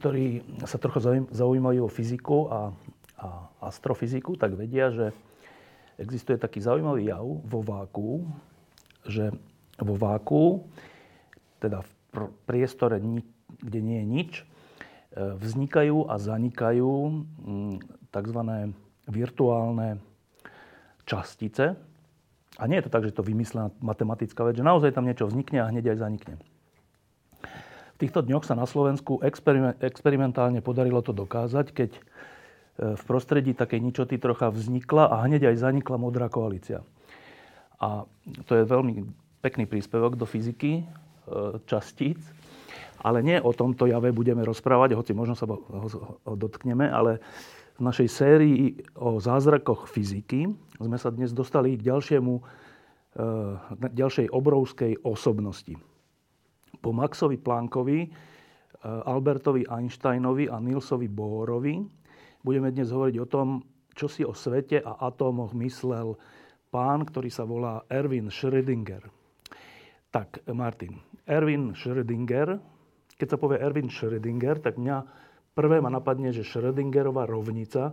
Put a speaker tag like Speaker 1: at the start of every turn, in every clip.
Speaker 1: Ktorí sa trochu zaujímajú o fyziku a, a astrofyziku, tak vedia, že existuje taký zaujímavý jav vo váku, že vo váku, teda v pr- priestore, kde nie je nič, e, vznikajú a zanikajú mm, tzv. virtuálne častice. A nie je to tak, že to vymyslená matematická vec, že naozaj tam niečo vznikne a hneď aj zanikne týchto dňoch sa na Slovensku experimentálne podarilo to dokázať, keď e, v prostredí takej ničoty trocha vznikla a hneď aj zanikla modrá koalícia. A to je veľmi pekný príspevok do fyziky e, častíc, ale nie o tomto jave budeme rozprávať, hoci možno sa ho dotkneme, ale v našej sérii o zázrakoch fyziky sme sa dnes dostali k ďalšiemu, e, ďalšej obrovskej osobnosti po Maxovi Planckovi, eh, Albertovi Einsteinovi a Nielsovi Bohrovi budeme dnes hovoriť o tom, čo si o svete a atómoch myslel pán, ktorý sa volá Erwin Schrödinger. Tak, Martin, Erwin Schrödinger, keď sa povie Erwin Schrödinger, tak mňa prvé ma napadne, že Schrödingerová rovnica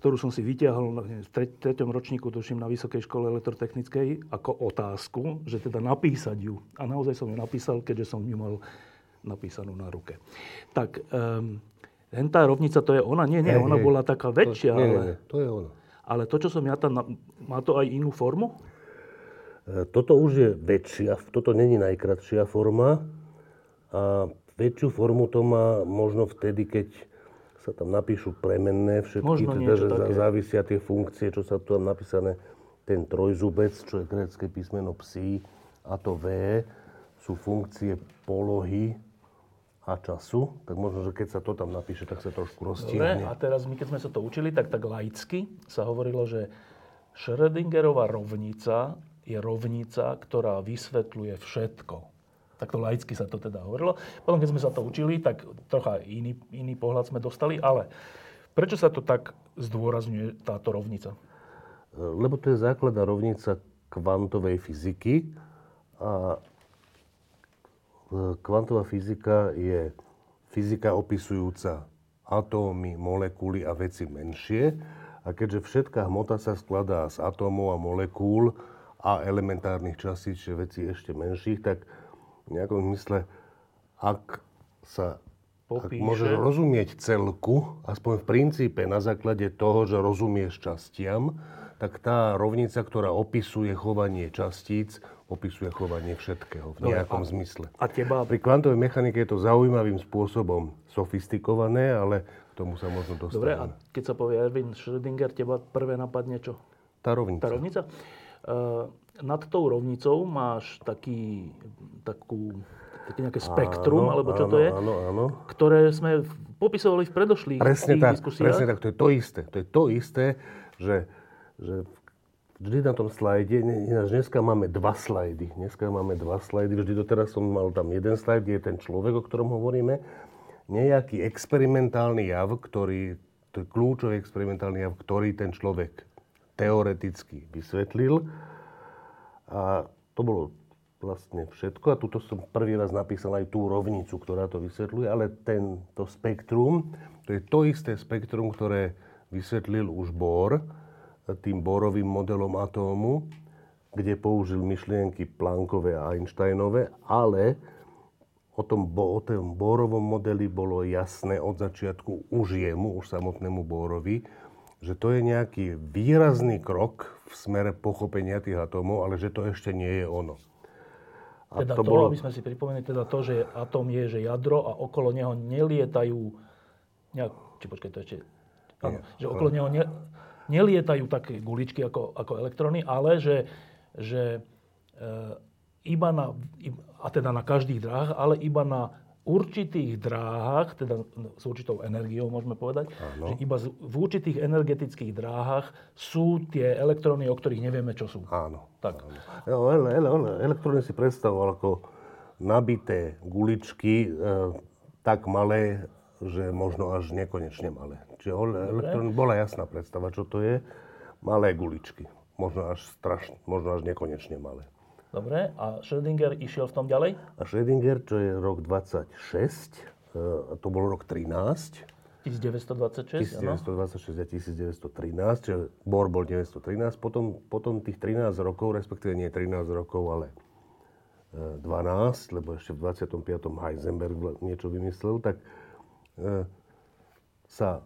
Speaker 1: ktorú som si vytiahol v treťom ročníku, tuším, na Vysokej škole elektrotechnickej, ako otázku, že teda napísať ju. A naozaj som ju napísal, keďže som ju mal napísanú na ruke. Tak, um, tá rovnica, to je ona? Nie, nie, ona bola taká väčšia.
Speaker 2: To, nie, ale, nie, to je ona.
Speaker 1: Ale to, čo som ja tam, má to aj inú formu?
Speaker 2: E, toto už je väčšia, toto není najkratšia forma. A väčšiu formu to má možno vtedy, keď sa tam napíšu plemenné všetky, Možno teda, že také. závisia tie funkcie, čo sa tu tam napísané, ten trojzubec, čo je grecké písmeno psi, a to V, sú funkcie polohy a času, tak možno, že keď sa to tam napíše, tak sa trošku roztiahne.
Speaker 1: Dobre, a teraz my, keď sme sa to učili, tak tak laicky sa hovorilo, že Schrödingerová rovnica je rovnica, ktorá vysvetľuje všetko. Takto laicky sa to teda hovorilo. Potom, keď sme sa to učili, tak trocha iný, iný pohľad sme dostali. Ale prečo sa to tak zdôrazňuje, táto rovnica?
Speaker 2: Lebo to je základná rovnica kvantovej fyziky. A e, kvantová fyzika je fyzika opisujúca atómy, molekuly a veci menšie. A keďže všetká hmota sa skladá z atómov a molekúl a elementárnych častíc, čiže veci ešte menších, tak nejakom zmysle, ak sa Popíše. Ak môžeš rozumieť celku, aspoň v princípe na základe toho, že rozumieš častiam, tak tá rovnica, ktorá opisuje chovanie častíc, opisuje chovanie všetkého v nejakom a, zmysle. A teba... Pri kvantovej mechanike je to zaujímavým spôsobom sofistikované, ale k tomu sa možno dostaneme.
Speaker 1: Dobre, a keď sa povie Erwin Schrödinger, teba prvé napadne čo?
Speaker 2: Tá rovnica.
Speaker 1: Tá rovnica? Uh, nad tou rovnicou máš taký, takú, také nejaké spektrum, áno, alebo čo
Speaker 2: áno,
Speaker 1: to je,
Speaker 2: áno, áno.
Speaker 1: ktoré sme popisovali v predošlých
Speaker 2: presne tak,
Speaker 1: diskusiách.
Speaker 2: Presne tak, to je to isté. To je to isté, že, že vždy na tom slajde, ináč dneska máme dva slajdy. Dneska máme dva slajdy, vždy doteraz som mal tam jeden slajd, kde je ten človek, o ktorom hovoríme. Nejaký experimentálny jav, ktorý, to je kľúčový experimentálny jav, ktorý ten človek teoreticky vysvetlil a to bolo vlastne všetko. A tuto som prvý raz napísal aj tú rovnicu, ktorá to vysvetľuje, ale tento spektrum, to je to isté spektrum, ktoré vysvetlil už Bohr tým Borovým modelom atómu, kde použil myšlienky Planckové a Einsteinové, ale o tom, o tom Borovom modeli bolo jasné od začiatku už jemu, už samotnému Borovi, že to je nejaký výrazný krok v smere pochopenia tých atómov, ale že to ešte nie je ono.
Speaker 1: A teda to, to bolo... aby sme si pripomenuli, teda to, že atóm je, že jadro a okolo neho nelietajú nejak, či počkaj, to ešte, áno, že okolo neho ne, nelietajú také guličky ako, ako elektróny, ale že, že e, iba na, a teda na každých dráhach, ale iba na určitých dráhach, teda s určitou energiou môžeme povedať, Áno. že iba v určitých energetických dráhach sú tie elektróny, o ktorých nevieme, čo sú.
Speaker 2: Áno.
Speaker 1: Tak.
Speaker 2: Áno. Elektróny si predstavoval ako nabité guličky, e, tak malé, že možno až nekonečne malé. Čiže elektrón bola jasná predstava, čo to je. Malé guličky. Možno až strašne, možno až nekonečne malé.
Speaker 1: Dobre, a Schrödinger išiel v tom ďalej?
Speaker 2: A Schrödinger, čo je rok 26, e, to bol rok 13.
Speaker 1: 1926, 1926
Speaker 2: a 1913, čiže Bohr bol 1913, potom, potom tých 13 rokov, respektíve nie 13 rokov, ale 12, e, lebo ešte v 25. Heisenberg niečo vymyslel, tak e, sa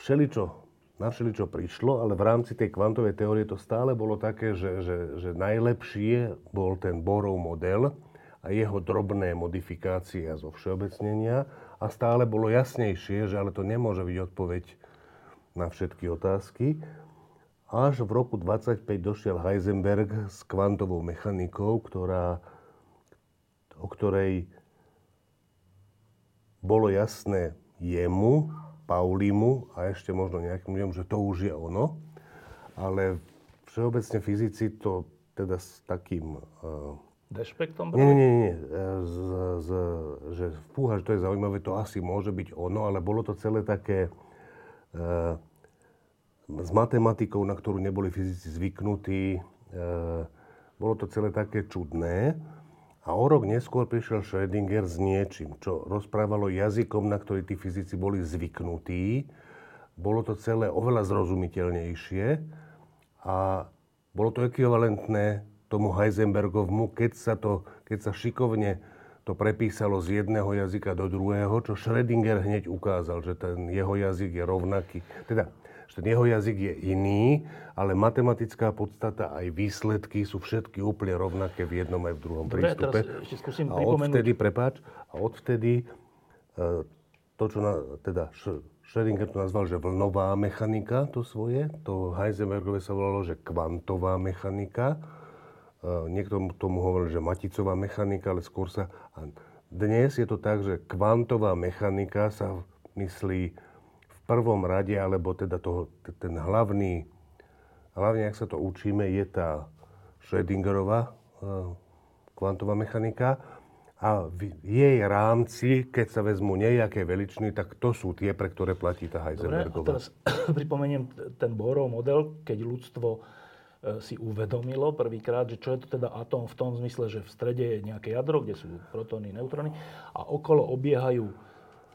Speaker 2: všeličo na všeličo prišlo, ale v rámci tej kvantovej teórie to stále bolo také, že, že, že najlepšie bol ten Borov model a jeho drobné modifikácie a zovšeobecnenia a stále bolo jasnejšie, že ale to nemôže byť odpoveď na všetky otázky. Až v roku 25 došiel Heisenberg s kvantovou mechanikou, ktorá, o ktorej bolo jasné jemu, Paulimu a ešte možno nejakým ľuďom, že to už je ono. Ale všeobecne fyzici to teda s takým...
Speaker 1: Uh, Dešpektom?
Speaker 2: Nie, nie, nie. Z, z, že fúha, že to je zaujímavé, to asi môže byť ono, ale bolo to celé také uh, s matematikou, na ktorú neboli fyzici zvyknutí. Uh, bolo to celé také čudné. A o rok neskôr prišiel Schrödinger s niečím, čo rozprávalo jazykom, na ktorý tí fyzici boli zvyknutí. Bolo to celé oveľa zrozumiteľnejšie a bolo to ekvivalentné tomu Heisenbergovmu, keď sa, to, keď sa šikovne to prepísalo z jedného jazyka do druhého, čo Schrödinger hneď ukázal, že ten jeho jazyk je rovnaký. Teda že ten jeho jazyk je iný, ale matematická podstata aj výsledky sú všetky úplne rovnaké v jednom aj v druhom
Speaker 1: Dobre,
Speaker 2: prístupe.
Speaker 1: Teraz ešte skúsim
Speaker 2: a odvtedy, prepáč, a odvtedy e, to, čo na, teda Schrödinger to nazval, že vlnová mechanika, to svoje, to Heisenbergové sa volalo, že kvantová mechanika. E, niekto tomu hovoril, že maticová mechanika, ale skôr sa... dnes je to tak, že kvantová mechanika sa myslí prvom rade, alebo teda toho, ten hlavný, hlavne ak sa to učíme, je tá Schrödingerová uh, kvantová mechanika. A v jej rámci, keď sa vezmú nejaké veličiny, tak to sú tie, pre ktoré platí tá Heisenbergová.
Speaker 1: Dobre, teraz pripomeniem ten Bohrov model, keď ľudstvo e, si uvedomilo prvýkrát, že čo je to teda atóm v tom zmysle, že v strede je nejaké jadro, kde sú protóny, neutróny a okolo obiehajú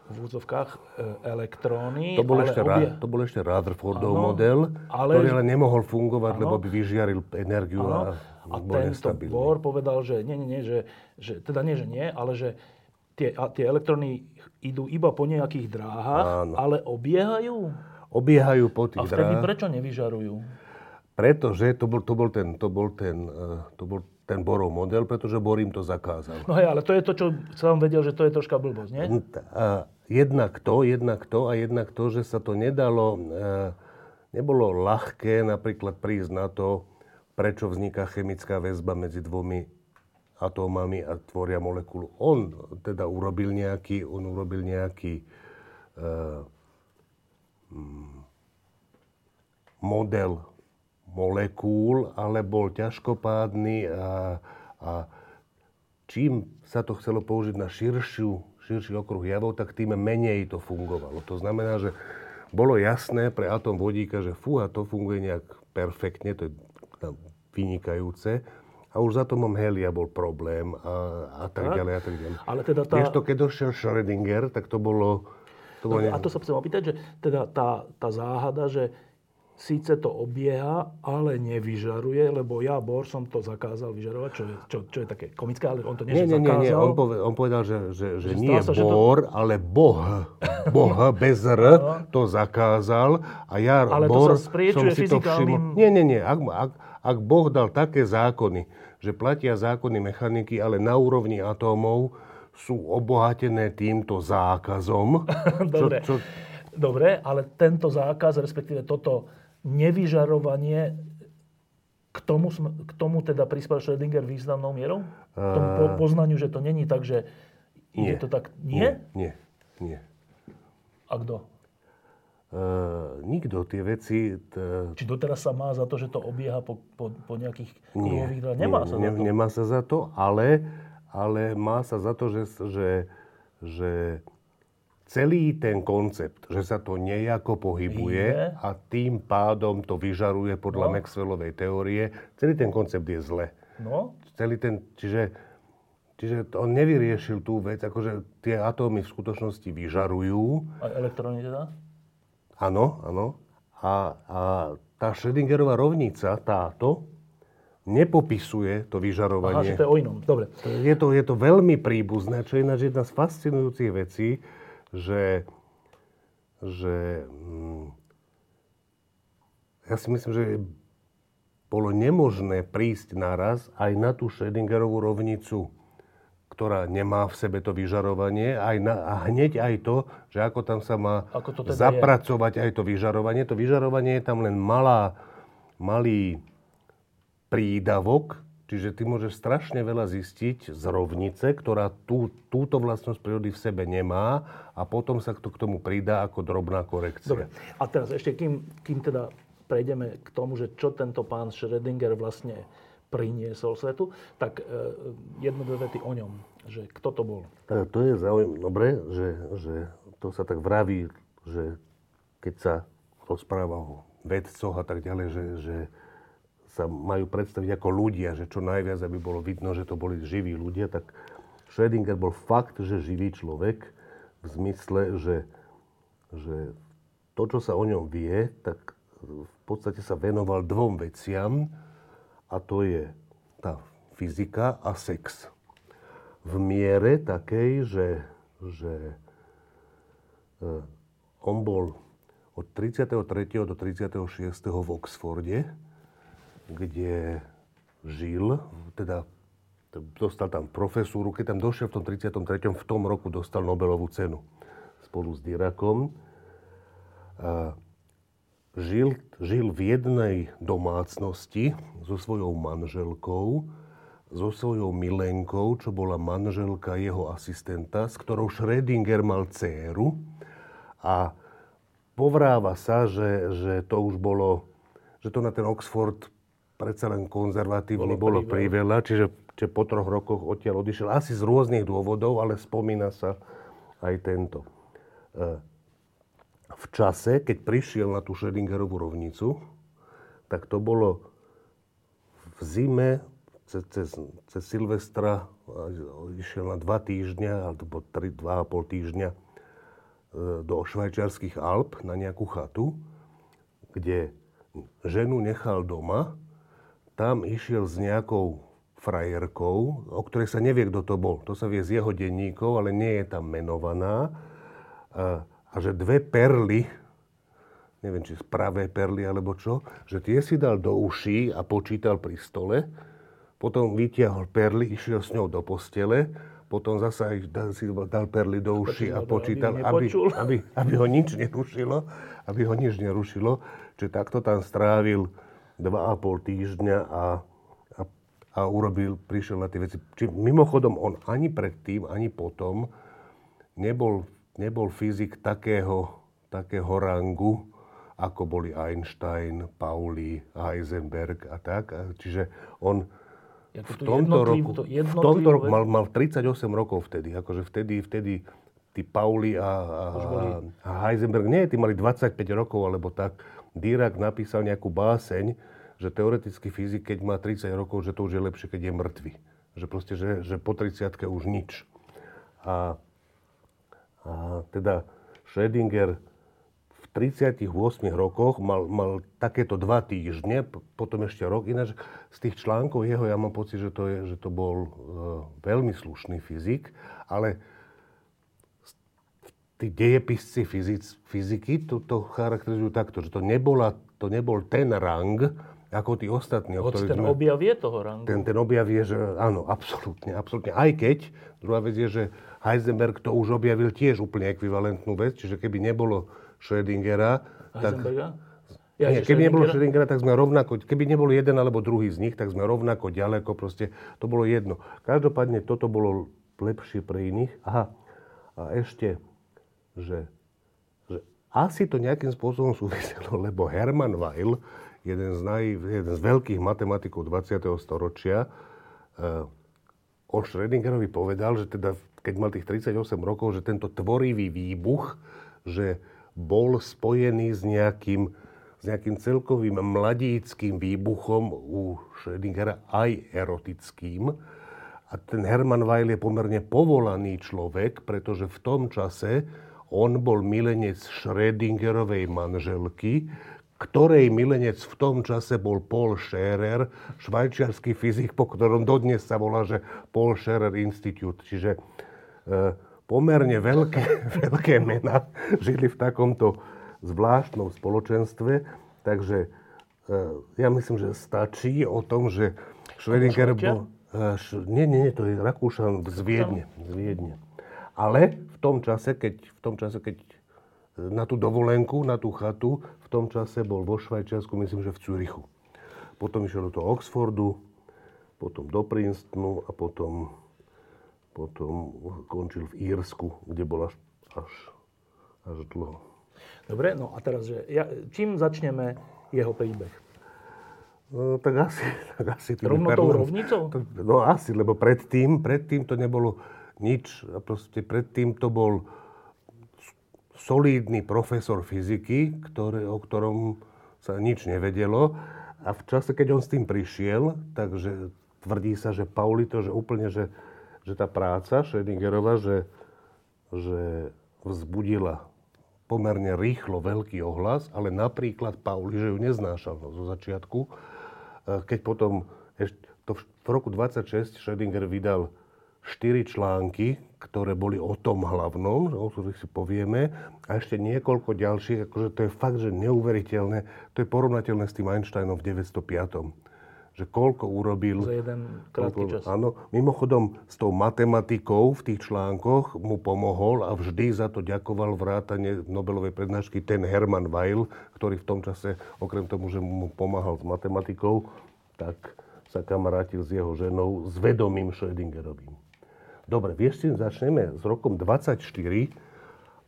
Speaker 1: v úzovkách e, elektróny.
Speaker 2: To bol, ešte, obie... to bol ešte Rutherfordov ano, model, ale... ktorý ale nemohol fungovať, ano, lebo by vyžiaril energiu ano,
Speaker 1: a, a tento Bohr povedal, že nie, nie, nie, že, že, teda nie, že nie, ale že tie, a, tie elektróny idú iba po nejakých dráhach, ano. ale obiehajú.
Speaker 2: Obiehajú po tých
Speaker 1: dráhach. A vtedy dráhach. prečo nevyžarujú?
Speaker 2: Pretože to bol, to bol ten, to bol ten, e, to bol ten Borov model, pretože Bor im to zakázal.
Speaker 1: No hej, ale to je to, čo som vedel, že to je troška blbosť, nie?
Speaker 2: A jednak to, jednak to a jednak to, že sa to nedalo, e, nebolo ľahké napríklad prísť na to, prečo vzniká chemická väzba medzi dvomi atómami a tvoria molekulu. On teda urobil nejaký, on urobil nejaký uh, model molekúl, ale bol ťažkopádny a, a čím sa to chcelo použiť na širšiu širší okruh javov, tak tým menej to fungovalo. To znamená, že bolo jasné pre atóm vodíka, že fúha, to funguje nejak perfektne, to je vynikajúce. A už za atomom helia bol problém a, a tak, tak ďalej a tak ďalej. Ale teda tá... to, keď došiel Schrödinger, tak to bolo...
Speaker 1: To bolo no, a to sa chcem opýtať, že teda tá, tá záhada, že síce to obieha, ale nevyžaruje, lebo ja, Bor, som to zakázal vyžarovať, čo je, čo, čo je také komické, ale on to nie, nie, nie, zakázal. Nie, nie,
Speaker 2: on, povedal, on povedal, že, že, že, že nie sa, Bor, to... ale Boh, Boh bez R to zakázal a ja,
Speaker 1: ale
Speaker 2: Bor,
Speaker 1: som si to všimol.
Speaker 2: Nie, nie, nie, ak, ak, ak Boh dal také zákony, že platia zákony mechaniky, ale na úrovni atómov sú obohatené týmto zákazom.
Speaker 1: Dobre. Čo, čo... Dobre, ale tento zákaz, respektíve toto nevyžarovanie, tomu, k tomu teda prispel Schrödinger významnou mierou? K tomu po, poznaniu, že to není tak, že
Speaker 2: nie.
Speaker 1: je to tak... Nie?
Speaker 2: Nie, nie.
Speaker 1: A kto?
Speaker 2: Uh, nikto tie veci... T...
Speaker 1: Či doteraz sa má za to, že to obieha po, po, po nejakých kruhových dráhach? Nemá
Speaker 2: nie,
Speaker 1: sa
Speaker 2: ne,
Speaker 1: za to.
Speaker 2: Nemá sa za to, ale, ale má sa za to, že, že, že celý ten koncept, že sa to nejako pohybuje
Speaker 1: Je.
Speaker 2: a tým pádom to vyžaruje podľa
Speaker 1: No.
Speaker 2: Maxwellovej teórie, celý ten koncept je zle.
Speaker 1: No,
Speaker 2: Celý ten, čiže, čiže on nevyriešil tú vec, akože tie atómy v skutočnosti vyžarujú,
Speaker 1: aj elektróny teda?
Speaker 2: Áno, áno. A, a tá Schrödingerová rovnica, táto, nepopisuje to
Speaker 1: Aha,
Speaker 2: vyžarovanie.
Speaker 1: že to je o inom. Dobre.
Speaker 2: je, to, je to veľmi príbuzné, čo je ináč jedna z fascinujúcich vecí, že, že mm, ja si myslím, že bolo nemožné prísť naraz aj na tú Schrödingerovú rovnicu, ktorá nemá v sebe to vyžarovanie aj na, a hneď aj to, že ako tam sa má
Speaker 1: Ako to teda
Speaker 2: zapracovať aj to vyžarovanie. To vyžarovanie je tam len malá, malý prídavok, čiže ty môžeš strašne veľa zistiť z rovnice, ktorá tú, túto vlastnosť prírody v sebe nemá a potom sa to k tomu pridá ako drobná korekcia.
Speaker 1: Dobre. A teraz ešte, kým, kým teda prejdeme k tomu, že čo tento pán Schrödinger vlastne priniesol svetu, tak e, jedno, dve vety o ňom. Že kto to bol?
Speaker 2: E, To je zaujímavé, dobre, že, že to sa tak vraví, že keď sa rozpráva o vedcoch a tak ďalej, že, že sa majú predstaviť ako ľudia, že čo najviac, aby bolo vidno, že to boli živí ľudia, tak Schrödinger bol fakt, že živý človek v zmysle, že, že to, čo sa o ňom vie, tak v podstate sa venoval dvom veciam a to je tá fyzika a sex v miere takej, že, že e, on bol od 33. do 36. v Oxforde, kde žil, teda dostal tam profesúru, keď tam došiel v tom 33. v tom roku dostal Nobelovú cenu spolu s Dirakom. A žil, žil v jednej domácnosti so svojou manželkou, so svojou milenkou, čo bola manželka jeho asistenta, s ktorou Schrödinger mal dceru. A povráva sa, že, že to už bolo, že to na ten Oxford predsa len konzervatívny
Speaker 1: Bolo
Speaker 2: bolo
Speaker 1: priveľa.
Speaker 2: čiže, čiže po troch rokoch odtiaľ odišiel. Asi z rôznych dôvodov, ale spomína sa aj tento. E, v čase, keď prišiel na tú Schrödingerovú rovnicu, tak to bolo v zime, cez, cez, cez Silvestra, a išiel na dva týždňa, alebo tri, dva a pol týždňa e, do švajčiarských Alp na nejakú chatu, kde ženu nechal doma, tam išiel s nejakou frajerkou, o ktorej sa nevie, kto to bol. To sa vie z jeho denníkov, ale nie je tam menovaná. A, a že dve perly, neviem, či pravé perly alebo čo, že tie si dal do uší a počítal pri stole, potom vytiahol perly, išiel s ňou do postele, potom zasa ich dal, si dal perly do uší a
Speaker 1: Počítal, aby
Speaker 2: aby, aby, ho nič nerušilo, aby ho nič nerušilo. Čiže takto tam strávil dva a pol týždňa a, a, a urobil, prišiel na tie veci. Či mimochodom on ani predtým, ani potom nebol, nebol fyzik takého, takého rangu, ako boli Einstein, Pauli, Heisenberg a tak. Čiže on v tomto roku,
Speaker 1: to
Speaker 2: v tomto roku mal, mal 38 rokov vtedy. Akože vtedy, vtedy tí Pauli a, a, a Heisenberg, nie, tí mali 25 rokov alebo tak. Dirac napísal nejakú báseň, že teoretický fyzik, keď má 30 rokov, že to už je lepšie, keď je mŕtvy. Že proste, že, že po 30 už nič. A, a teda Schrödinger v 38 rokoch mal, mal takéto dva týždne, potom ešte rok. Ináč z tých článkov jeho ja mám pocit, že to, je, že to bol e, veľmi slušný fyzik, ale tí dejepisci fyzic, fyziky to, to charakterizujú takto, že to, nebola, to nebol ten rang, ako tí ostatní, ktorých
Speaker 1: ten
Speaker 2: sme-
Speaker 1: objav je toho rangu.
Speaker 2: ten, ten objav je, že áno, absolútne, absolútne. Aj keď, druhá vec je, že Heisenberg to už objavil tiež úplne ekvivalentnú vec, čiže keby nebolo Schrödingera, tak?
Speaker 1: Ja,
Speaker 2: Nie, keby nebolo?
Speaker 1: Schrödingera,
Speaker 2: tak sme rovnako, keby nebol jeden alebo druhý z nich, tak sme rovnako ďaleko, proste to bolo jedno. Každopádne toto bolo lepšie pre iných. Aha, a ešte, že, že asi to nejakým spôsobom súviselo, lebo Hermann Weil, jeden z, naj, jeden z veľkých matematikov 20. storočia, uh, o Schrödingerovi povedal, že teda, keď mal tých 38 rokov, že tento tvorivý výbuch, že bol spojený s nejakým, s nejakým celkovým mladíckým výbuchom u Schrödingera aj erotickým. A ten Hermann Weil je pomerne povolaný človek, pretože v tom čase on bol milenec Schrödingerovej manželky, ktorej milenec v tom čase bol Paul Scherer, švajčiarsky fyzik, po ktorom dodnes sa volá, že Paul Scherer Institute. Čiže e, pomerne veľké, veľké mená žili v takomto zvláštnom spoločenstve. Takže e, ja myslím, že stačí o tom, že Schrödinger bol... e, š, nie, nie, nie, to je Rakúšan z Viedne. Z Viedne. Ale v tom čase, keď, v tom čase, keď na tú dovolenku, na tú chatu, v tom čase bol vo Švajčiarsku, myslím, že v Cürichu. Potom išiel do toho Oxfordu, potom do Princetonu a potom, potom končil v Írsku, kde bol až, až, až dlho.
Speaker 1: Dobre, no a teraz, že ja, čím začneme jeho príbeh?
Speaker 2: No, tak asi, tak asi
Speaker 1: Rovno tou rovnicou?
Speaker 2: No asi, lebo predtým, predtým to nebolo nič. A proste predtým to bol solídny profesor fyziky, ktoré, o ktorom sa nič nevedelo. A v čase, keď on s tým prišiel, takže tvrdí sa, že Paulito, že úplne, že, že tá práca Schrödingerova, že, že vzbudila pomerne rýchlo veľký ohlas, ale napríklad Pauli, že ju neznášal no, zo začiatku. E, Keď potom, ešte, to v, roku 26 Schrödinger vydal 4 články, ktoré boli o tom hlavnom, o ktorých si povieme, a ešte niekoľko ďalších, akože to je fakt, že neuveriteľné. To je porovnateľné s tým Einsteinom v 905 že koľko urobil...
Speaker 1: Za jeden krátky čas.
Speaker 2: Áno, mimochodom s tou matematikou v tých článkoch mu pomohol a vždy za to ďakoval vrátane Nobelovej prednášky ten Hermann Weil, ktorý v tom čase, okrem tomu, že mu pomáhal s matematikou, tak sa kamarátil s jeho ženou, s vedomým Schrödingerovým. Dobre, vieš, čím začneme? S rokom 24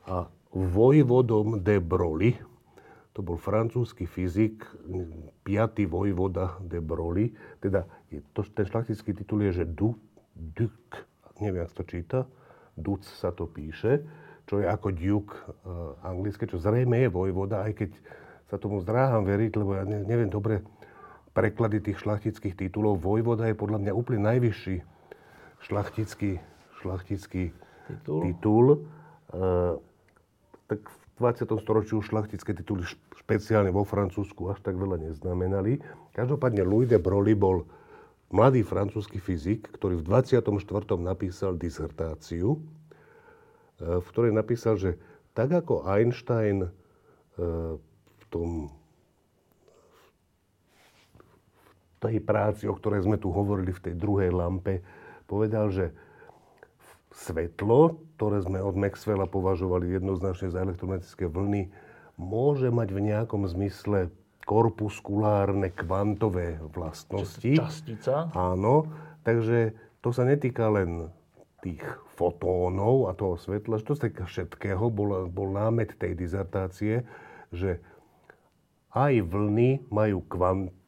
Speaker 2: a vojvodom de Broglie, to bol francúzsky fyzik, piatý vojvoda de Broglie, teda je to, ten šlachtický titul je, že du, Duc, neviem, ako to číta, Duc sa to píše, čo je ako Duke uh, anglické, čo zrejme je vojvoda, aj keď sa tomu zdráham veriť, lebo ja ne, neviem dobre preklady tých šlachtických titulov. Vojvoda je podľa mňa úplne najvyšší šlachtický, šlachtický
Speaker 1: Titul?
Speaker 2: titul. Uh, tak v 20. storočí už šlachtické tituly špeciálne vo Francúzsku až tak veľa neznamenali. Každopádne Louis de Broglie bol mladý francúzsky fyzik, ktorý v 24. napísal disertáciu, e, v ktorej napísal, že tak ako Einstein e, v tom v tej práci, o ktorej sme tu hovorili v tej druhej lampe, povedal, že svetlo, ktoré sme od Maxwella považovali jednoznačne za elektromagnetické vlny, môže mať v nejakom zmysle korpuskulárne kvantové vlastnosti.
Speaker 1: Častica.
Speaker 2: Áno, takže to sa netýka len tých fotónov a toho svetla, to sa týka všetkého. Bol, bol námet tej dizertácie, že aj vlny majú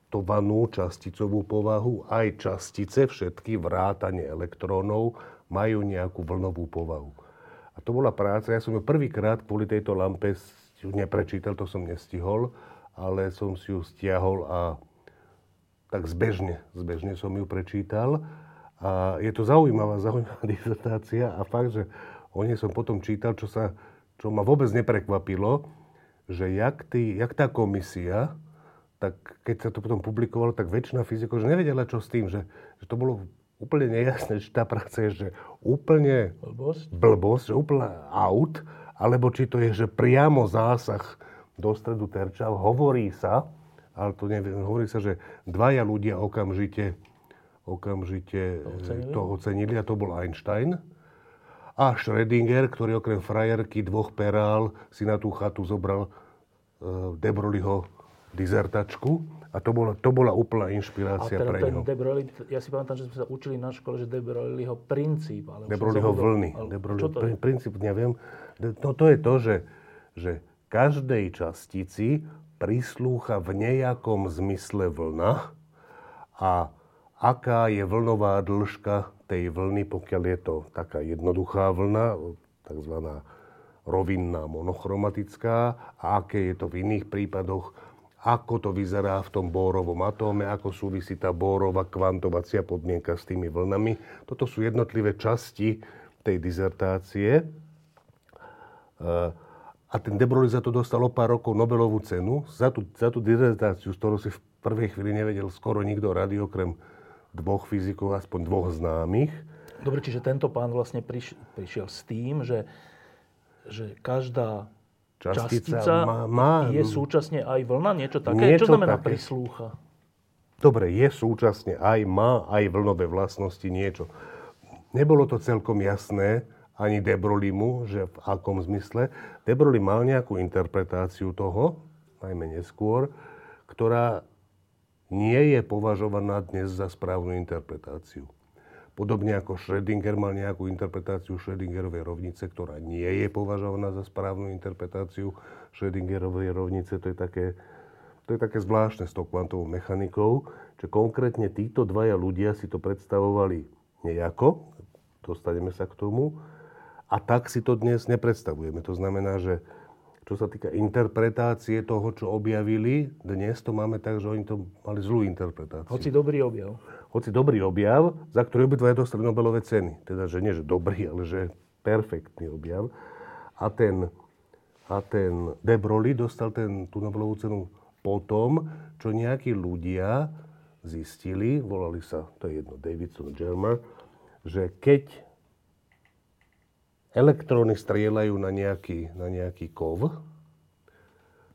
Speaker 2: kvantovanú časticovú povahu, aj častice, všetky vrátane elektrónov, majú nejakú vlnovú povahu. A to bola práca, ja som ju prvýkrát kvôli tejto lampe neprečítal, to som nestihol, ale som si ju stiahol a tak zbežne, zbežne som ju prečítal. A je to zaujímavá, zaujímavá dizertácia a fakt, že o nej som potom čítal, čo, sa, čo ma vôbec neprekvapilo, že jak, tí, jak tá komisia, tak keď sa to potom publikovalo, tak väčšina fyzikov, že nevedela, čo s tým, že, že to bolo úplne nejasné, či tá práca je, že úplne
Speaker 1: Blbosť.
Speaker 2: blbosť, že úplne out, alebo či to je, že priamo zásah do stredu terča. Hovorí sa, ale to neviem, hovorí sa, že dvaja ľudia okamžite, okamžite
Speaker 1: To
Speaker 2: to
Speaker 1: ocenili?
Speaker 2: to ocenili a to bol Einstein. A Schrödinger, ktorý okrem frajerky dvoch perál si na tú chatu zobral uh, De Broglieho dizertačku a to bola, to bola úplná
Speaker 1: A
Speaker 2: inšpirácia
Speaker 1: teda
Speaker 2: pre ňo.
Speaker 1: De Broglie, ja si pamätám, že sme sa učili na škole, že De Broglieho princíp. Ale
Speaker 2: De Broglieho vlny.
Speaker 1: Ale
Speaker 2: De
Speaker 1: čo
Speaker 2: Broglie,
Speaker 1: to je?
Speaker 2: prin- princíp, neviem. De- To, je to, že, že každej častici prislúcha v nejakom zmysle vlna a aká je vlnová dĺžka tej vlny, pokiaľ je to taká jednoduchá vlna, takzvaná rovinná monochromatická a aké je to v iných prípadoch, ako to vyzerá v tom bórovom atóme, ako súvisí tá bórová kvantovacia podmienka s tými vlnami. Toto sú jednotlivé časti tej dizertácie. Eh, A ten De Broglie za to dostal o pár rokov Nobelovú cenu, za tú, za tú dizertáciu, z ktorou si v prvej chvíli nevedel skoro nikto rady, okrem dvoch fyzikov, aspoň dvoch známych.
Speaker 1: Dobre, čiže tento pán vlastne priš, prišiel s tým, že, že každá
Speaker 2: Častica
Speaker 1: častica,
Speaker 2: má- má-
Speaker 1: je súčasne aj vlna, niečo také?
Speaker 2: Niečo
Speaker 1: Čo znamená
Speaker 2: také.
Speaker 1: prislúcha?
Speaker 2: Dobre, je súčasne aj, má aj vlnové vlastnosti niečo. Nebolo to celkom jasné ani De Brogliemu, že v akom zmysle. De Broglie mal nejakú interpretáciu toho, najmä neskôr, ktorá nie je považovaná dnes za správnu interpretáciu. Podobne ako Schrödinger mal nejakú interpretáciu Schrödingerovej rovnice, ktorá nie je považovaná za správnu interpretáciu Schrödingerovej rovnice. To je také, to je také zvláštne s tou kvantovou mechanikou, že konkrétne títo dvaja ľudia si to predstavovali nejako, dostaneme sa k tomu, a tak si to dnes nepredstavujeme. To znamená, že čo sa týka interpretácie toho, čo objavili, dnes to máme tak, že oni to mali zlú interpretáciu.
Speaker 1: Hoci dobrý objav.
Speaker 2: Hoci dobrý objav, za ktorý obidva dostali Nobelové ceny. Teda, že nie, že dobrý, ale že perfektný objav. A ten, a ten De Broglie dostal ten, tú Nobelovú cenu potom, čo nejakí ľudia zistili, volali sa, to je jedno, Davidson, Germer, že keď elektróny strieľajú na nejaký, na nejaký kov,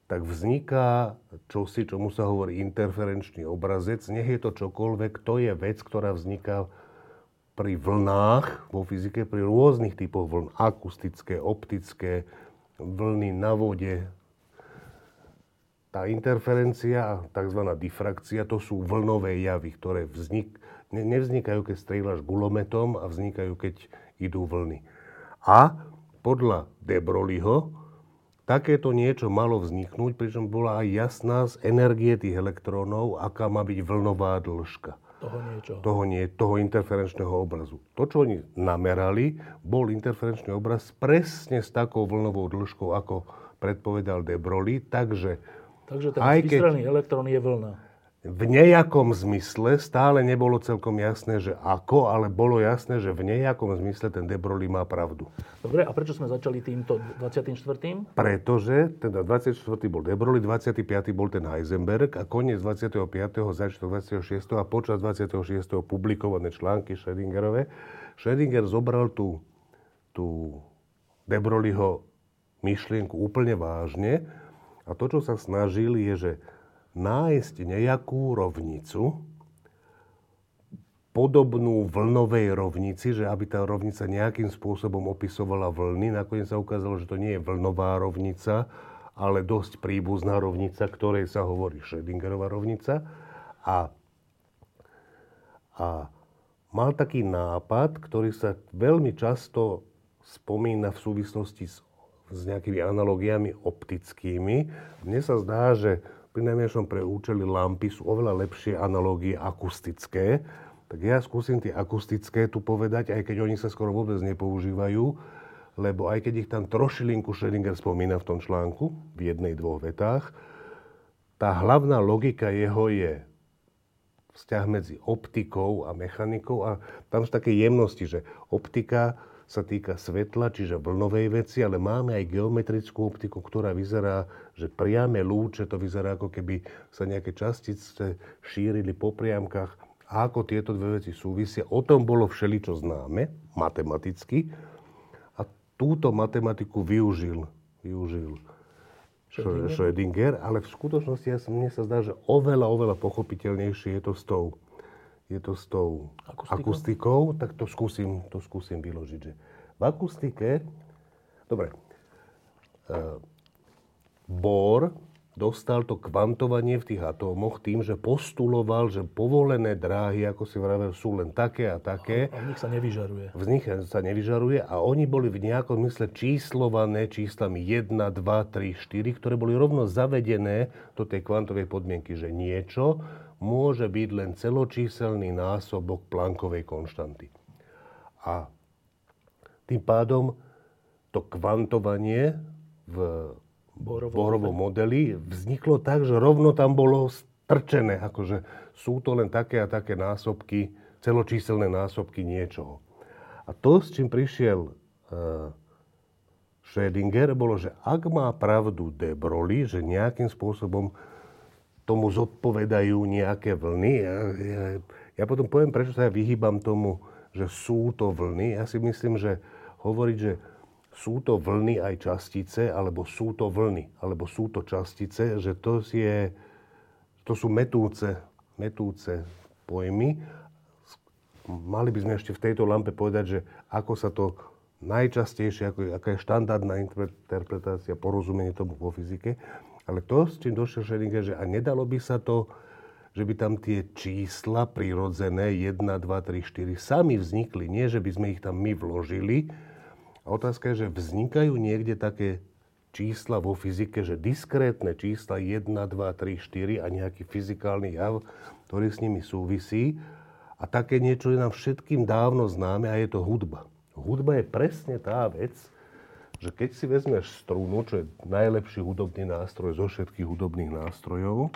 Speaker 2: tak vzniká čosi, čomu sa hovorí interferenčný obrazec. Nech je to čokoľvek, to je vec, ktorá vzniká pri vlnách vo fyzike, pri rôznych typoch vln. Akustické, optické, vlny na vode. Tá interferencia tzv. difrakcia, to sú vlnové javy, ktoré vznik, ne, nevznikajú, keď strieľaš gulometom a vznikajú, keď idú vlny. A podľa De Broglieho takéto niečo malo vzniknúť, pričom bola aj jasná z energie tých elektrónov, aká má byť vlnová dĺžka
Speaker 1: Toho niečo.
Speaker 2: toho, nie, toho interferenčného obrazu. To, čo oni namerali, bol interferenčný obraz presne s takou vlnovou dĺžkou, ako predpovedal De Broglie, takže
Speaker 1: Takže ten
Speaker 2: Aj keď-
Speaker 1: elektrón je vlna.
Speaker 2: V nejakom zmysle stále nebolo celkom jasné, že ako, ale bolo jasné, že v nejakom zmysle ten De Broglie má pravdu.
Speaker 1: Dobre, a prečo sme začali týmto 24.
Speaker 2: Pretože teda 24. bol De Broglie, 25. bol ten Heisenberg a koniec 25. začiatok 26. a počas 26. publikované články Schrödingerove. Schrödinger zobral tú, tú De Broglieho myšlienku úplne vážne a to, čo sa snažil, je, že nájsť nejakú rovnicu, podobnú vlnovej rovnici, že aby tá rovnica nejakým spôsobom opisovala vlny. Nakoniec sa ukázalo, že to nie je vlnová rovnica, ale dosť príbuzná rovnica, ktorej sa hovorí Schrödingerová rovnica. A, a mal taký nápad, ktorý sa veľmi často spomína v súvislosti s, s nejakými analogiami optickými. Mne sa zdá, že pri najmenšom pre účely lampy sú oveľa lepšie analógie akustické. Tak ja skúsim tie akustické tu povedať, aj keď oni sa skoro vôbec nepoužívajú, lebo aj keď ich tam trošilinku Schrödinger spomína v tom článku, v jednej, dvoch vetách, tá hlavná logika jeho je vzťah medzi optikou a mechanikou a tam sú také jemnosti, že optika sa týka svetla, čiže vlnovej veci, ale máme aj geometrickú optiku, ktorá vyzerá, že priame lúče, to vyzerá ako keby sa nejaké častice šírili po priamkách. A ako tieto dve veci súvisia, o tom bolo všeličo známe, matematicky. A túto matematiku využil, využil
Speaker 1: Schrödinger?
Speaker 2: Schrödinger, ale v skutočnosti ja, mne sa zdá, že oveľa, oveľa pochopiteľnejšie je to s tou, je to s tou
Speaker 1: Akustikou?
Speaker 2: akustikou, tak to skúsim, to skúsim vyložiť. Že v akustike, dobre, e, Bohr dostal to kvantovanie v tých atómoch tým, že postuloval, že povolené dráhy, ako si vravel, sú len také a také.
Speaker 1: A v nich sa nevyžaruje.
Speaker 2: V nich sa nevyžaruje a oni boli v nejakom mysle číslované číslami 1, 2, 3, 4, ktoré boli rovno zavedené do tej kvantovej podmienky, že niečo môže byť len celočíselný násobok Planckovej konštanty. A tým pádom to kvantovanie v Borovom, Borovom modeli vzniklo tak, že rovno tam bolo strčené, akože sú to len také a také násobky, celočíselné násobky niečoho. A to, s čím prišiel uh, Schrödinger, bolo, že ak má pravdu De Broglie, že nejakým spôsobom tomu zodpovedajú nejaké vlny, ja, ja, ja potom poviem, prečo sa ja vyhýbam tomu, že sú to vlny. Ja si myslím, že hovoriť, že sú to vlny aj častice, alebo sú to vlny, alebo sú to častice, že to, je, to sú metúce, metúce pojmy. Mali by sme ešte v tejto lampe povedať, že ako sa to najčastejšie, ako, aká je štandardná interpretácia, porozumenie tomu vo fyzike. Ale to, s čím došiel Schrödinger, že a nedalo by sa to, že by tam tie čísla prirodzené 1, 2, 3, 4 sami vznikli. Nie, že by sme ich tam my vložili, a otázka je, že vznikajú niekde také čísla vo fyzike, že diskrétne čísla 1, 2, 3, 4 a nejaký fyzikálny jav, ktorý s nimi súvisí. A také niečo je nám všetkým dávno známe a je to hudba. Hudba je presne tá vec, že keď si vezmeš strunu, čo je najlepší hudobný nástroj zo všetkých hudobných nástrojov,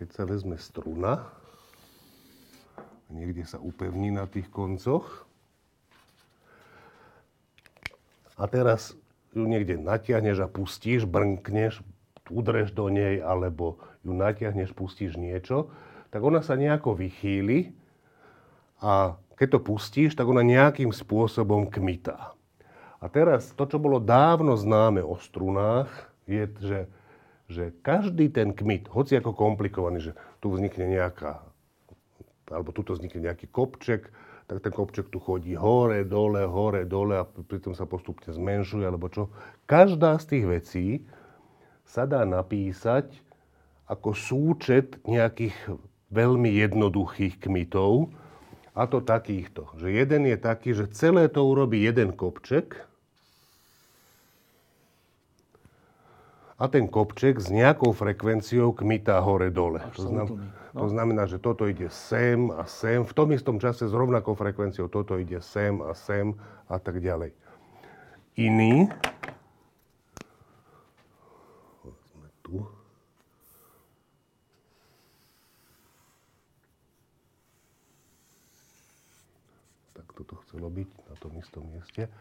Speaker 2: keď sa vezme struna, niekde sa upevní na tých koncoch, a teraz ju niekde natiahneš a pustíš, brnkneš, udreš do nej, alebo ju natiahneš, pustíš niečo, tak ona sa nejako vychýli a keď to pustíš, tak ona nejakým spôsobom kmitá. A teraz to, čo bolo dávno známe o strunách, je, že, že každý ten kmit, hoci ako komplikovaný, že tu vznikne nejaká, alebo tu vznikne nejaký kopček, tak ten kopček tu chodí hore, dole, hore, dole a pritom sa postupne zmenšuje, alebo čo. Každá z tých vecí sa dá napísať ako súčet nejakých veľmi jednoduchých kmitov, a to takýchto. Že jeden je taký, že celé to urobí jeden kopček, a ten kopček s nejakou frekvenciou kmitá hore-dole. To, znam, no. to znamená, že toto ide sem a sem, v tom istom čase s rovnakou frekvenciou toto ide sem a sem a tak ďalej. Iný, tu, tak toto chcelo byť na tom istom mieste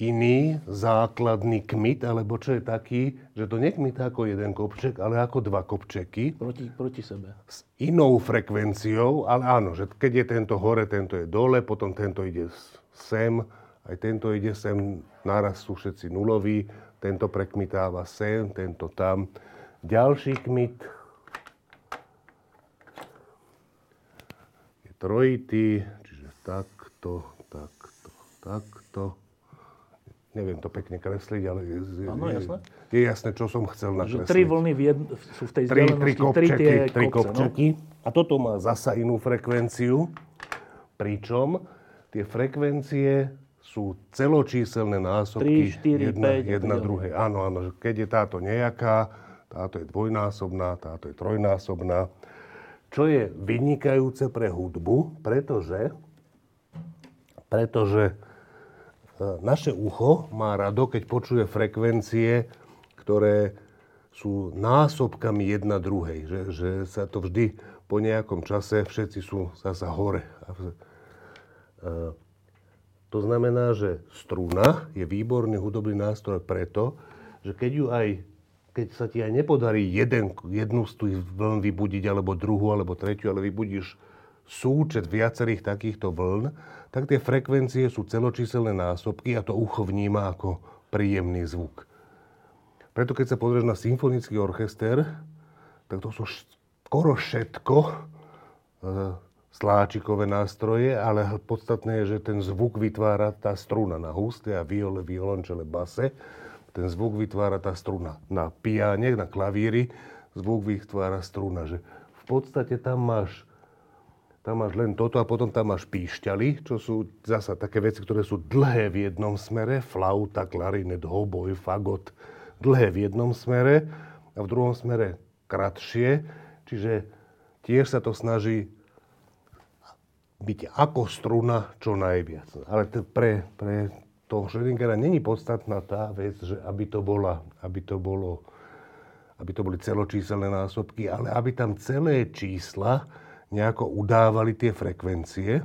Speaker 2: iný základný kmit, alebo čo je taký, že to nekmit ako jeden kopček, ale ako dva kopčeky.
Speaker 1: Proti, proti sebe.
Speaker 2: S inou frekvenciou, ale áno, že keď je tento hore, tento je dole, potom tento ide sem, aj tento ide sem, naraz sú všetci nuloví, tento prekmitáva sem, tento tam. Ďalší kmit je trojitý, takto, takto, takto neviem to pekne kresliť, ale je,
Speaker 1: ano,
Speaker 2: je,
Speaker 1: jasné.
Speaker 2: je jasné, čo som chcel nakresliť.
Speaker 1: Že tri vlny v jedn, sú v tej
Speaker 2: tri, tri kopčeky, tri, tie
Speaker 1: tri
Speaker 2: kopce, kopčeky. No? A toto má zasa inú frekvenciu, pričom tie frekvencie sú celočíselné násobky
Speaker 1: 3, 4,
Speaker 2: jedna,
Speaker 1: 5,
Speaker 2: jedna druhej. Áno, áno, keď je táto nejaká, táto je dvojnásobná, táto je trojnásobná. Čo je vynikajúce pre hudbu, pretože, pretože naše ucho má rado, keď počuje frekvencie, ktoré sú násobkami jedna druhej. Že, že sa to vždy po nejakom čase všetci sú zasa hore. To znamená, že struna je výborný hudobný nástroj preto, že keď ju aj keď sa ti aj nepodarí jeden, jednu z tých vln vybudiť, alebo druhú, alebo tretiu, ale vybudíš súčet viacerých takýchto vln, tak tie frekvencie sú celočíselné násobky a to ucho vníma ako príjemný zvuk. Preto keď sa pozrieš na symfonický orchester, tak to sú skoro všetko e, sláčikové nástroje, ale podstatné je, že ten zvuk vytvára tá struna na husté a viole, violončele, base. ten zvuk vytvára tá struna. Na piane, na klavíri, zvuk vytvára struna. Že v podstate tam máš, tam máš len toto a potom tam máš píšťaly, čo sú zasa také veci, ktoré sú dlhé v jednom smere. Flauta, klarinet, hoboj, fagot. Dlhé v jednom smere a v druhom smere kratšie. Čiže tiež sa to snaží byť ako struna čo najviac. Ale pre, pre toho Schrödingera není podstatná tá vec, že aby to, bola, aby to bolo aby to boli celočíselné násobky, ale aby tam celé čísla nejako udávali tie frekvencie.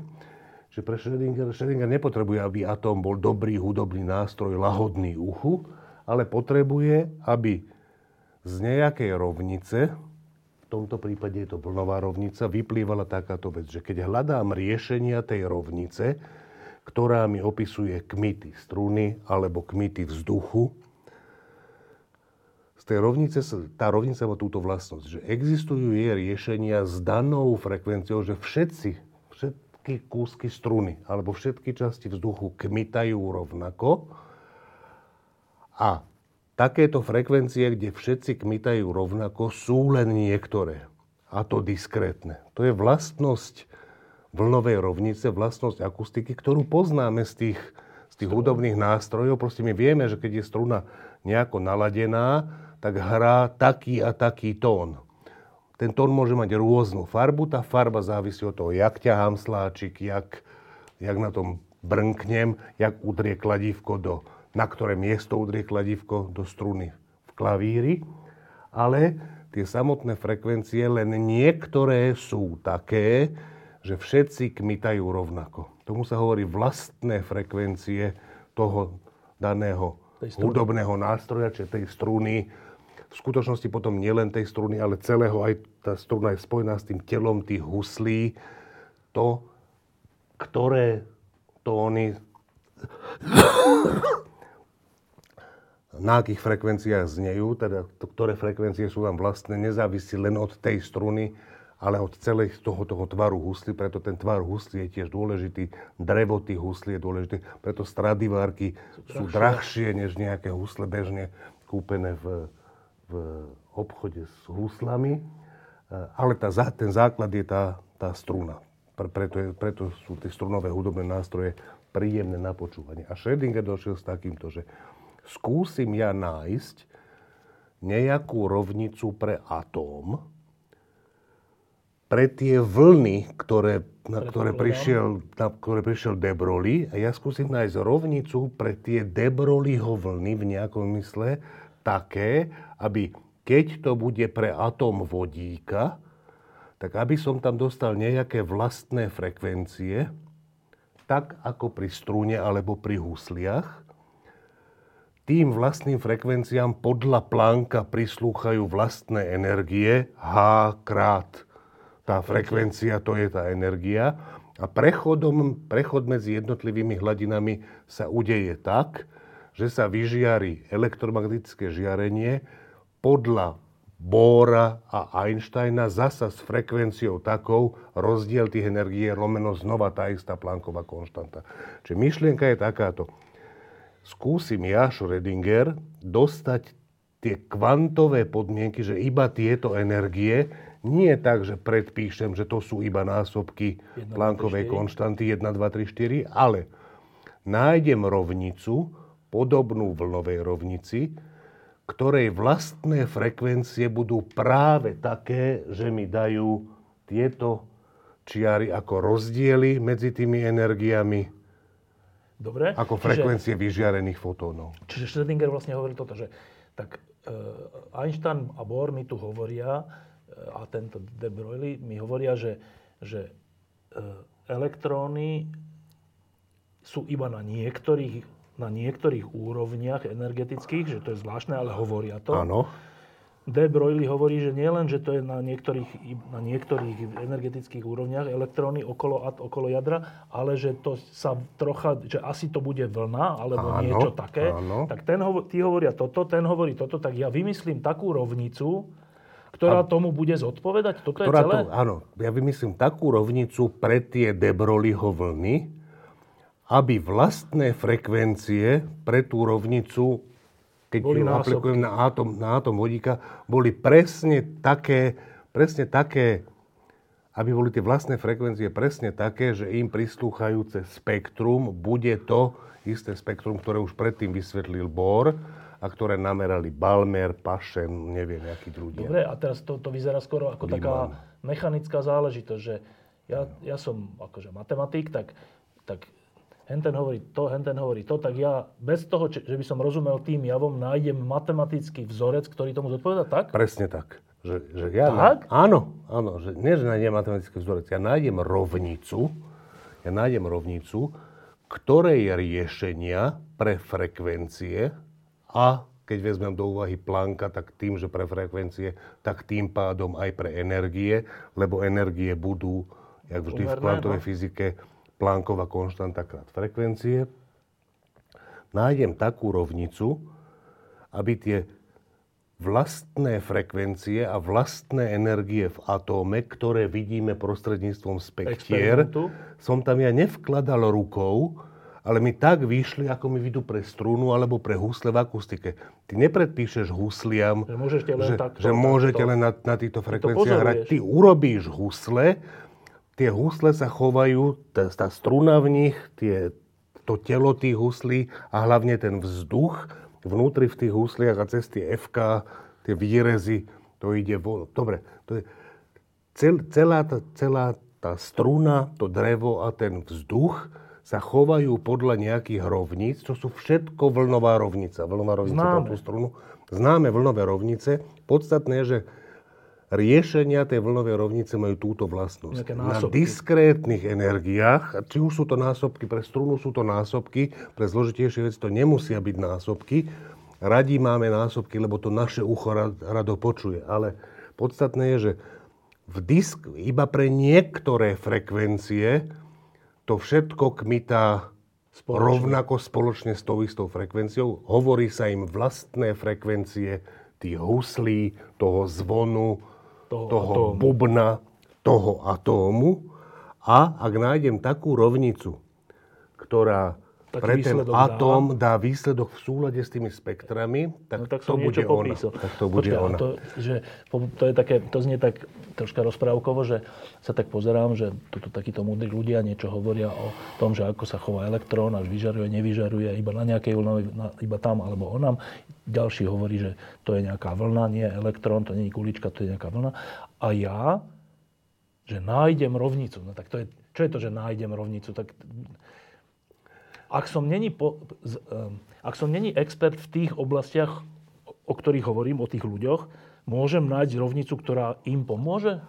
Speaker 2: Že pre Schrödinger, Schrödinger nepotrebuje, aby atóm bol dobrý hudobný nástroj, lahodný uchu, ale potrebuje, aby z nejakej rovnice, v tomto prípade je to vlnová rovnica, vyplývala takáto vec, že keď hľadám riešenia tej rovnice, ktorá mi opisuje kmity struny alebo kmity vzduchu. Tej rovnice, tá rovnica má túto vlastnosť, že existujú jej riešenia s danou frekvenciou, že všetci, všetky kúsky struny alebo všetky časti vzduchu kmitajú rovnako a takéto frekvencie, kde všetci kmitajú rovnako, sú len niektoré. A to diskrétne. To je vlastnosť vlnovej rovnice, vlastnosť akustiky, ktorú poznáme z tých, z tých hudobných nástrojov. Proste my vieme, že keď je struna nejako naladená, tak hrá taký a taký tón. Ten tón môže mať rôznu farbu, tá farba závisí od toho, jak ťahám sláčik, jak, jak na tom brnknem, jak udrie kladívko do, na ktoré miesto udrie kladívko do struny v klavíri. Ale tie samotné frekvencie, len niektoré sú také, že všetci kmitajú rovnako. Tomu sa hovorí vlastné frekvencie toho daného hudobného nástroja, čiže tej struny. V skutočnosti potom nielen tej struny, ale celého, aj tá struna je spojená s tým telom tých huslí. To, ktoré tóny na akých frekvenciách znejú, teda ktoré frekvencie sú vám vlastné, nezávisí len od tej struny, ale od celej toho, toho tvaru husly, preto ten tvar husly je tiež dôležitý, drevo tých huslí je dôležité, preto stradivárky sú, sú drahšie než nejaké husle bežne kúpené v, v obchode s huslami, ale tá, ten základ je tá, tá struna. Preto, je, preto sú tie strunové hudobné nástroje príjemné na počúvanie. A Schrödinger došiel s takýmto, že skúsim ja nájsť nejakú rovnicu pre atóm, pre tie vlny, ktoré, na ktoré prišiel, na ktoré prišiel De Broglie a ja skúsim nájsť rovnicu pre tie De Broglieho vlny v nejakom mysle také, aby keď to bude pre atóm vodíka, tak aby som tam dostal nejaké vlastné frekvencie, tak ako pri strúne alebo pri husliach, tým vlastným frekvenciám podľa plánka prislúchajú vlastné energie H krát tá frekvencia, to je tá energia. A prechodom, prechod medzi jednotlivými hladinami sa udeje tak, že sa vyžiari elektromagnetické žiarenie podľa Bohra a Einsteina zasa s frekvenciou takou, rozdiel tých energií je lomeno znova tá istá Plancková konštanta. Čiže myšlienka je takáto. Skúsim ja, Schrödinger, dostať tie kvantové podmienky, že iba tieto energie nie tak, že predpíšem, že to sú iba násobky Planckovej konštanty 1, 2, 3, 4, ale nájdem rovnicu, podobnú vlnovej rovnici, ktorej vlastné frekvencie budú práve také, že mi dajú tieto čiary ako rozdiely medzi tými energiami,
Speaker 1: Dobre.
Speaker 2: ako frekvencie čiže, vyžiarených fotónov.
Speaker 1: Čiže Schrödinger vlastne hovorí toto, že tak e, Einstein a Bohr mi tu hovoria, a tento De Broglie mi hovoria, že, že e, elektróny sú iba na niektorých, na niektorých úrovniach energetických, že to je zvláštne, ale hovoria to.
Speaker 2: Áno.
Speaker 1: De Broglie hovorí, že nie len, že to je na niektorých, na niektorých energetických úrovniach elektróny okolo, okolo jadra, ale že to sa trocha, že asi to bude vlna alebo áno, niečo také. Áno. Tak ten, tí hovoria toto, ten hovorí toto, tak ja vymyslím takú rovnicu, ktorá a, tomu bude zodpovedať? Toto je celé? To,
Speaker 2: áno. Ja vymyslím takú rovnicu pre tie Debroliho vlny, aby vlastné frekvencie pre tú rovnicu, keď
Speaker 1: Boli
Speaker 2: ju aplikujem na atom, na atom vodíka, boli presne také, presne také, aby boli tie vlastné frekvencie presne také, že im prislúchajúce spektrum bude to isté spektrum, ktoré už predtým vysvetlil Bohr a ktoré namerali Balmer, Paschen, neviem, akí ľudia.
Speaker 1: Dobre, a teraz to, to vyzerá skoro ako taká mechanická záležitosť, že ja, ja som akože matematik, tak, tak henten hovorí to, henten hovorí to, tak ja bez toho, že by som rozumel tým javom, nájdem matematický vzorec, ktorý tomu zodpoveda, tak?
Speaker 2: Presne tak. Že, že ja
Speaker 1: Tak?
Speaker 2: Na, áno, áno. Že nie, že nájdem matematický vzorec. Ja nájdem rovnicu, ja nájdem rovnicu, ktorej riešenia pre frekvencie a keď vezmem do úvahy Plancka, tak tým, že pre frekvencie, tak tým pádom aj pre energie, lebo energie budú, jak vždy v
Speaker 1: Umerné,
Speaker 2: kvantovej
Speaker 1: no.
Speaker 2: fyzike, Plancková konštanta krát frekvencie. Nájdem takú rovnicu, aby tie vlastné frekvencie a vlastné energie v atóme, ktoré vidíme prostredníctvom spektier, som tam ja nevkladal rukou, ale mi tak vyšli, ako mi vidú pre strunu alebo pre husle v akustike. Ty nepredpíšeš husliam,
Speaker 1: Že môžete len
Speaker 2: že,
Speaker 1: takto,
Speaker 2: že môžete
Speaker 1: takto.
Speaker 2: len na, na týchto frekvenciách hrať. Ty urobíš husle, tie husle sa chovajú, tá, tá struna v nich, tie, to telo tých huslí a hlavne ten vzduch vnútri v tých husliach a cez tie FK, tie výrezy, to ide von. Dobre, to je cel, celá, tá, celá tá struna, to drevo a ten vzduch sa chovajú podľa nejakých rovníc, čo sú všetko vlnová rovnica. Vlnová rovnica
Speaker 1: Známe.
Speaker 2: pre tú strunu. Známe vlnové rovnice. Podstatné je, že riešenia tej vlnovej rovnice majú túto vlastnosť. Na diskrétnych energiách, či už sú to násobky pre strunu, sú to násobky, pre zložitejšie veci to nemusia byť násobky. Radí máme násobky, lebo to naše ucho rad- rado počuje. Ale podstatné je, že v disk, iba pre niektoré frekvencie to všetko kmitá
Speaker 1: Spoločne.
Speaker 2: rovnako spoločne s tou istou frekvenciou. Hovorí sa im vlastné frekvencie tých huslí, toho zvonu,
Speaker 1: Toho
Speaker 2: toho,
Speaker 1: atómu.
Speaker 2: bubna, toho atómu. A ak nájdem takú rovnicu, ktorá
Speaker 1: Taký
Speaker 2: pre ten
Speaker 1: výsledok dá.
Speaker 2: atóm dá výsledok v súlade s tými spektrami, tak,
Speaker 1: No tak
Speaker 2: to bude
Speaker 1: niečo
Speaker 2: ona.
Speaker 1: popísal.
Speaker 2: Tak to bude
Speaker 1: Počkaj, a
Speaker 2: ona.
Speaker 1: To, že, to, je také, to znie tak troška rozprávkovo, že sa tak pozerám, že tuto takíto múdri ľudia niečo hovoria o tom, že ako sa chová elektrón, až vyžaruje, nevyžaruje, iba na nejakej na, iba tam alebo onam. Ďalší hovorí, že to je nejaká vlna, nie elektrón, to nie je kulička, to je nejaká vlna. A ja, že nájdem rovnicu. No tak to je, čo je to, že nájdem rovnicu? Tak ak som není, po, ak som není expert v tých oblastiach, o, o ktorých hovorím, o tých ľuďoch, môžem nájsť rovnicu, ktorá im pomôže?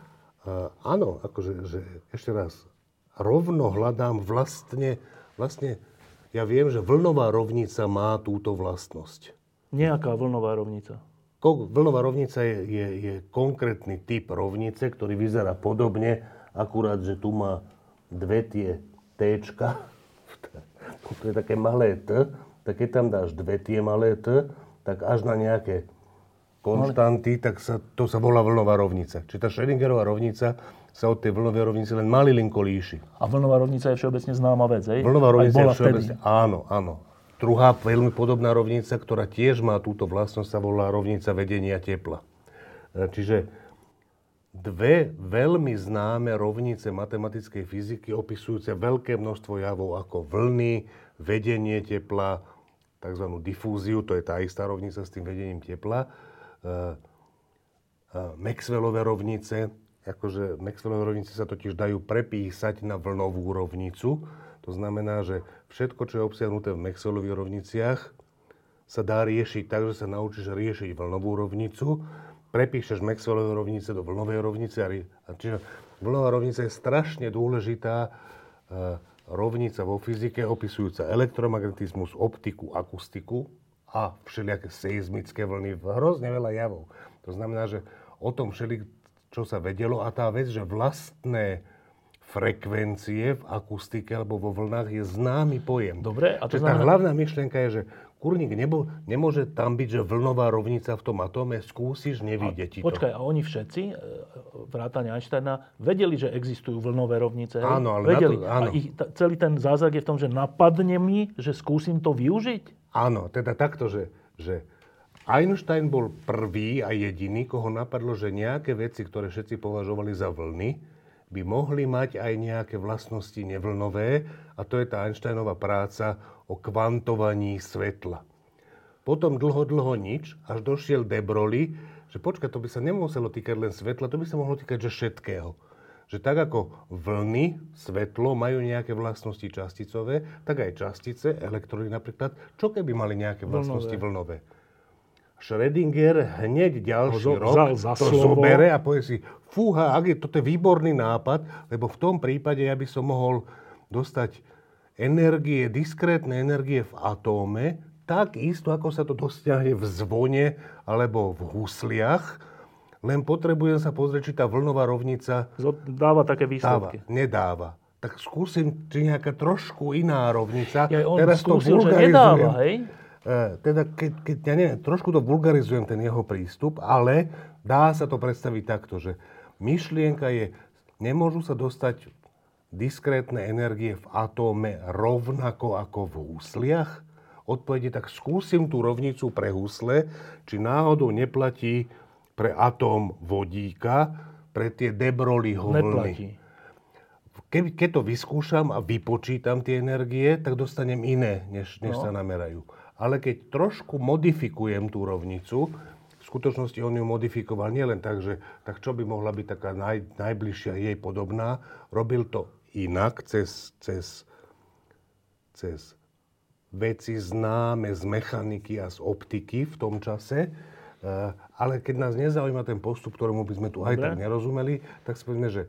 Speaker 2: Uh, áno, akože, že ešte raz, rovno hľadám vlastne, vlastne, ja viem, že vlnová rovnica má túto vlastnosť.
Speaker 1: Nejaká vlnová rovnica.
Speaker 2: Ko- Vlnová rovnica je, je, je konkrétny typ rovnice, ktorý vyzerá podobne, akurát, že tu má dve tie Tčka, to je také malé T, tak keď tam dáš dve tie malé T, tak až na nejaké konštanty, tak sa, to sa volá vlnová rovnica. Čiže tá Schrödingerová rovnica sa od tej vlnovej rovnice len malilinko líši.
Speaker 1: A vlnová rovnica je všeobecne známa vec, hej?
Speaker 2: Vlnová rovnica je všeobecne...
Speaker 1: vtedy.
Speaker 2: Áno, áno. Druhá veľmi podobná rovnica, ktorá tiež má túto vlastnosť, sa volá rovnica vedenia tepla. E, Čiže dve veľmi známe rovnice matematickej fyziky opisujúce veľké množstvo javov ako vlny, vedenie tepla, tzv. difúziu, to je tá istá rovnica s tým vedením tepla, e, e, Maxwellové rovnice, akože Maxwellové rovnice sa totiž dajú prepísať na vlnovú rovnicu. To znamená, že všetko, čo je obsiahnuté v Maxwellových rovniciach, sa dá riešiť tak, že sa naučíš riešiť vlnovú rovnicu, prepíšeš Maxwellové rovnice do vlnovej rovnice. Čiže vlnová rovnica je strašne dôležitá e, rovnica vo fyzike, opisujúca elektromagnetizmus, optiku, akustiku a všelijaké seizmické vlny, hrozne veľa javov. To znamená, že o tom všeli, čo sa vedelo a tá vec, že vlastné frekvencie v akustike alebo vo vlnách je známy pojem.
Speaker 1: Dobre, a to
Speaker 2: Čiže tá
Speaker 1: znamená-
Speaker 2: hlavná myšlienka je, že kurník nebo, nemôže tam byť, že vlnová rovnica v tom atóme, skúsiš, nevíde ti to.
Speaker 1: Počkaj, a oni všetci, e, vrátane Einsteina, vedeli, že existujú vlnové rovnice?
Speaker 2: Áno, ale
Speaker 1: vedeli.
Speaker 2: to- áno.
Speaker 1: A ich, celý ten zázrak je v tom, že napadne mi, že skúsim to využiť?
Speaker 2: Áno, teda takto, že, že Einstein bol prvý a jediný, koho napadlo, že nejaké veci, ktoré všetci považovali za vlny, by mohli mať aj nejaké vlastnosti nevlnové a to je tá Einsteinová práca o kvantovaní svetla. Potom dlho, dlho nič, až došiel De Broglie, že počkaj, to by sa nemuselo týkať len svetla, to by sa mohlo týkať že všetkého. Že tak ako vlny, svetlo majú nejaké vlastnosti časticové, tak aj častice, elektrony napríklad, čo keby mali nejaké vlastnosti vlnové. vlnové. Schrödinger hneď ďalší rok za to slovo. zobere a povie si, fúha, ak je, toto je výborný nápad, lebo v tom prípade ja by som mohol dostať energie, diskrétne energie v atóme, tak isto, ako sa to dosiahne v zvone alebo v husliach, len potrebujem sa pozrieť, či tá vlnová rovnica...
Speaker 1: Dáva také výsledky.
Speaker 2: Dáva, nedáva. Tak skúsim, či nejaká trošku iná rovnica.
Speaker 1: Ja, on Teraz skúsil, to že nedáva, hej?
Speaker 2: E, teda keď, keď ja neviem, trošku to vulgarizujem ten jeho prístup, ale dá sa to predstaviť takto, že myšlienka je, nemôžu sa dostať diskrétne energie v atóme rovnako ako v husliach? Odpovede, tak skúsim tú rovnicu pre husle, či náhodou neplatí pre atóm vodíka, pre tie debroliho vlny. Keď, keď to vyskúšam a vypočítam tie energie, tak dostanem iné, než, než no. sa namerajú ale keď trošku modifikujem tú rovnicu, skutočnosti on ju modifikoval nielen tak, že tak čo by mohla byť taká naj, najbližšia jej podobná, robil to inak cez, cez, cez veci známe z mechaniky a z optiky v tom čase. Uh, ale keď nás nezaujíma ten postup, ktorému by sme tu aj tak nerozumeli, tak si že,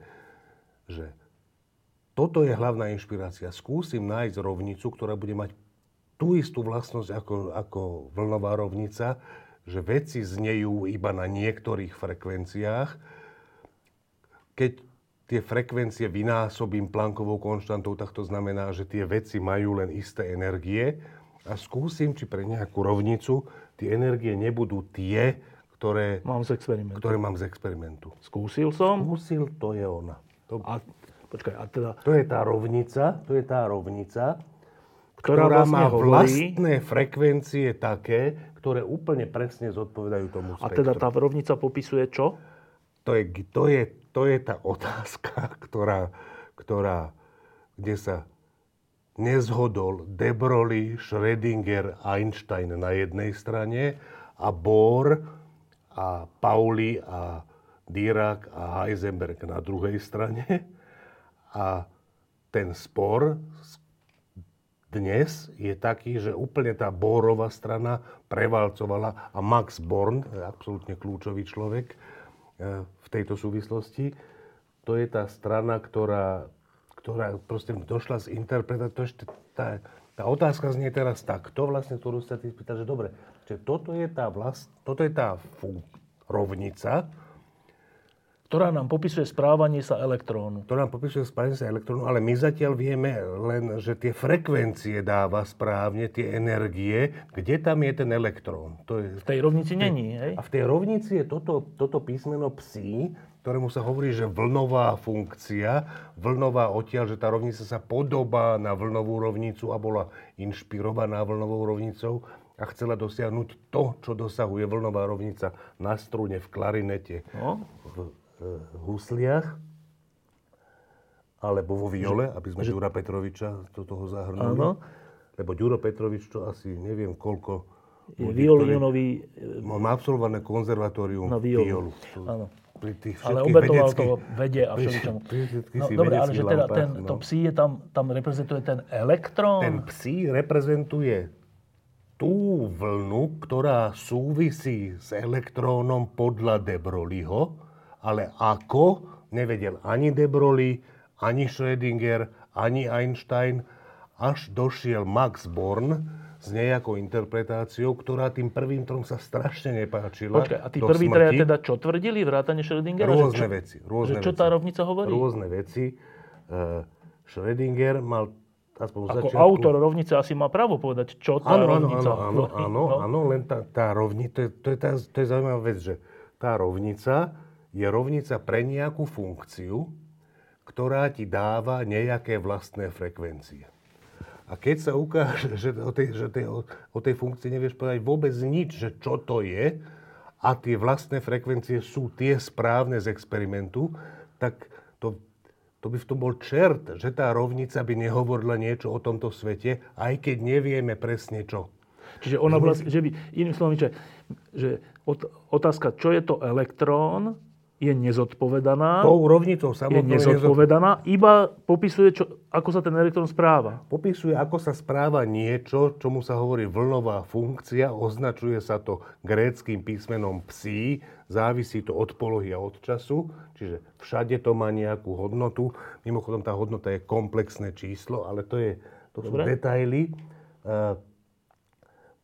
Speaker 2: že toto je hlavná inšpirácia. Skúsim nájsť rovnicu, ktorá bude mať tú istú vlastnosť ako, ako vlnová rovnica, že veci znejú iba na niektorých frekvenciách. Keď tie frekvencie vynásobím plankovou konštantou, tak to znamená, že tie veci majú len isté energie a skúsim, či pre nejakú rovnicu tie energie nebudú tie, ktoré
Speaker 1: mám z experimentu.
Speaker 2: Ktoré mám z experimentu.
Speaker 1: Skúsil som?
Speaker 2: Skúsil, to je ona. To,
Speaker 1: a, počkaj, a teda...
Speaker 2: To je tá rovnica, to je tá rovnica, ktorá, ktorá vlastne má hovorí, vlastné frekvencie také, ktoré úplne presne zodpovedajú tomu spektru.
Speaker 1: A teda tá rovnica popisuje čo?
Speaker 2: To je, to je, to je tá otázka, ktorá, ktorá, kde sa nezhodol De Broglie, Schrödinger, Einstein na jednej strane a Bohr a Pauli a Dirac a Heisenberg na druhej strane. A ten spor dnes je taký, že úplne tá Borová strana prevalcovala a Max Born, absolútne kľúčový človek e, v tejto súvislosti, to je tá strana, ktorá, ktorá proste došla z interpretácie. Tá, tá otázka znie teraz takto, vlastne, ktorú sa ty spýta, že dobre, že toto je tá, vlast, toto je tá fú, rovnica,
Speaker 1: ktorá nám popisuje správanie sa elektrónu.
Speaker 2: Ktorá nám popisuje správanie sa elektrónu, ale my zatiaľ vieme len, že tie frekvencie dáva správne, tie energie, kde tam je ten elektrón.
Speaker 1: To je, v tej rovnici není, hej?
Speaker 2: A v tej rovnici je toto, toto písmeno psi, ktorému sa hovorí, že vlnová funkcia, vlnová odtiaľ, že tá rovnica sa podobá na vlnovú rovnicu a bola inšpirovaná vlnovou rovnicou a chcela dosiahnuť to, čo dosahuje vlnová rovnica na strune v klarinete, no. v husliach, alebo vo viole, aby sme že... Ďura Petroviča do toho zahrnuli. Áno. Lebo Ďuro Petrovič, to asi neviem koľko...
Speaker 1: Je violinový...
Speaker 2: Má absolvované konzervatórium na violu. violu.
Speaker 1: Áno. Pri tých ale obetoval to vede a všeličomu. No, dobre, ale že teda ten, no. to psi je tam, tam reprezentuje ten elektrón?
Speaker 2: Ten psi reprezentuje tú vlnu, ktorá súvisí s elektrónom podľa De Broglieho, ale ako nevedel ani De Broglie, ani Schrödinger, ani Einstein, až došiel Max Born s nejakou interpretáciou, ktorá tým prvým trom sa strašne nepáčila.
Speaker 1: Počkaj, a tí prví traja teda čo tvrdili, vrátane Schrödingera?
Speaker 2: Rôzne
Speaker 1: že čo,
Speaker 2: veci. Rôzne
Speaker 1: že čo tá rovnica hovorí?
Speaker 2: Rôzne veci. Uh, Schrödinger mal aspoň
Speaker 1: Ako začiatku... autor rovnice asi má právo povedať, čo tá
Speaker 2: áno,
Speaker 1: rovnica
Speaker 2: áno, áno, áno, no. áno, len tá, tá rovnica, to je, to, je tá, to je zaujímavá vec, že tá rovnica je rovnica pre nejakú funkciu, ktorá ti dáva nejaké vlastné frekvencie. A keď sa ukáže, že o tej, že tej, o, tej funkcii nevieš povedať vôbec nič, že čo to je, a tie vlastné frekvencie sú tie správne z experimentu, tak to, to by v tom bol čert, že tá rovnica by nehovorila niečo o tomto svete, aj keď nevieme presne čo.
Speaker 1: Čiže ona vlastne, že by, iným slovom, že, že otázka, čo je to elektrón, je nezodpovedaná.
Speaker 2: Tou rovnicou samotnou
Speaker 1: je nezodpovedaná, iba popisuje, čo, ako sa ten elektrón správa.
Speaker 2: Popisuje, ako sa správa niečo, čomu sa hovorí vlnová funkcia, označuje sa to gréckým písmenom psi, závisí to od polohy a od času, čiže všade to má nejakú hodnotu. Mimochodom, tá hodnota je komplexné číslo, ale to, je, to sú detaily.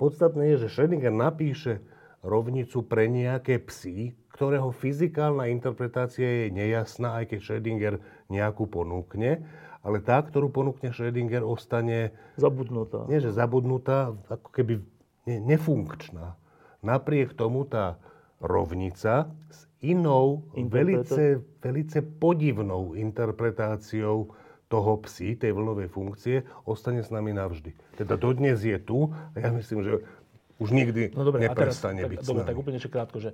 Speaker 2: Podstatné je, že Schrödinger napíše rovnicu pre nejaké psy, ktorého fyzikálna interpretácia je nejasná, aj keď Schrödinger nejakú ponúkne, ale tá, ktorú ponúkne Schrödinger, ostane...
Speaker 1: Zabudnutá.
Speaker 2: Nie, že zabudnutá, ako keby ne, nefunkčná. Napriek tomu tá rovnica s inou, velice, velice podivnou interpretáciou toho psi, tej vlnovej funkcie, ostane s nami navždy. Teda dodnes je tu a ja myslím, že už nikdy no dobre, neprestane teraz, byť tak,
Speaker 1: dobre, tak úplne krátko, že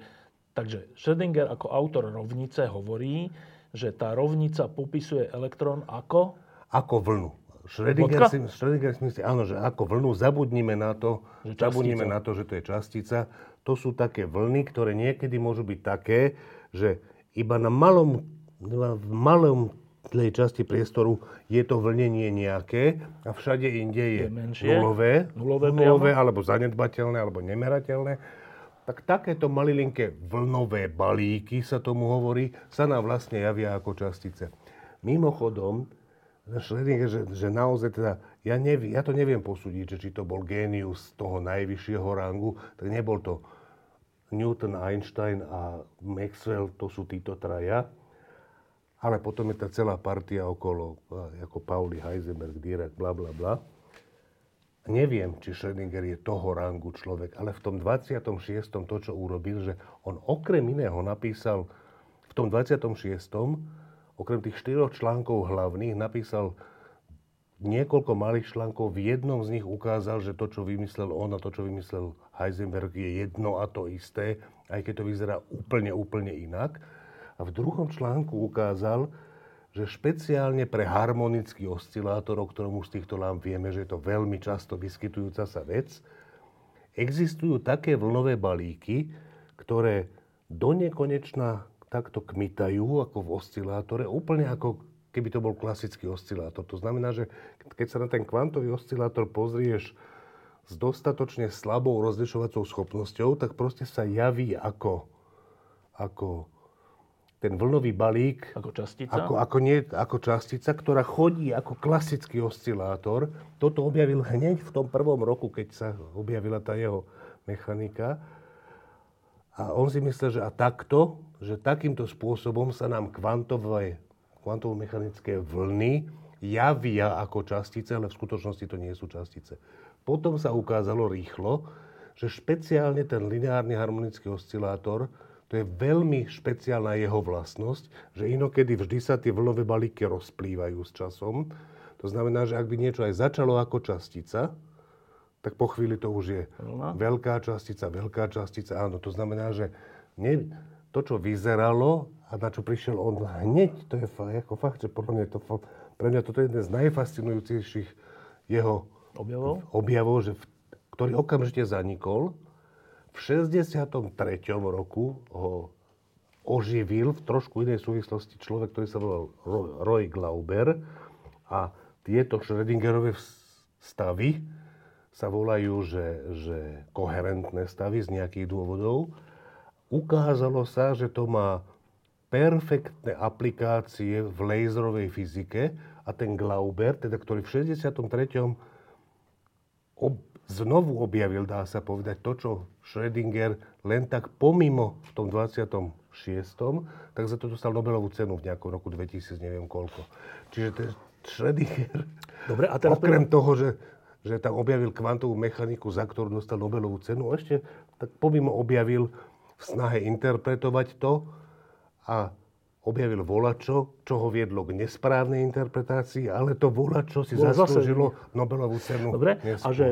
Speaker 1: Takže Schrödinger ako autor rovnice hovorí, že tá rovnica popisuje elektrón ako?
Speaker 2: Ako vlnu. Schrödinger si, Schrödinger si myslí, áno, že ako vlnu, zabudnime na to, zabudnime na to, že to je častica. To sú také vlny, ktoré niekedy môžu byť také, že iba na malom, v malom tlej časti priestoru je to vlnenie nejaké a všade inde je, je menšie, nulové, nulové, nulové alebo zanedbateľné, alebo nemerateľné tak takéto malilinké vlnové balíky, sa tomu hovorí, sa nám vlastne javia ako častice. Mimochodom, že, že naozaj teda, ja, neviem, ja to neviem posúdiť, že či to bol génius toho najvyššieho rangu, tak nebol to Newton, Einstein a Maxwell, to sú títo traja, ale potom je tá celá partia okolo, ako Pauli, Heisenberg, Dirac, bla bla bla. Neviem, či Schrödinger je toho rangu človek, ale v tom 26. to, čo urobil, že on okrem iného napísal, v tom 26. okrem tých štyroch článkov hlavných napísal niekoľko malých článkov. V jednom z nich ukázal, že to, čo vymyslel on a to, čo vymyslel Heisenberg, je jedno a to isté, aj keď to vyzerá úplne, úplne inak. A v druhom článku ukázal, že špeciálne pre harmonický oscilátor, o ktorom už z týchto lám vieme, že je to veľmi často vyskytujúca sa vec, existujú také vlnové balíky, ktoré do nekonečna takto kmitajú ako v oscilátore, úplne ako keby to bol klasický oscilátor. To znamená, že keď sa na ten kvantový oscilátor pozrieš s dostatočne slabou rozlišovacou schopnosťou, tak proste sa javí ako, ako ten vlnový balík...
Speaker 1: Ako častica?
Speaker 2: Ako, ako, nie, ako častica, ktorá chodí ako klasický oscilátor. Toto objavil hneď v tom prvom roku, keď sa objavila tá jeho mechanika. A on si myslel, že a takto, že takýmto spôsobom sa nám kvantové, kvantovo-mechanické vlny javia ako častice, ale v skutočnosti to nie sú častice. Potom sa ukázalo rýchlo, že špeciálne ten lineárny harmonický oscilátor to je veľmi špeciálna jeho vlastnosť, že inokedy vždy sa tie vlnové balíky rozplývajú s časom. To znamená, že ak by niečo aj začalo ako častica, tak po chvíli to už je Vlna. veľká častica, veľká častica. Áno, to znamená, že nie, to, čo vyzeralo a na čo prišiel on hneď, to je ako fakt, že podľa mňa to, pre mňa toto je jeden z najfascinujúcejších jeho
Speaker 1: objavov,
Speaker 2: objavov že v, ktorý okamžite zanikol v 63. roku ho oživil v trošku inej súvislosti človek, ktorý sa volal Roy Glauber a tieto Schrödingerové stavy sa volajú, že, že koherentné stavy z nejakých dôvodov. Ukázalo sa, že to má perfektné aplikácie v laserovej fyzike a ten Glauber, teda ktorý v 63. Ob, znovu objavil, dá sa povedať, to, čo Schrödinger len tak pomimo v tom 26. tak za to dostal Nobelovú cenu v nejakom roku 2000, neviem koľko. Čiže ten Schrödinger, Dobre, a teraz okrem toho, že, že tam objavil kvantovú mechaniku, za ktorú dostal Nobelovú cenu, ešte tak pomimo objavil v snahe interpretovať to a objavil volačo, čo ho viedlo k nesprávnej interpretácii, ale to volačo si
Speaker 1: Bolo zase-
Speaker 2: zaslúžilo Nobelovú cenu.
Speaker 1: Dobre? A
Speaker 2: neskôr.
Speaker 1: že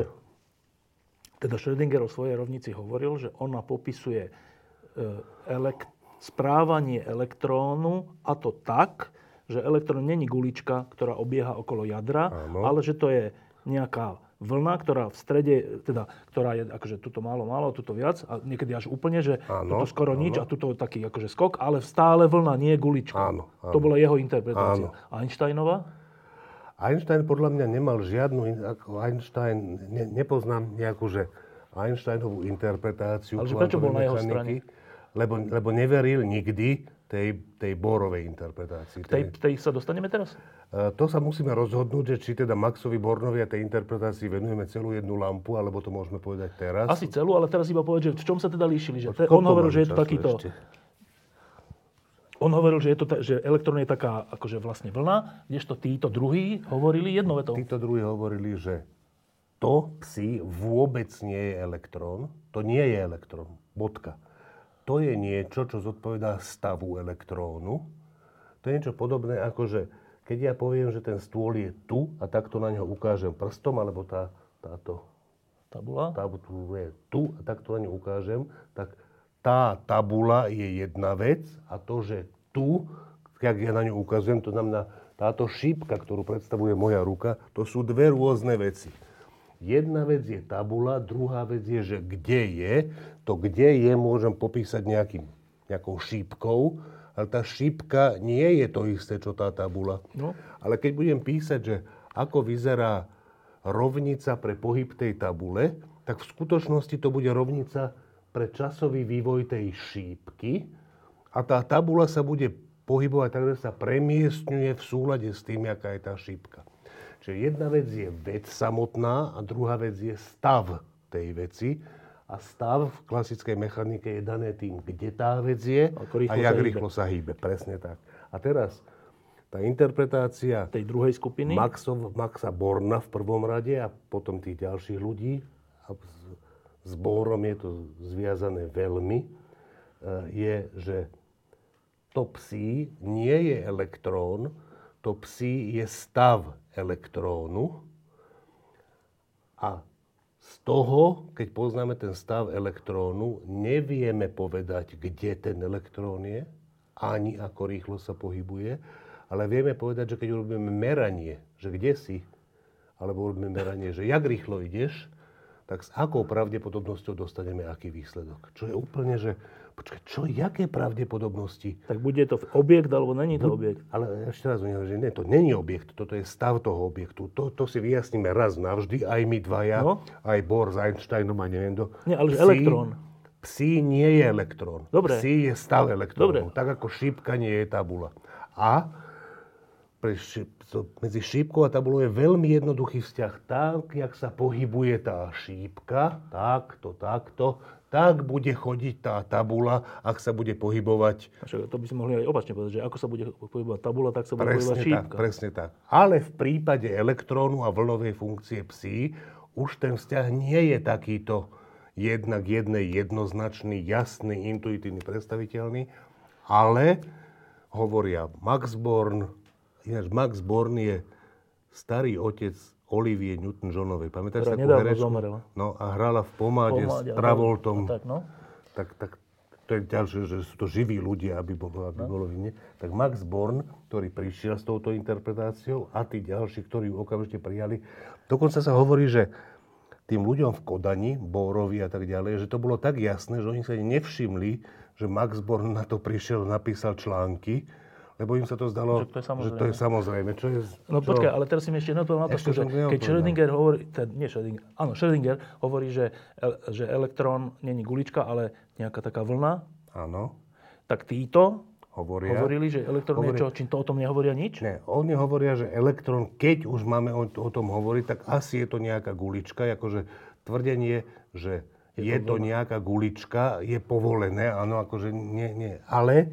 Speaker 1: teda Schrödinger o svojej rovnici hovoril, že ona popisuje e, elek- správanie elektrónu a to tak, že elektrón není gulička, ktorá obieha okolo jadra,
Speaker 2: Áno.
Speaker 1: ale že to je nejaká vlna, ktorá v strede, teda, ktorá je akože tuto málo, málo, tuto viac a niekedy až úplne, že
Speaker 2: Áno,
Speaker 1: tuto skoro
Speaker 2: áno.
Speaker 1: nič a tuto taký akože skok, ale stále vlna, nie gulička.
Speaker 2: Áno, áno.
Speaker 1: To bola jeho interpretácia.
Speaker 2: Áno.
Speaker 1: Einsteinova?
Speaker 2: Einstein podľa mňa nemal žiadnu, ako Einstein, ne, nepoznám nejakú, že Einsteinovú interpretáciu
Speaker 1: Ale prečo bol na jeho
Speaker 2: mechaniky, lebo, lebo neveril nikdy tej, tej Borovej interpretácii.
Speaker 1: Tej, tej sa dostaneme teraz?
Speaker 2: E, To sa musíme rozhodnúť, že či teda Maxovi Bornovi a tej interpretácii venujeme celú jednu lampu, alebo to môžeme povedať teraz.
Speaker 1: Asi celú, ale teraz iba povedať, že v čom sa teda líšili. Že te, on hovoril, že je to takýto...
Speaker 2: ešte?
Speaker 1: On hovoril, že, je to, ta- že elektrón je taká akože vlastne vlna, kdežto títo druhí hovorili jednovetou.
Speaker 2: Títo druhí hovorili, že to psi vôbec nie je elektrón. To nie je elektrón. Bodka. To je niečo, čo zodpovedá stavu elektrónu. To je niečo podobné ako, že keď ja poviem, že ten stôl je tu a takto na ňo ukážem prstom, alebo tá, táto
Speaker 1: Tabula.
Speaker 2: tabula je tu a takto na ňu ukážem, tak tá tabula je jedna vec a to, že tu, jak ja na ňu ukazujem, to znamená táto šípka, ktorú predstavuje moja ruka, to sú dve rôzne veci. Jedna vec je tabula, druhá vec je, že kde je. To kde je môžem popísať nejakým, nejakou šípkou, ale tá šípka nie je to isté, čo tá tabula.
Speaker 1: No.
Speaker 2: Ale keď budem písať, že ako vyzerá rovnica pre pohyb tej tabule, tak v skutočnosti to bude rovnica pre časový vývoj tej šípky a tá tabula sa bude pohybovať tak, že sa premiestňuje v súlade s tým, aká je tá šípka. Čiže jedna vec je vec samotná a druhá vec je stav tej veci. A stav v klasickej mechanike je dané tým, kde tá vec je a jak rýchlo sa hýbe. Presne tak. A teraz tá interpretácia
Speaker 1: Tej druhej skupiny.
Speaker 2: Maxov, Maxa Borna v prvom rade a potom tých ďalších ľudí. A s, s Borom je to zviazané veľmi. e, Je, že to psi nie je elektrón, to psi je stav elektrónu. A z toho, keď poznáme ten stav elektrónu, nevieme povedať, kde ten elektrón je, ani ako rýchlo sa pohybuje, ale vieme povedať, že keď urobíme meranie, že kde si, alebo urobíme meranie, že jak rýchlo ideš, tak s akou pravdepodobnosťou dostaneme aký výsledok. Čo je úplne, že počkaj, čo, jaké pravdepodobnosti?
Speaker 1: Tak bude to objekt, alebo není to objekt.
Speaker 2: Ale ešte raz, že nie, to není objekt, toto je stav toho objektu. To, to si vyjasníme raz navždy, aj my dvaja,
Speaker 1: No.
Speaker 2: aj Bohr s Einsteinom a neviem kto.
Speaker 1: Nie, ale že elektrón.
Speaker 2: Psi nie je elektrón.
Speaker 1: Dobre.
Speaker 2: Psi je stav elektrónov.
Speaker 1: Dobre.
Speaker 2: Tak ako šípka nie je tabula. A pre šíp, to, medzi šípkou a tabulou je veľmi jednoduchý vzťah. Tak, jak sa pohybuje tá šípka, takto, takto, tak bude chodiť tá tabula, ak sa bude pohybovať
Speaker 1: Však to by sme mohli aj opačne povedať, že ako sa bude pohybovať tabula, tak sa bude pohybovať
Speaker 2: Presne tak,
Speaker 1: šípka.
Speaker 2: presne tak. Ale v prípade elektrónu a vlnovej funkcie psi už ten vzťah nie je takýto jednak jednej jednoznačný, jasný, intuitívny, predstaviteľný, ale hovoria Max Born, ináč Max Born je starý otec Olivie Newton-Johnovej. Pamätáš takú herečku?
Speaker 1: zomrela.
Speaker 2: No a hrala v pomáde,
Speaker 1: Pomáde
Speaker 2: s Travoltom.
Speaker 1: Tak, no.
Speaker 2: Tak, tak to je ďalšie, že sú to živí ľudia, aby bolo, aby bolo vidne. Tak Max Born, ktorý prišiel s touto interpretáciou a tí ďalší, ktorí ju okamžite prijali. Dokonca sa hovorí, že tým ľuďom v Kodani, Bórovi a tak ďalej, že to bolo tak jasné, že oni sa nevšimli, že Max Born na to prišiel, napísal články, lebo im sa to zdalo,
Speaker 1: Že to je
Speaker 2: že to je samozrejme. Čo je,
Speaker 1: No
Speaker 2: čo,
Speaker 1: počkaj, ale teraz si mi ešte neodpovedal na to,
Speaker 2: Ešte
Speaker 1: že
Speaker 2: to
Speaker 1: keď Schrödinger hovorí, teda, nie Schrödinger, áno, Schrödinger hovorí, že, že elektrón není gulička, ale nejaká taká vlna,
Speaker 2: Áno,
Speaker 1: tak títo
Speaker 2: hovoria.
Speaker 1: hovorili, že elektrón je
Speaker 2: Hovorí-
Speaker 1: čo, čím to o tom nehovoria nič?
Speaker 2: Ne, oni hovoria, že elektrón, keď už máme o, o tom hovoriť, tak asi je to nejaká gulička, akože tvrdenie, že je, to, nejaká gulička, je povolené, áno, akože nie, nie. Ale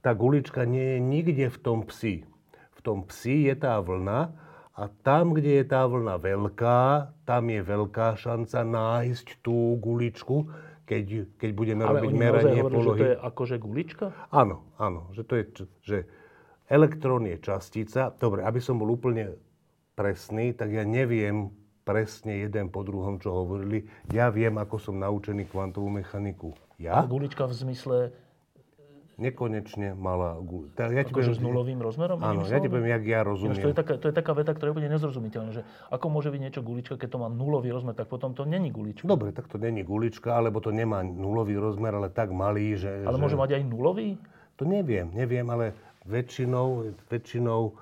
Speaker 2: tá gulička nie je nikde v tom psi. V tom psi je tá vlna a tam, kde je tá vlna veľká, tam je veľká šanca nájsť tú guličku. keď, keď budeme
Speaker 1: Ale
Speaker 2: robiť meranie
Speaker 1: hovorili,
Speaker 2: polohy.
Speaker 1: že to je akože gulička?
Speaker 2: Áno, áno, že to je, že elektrón je častica. Dobre, aby som bol úplne presný, tak ja neviem presne jeden po druhom, čo hovorili. Ja viem, ako som naučený kvantovú mechaniku.
Speaker 1: A
Speaker 2: Ja?
Speaker 1: gulička v zmysle
Speaker 2: Nekonečne malá guľa. Tak Ja
Speaker 1: akože s nulovým rozmerom?
Speaker 2: Áno, ja ti poviem, jak ja
Speaker 1: Ináč
Speaker 2: rozumiem.
Speaker 1: to, je taká, to je taká veta, ktorá je úplne nezrozumiteľná, že ako môže byť niečo gulička, keď to má nulový rozmer, tak potom to není gulička.
Speaker 2: Dobre, tak to není gulička, alebo to nemá nulový rozmer, ale tak malý, že...
Speaker 1: Ale
Speaker 2: že...
Speaker 1: môže mať aj nulový?
Speaker 2: To neviem, neviem, ale väčšinou, väčšinou e,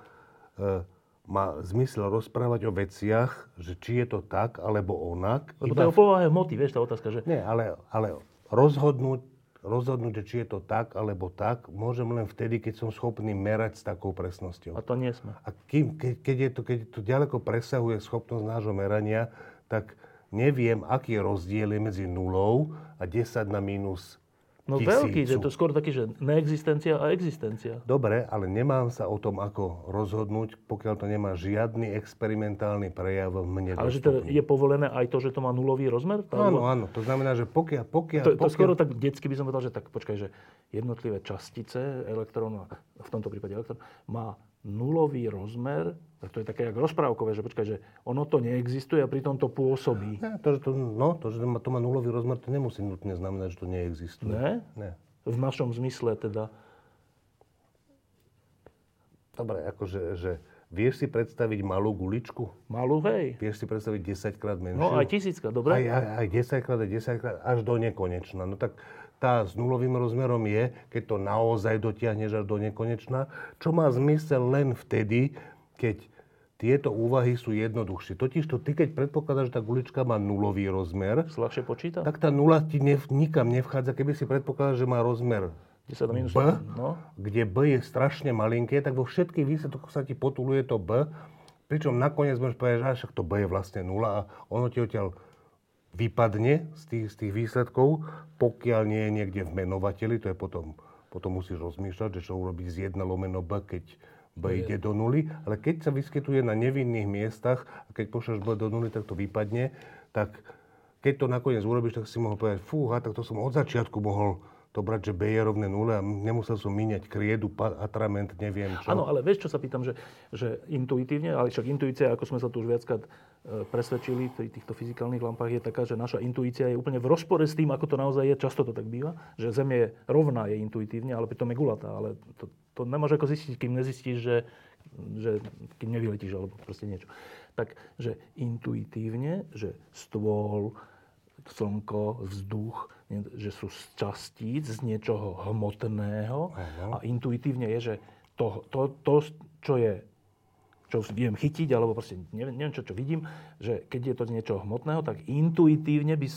Speaker 2: má zmysel rozprávať o veciach, že či je to tak, alebo onak.
Speaker 1: Lebo to je o povahe hmoty, vieš, tá otázka, že
Speaker 2: Nie, ale, ale rozhodnúť, rozhodnúť, či je to tak, alebo tak, môžem len vtedy, keď som schopný merať s takou presnosťou.
Speaker 1: a to nie sme.
Speaker 2: A kým, ke, keď, je to, keď to ďaleko presahuje schopnosť nášho merania, tak neviem, aký rozdiel je medzi nulou a 10 na minus
Speaker 1: No
Speaker 2: tisícu.
Speaker 1: veľký, že to skôr taký, že neexistencia a existencia.
Speaker 2: Dobre, ale nemám sa o tom, ako rozhodnúť, pokiaľ to nemá žiadny experimentálny prejav v mne
Speaker 1: Ale že to je povolené aj to, že to má nulový rozmer? Tá-
Speaker 2: Áno, áno. To znamená, že pokiaľ... pokiaľ,
Speaker 1: To, to
Speaker 2: pokiaľ
Speaker 1: skoro tak detsky by som povedal, že tak počkaj, že jednotlivé častice elektrónu, v tomto prípade elektrón, má nulový rozmer, tak to je také jak rozprávkové, že počkaj, že ono to neexistuje a pritom to pôsobí.
Speaker 2: Ne, to, že to, no, to, že to má, to má nulový rozmer, to nemusí nutne znamenať, že to neexistuje.
Speaker 1: Ne?
Speaker 2: Ne.
Speaker 1: V našom zmysle teda.
Speaker 2: Dobre, akože, že vieš si predstaviť malú guličku?
Speaker 1: Malú, hej.
Speaker 2: Vieš si predstaviť 10 krát menšiu?
Speaker 1: No aj tisícka,
Speaker 2: Aj,
Speaker 1: dobre?
Speaker 2: aj, aj 10 krát, aj 10 krát, až do nekonečna. No tak tá s nulovým rozmerom je, keď to naozaj dotiahneš až do nekonečna, čo má zmysel len vtedy, keď tieto úvahy sú jednoduchšie. Totiž to ty, keď predpokladáš, že tá gulička má nulový rozmer,
Speaker 1: Ľahšie počíta?
Speaker 2: tak tá nula ti nev, nikam nevchádza. Keby si predpokladal, že má rozmer
Speaker 1: 10 na minus
Speaker 2: B,
Speaker 1: 1. No.
Speaker 2: kde B je strašne malinké, tak vo všetkých výsledkoch sa ti potuluje to B, pričom nakoniec môžeš povedať, že však to B je vlastne nula a ono ti odtiaľ vypadne z tých, z tých výsledkov, pokiaľ nie je niekde v menovateli, to je potom, potom musíš rozmýšľať, že čo urobiť z 1 lomeno B, keď B ide do nuly, ale keď sa vyskytuje na nevinných miestach a keď pošleš B do nuly, tak to vypadne, tak keď to nakoniec urobíš, tak si mohol povedať, fúha, tak to som od začiatku mohol to brať, že B je rovné nule a nemusel som míňať kriedu, atrament, neviem čo.
Speaker 1: Áno, ale vieš, čo sa pýtam, že, že intuitívne, ale však intuícia, ako sme sa tu už viackrát presvedčili v týchto fyzikálnych lampách, je taká, že naša intuícia je úplne v rozpore s tým, ako to naozaj je. Často to tak býva, že Zem je rovná je intuitívne, ale pritom je gulatá. Ale to, to nemáš ako zistiť, kým nezistíš, že, že kým nevyletíš alebo proste niečo. Takže intuitívne, že stôl, slnko, vzduch, že sú z častíc, z niečoho hmotného
Speaker 2: Áno.
Speaker 1: a intuitívne je, že to, to, to čo je čo viem chytiť, alebo proste neviem, neviem čo, čo vidím, že keď je to z niečoho hmotného, tak intuitívne by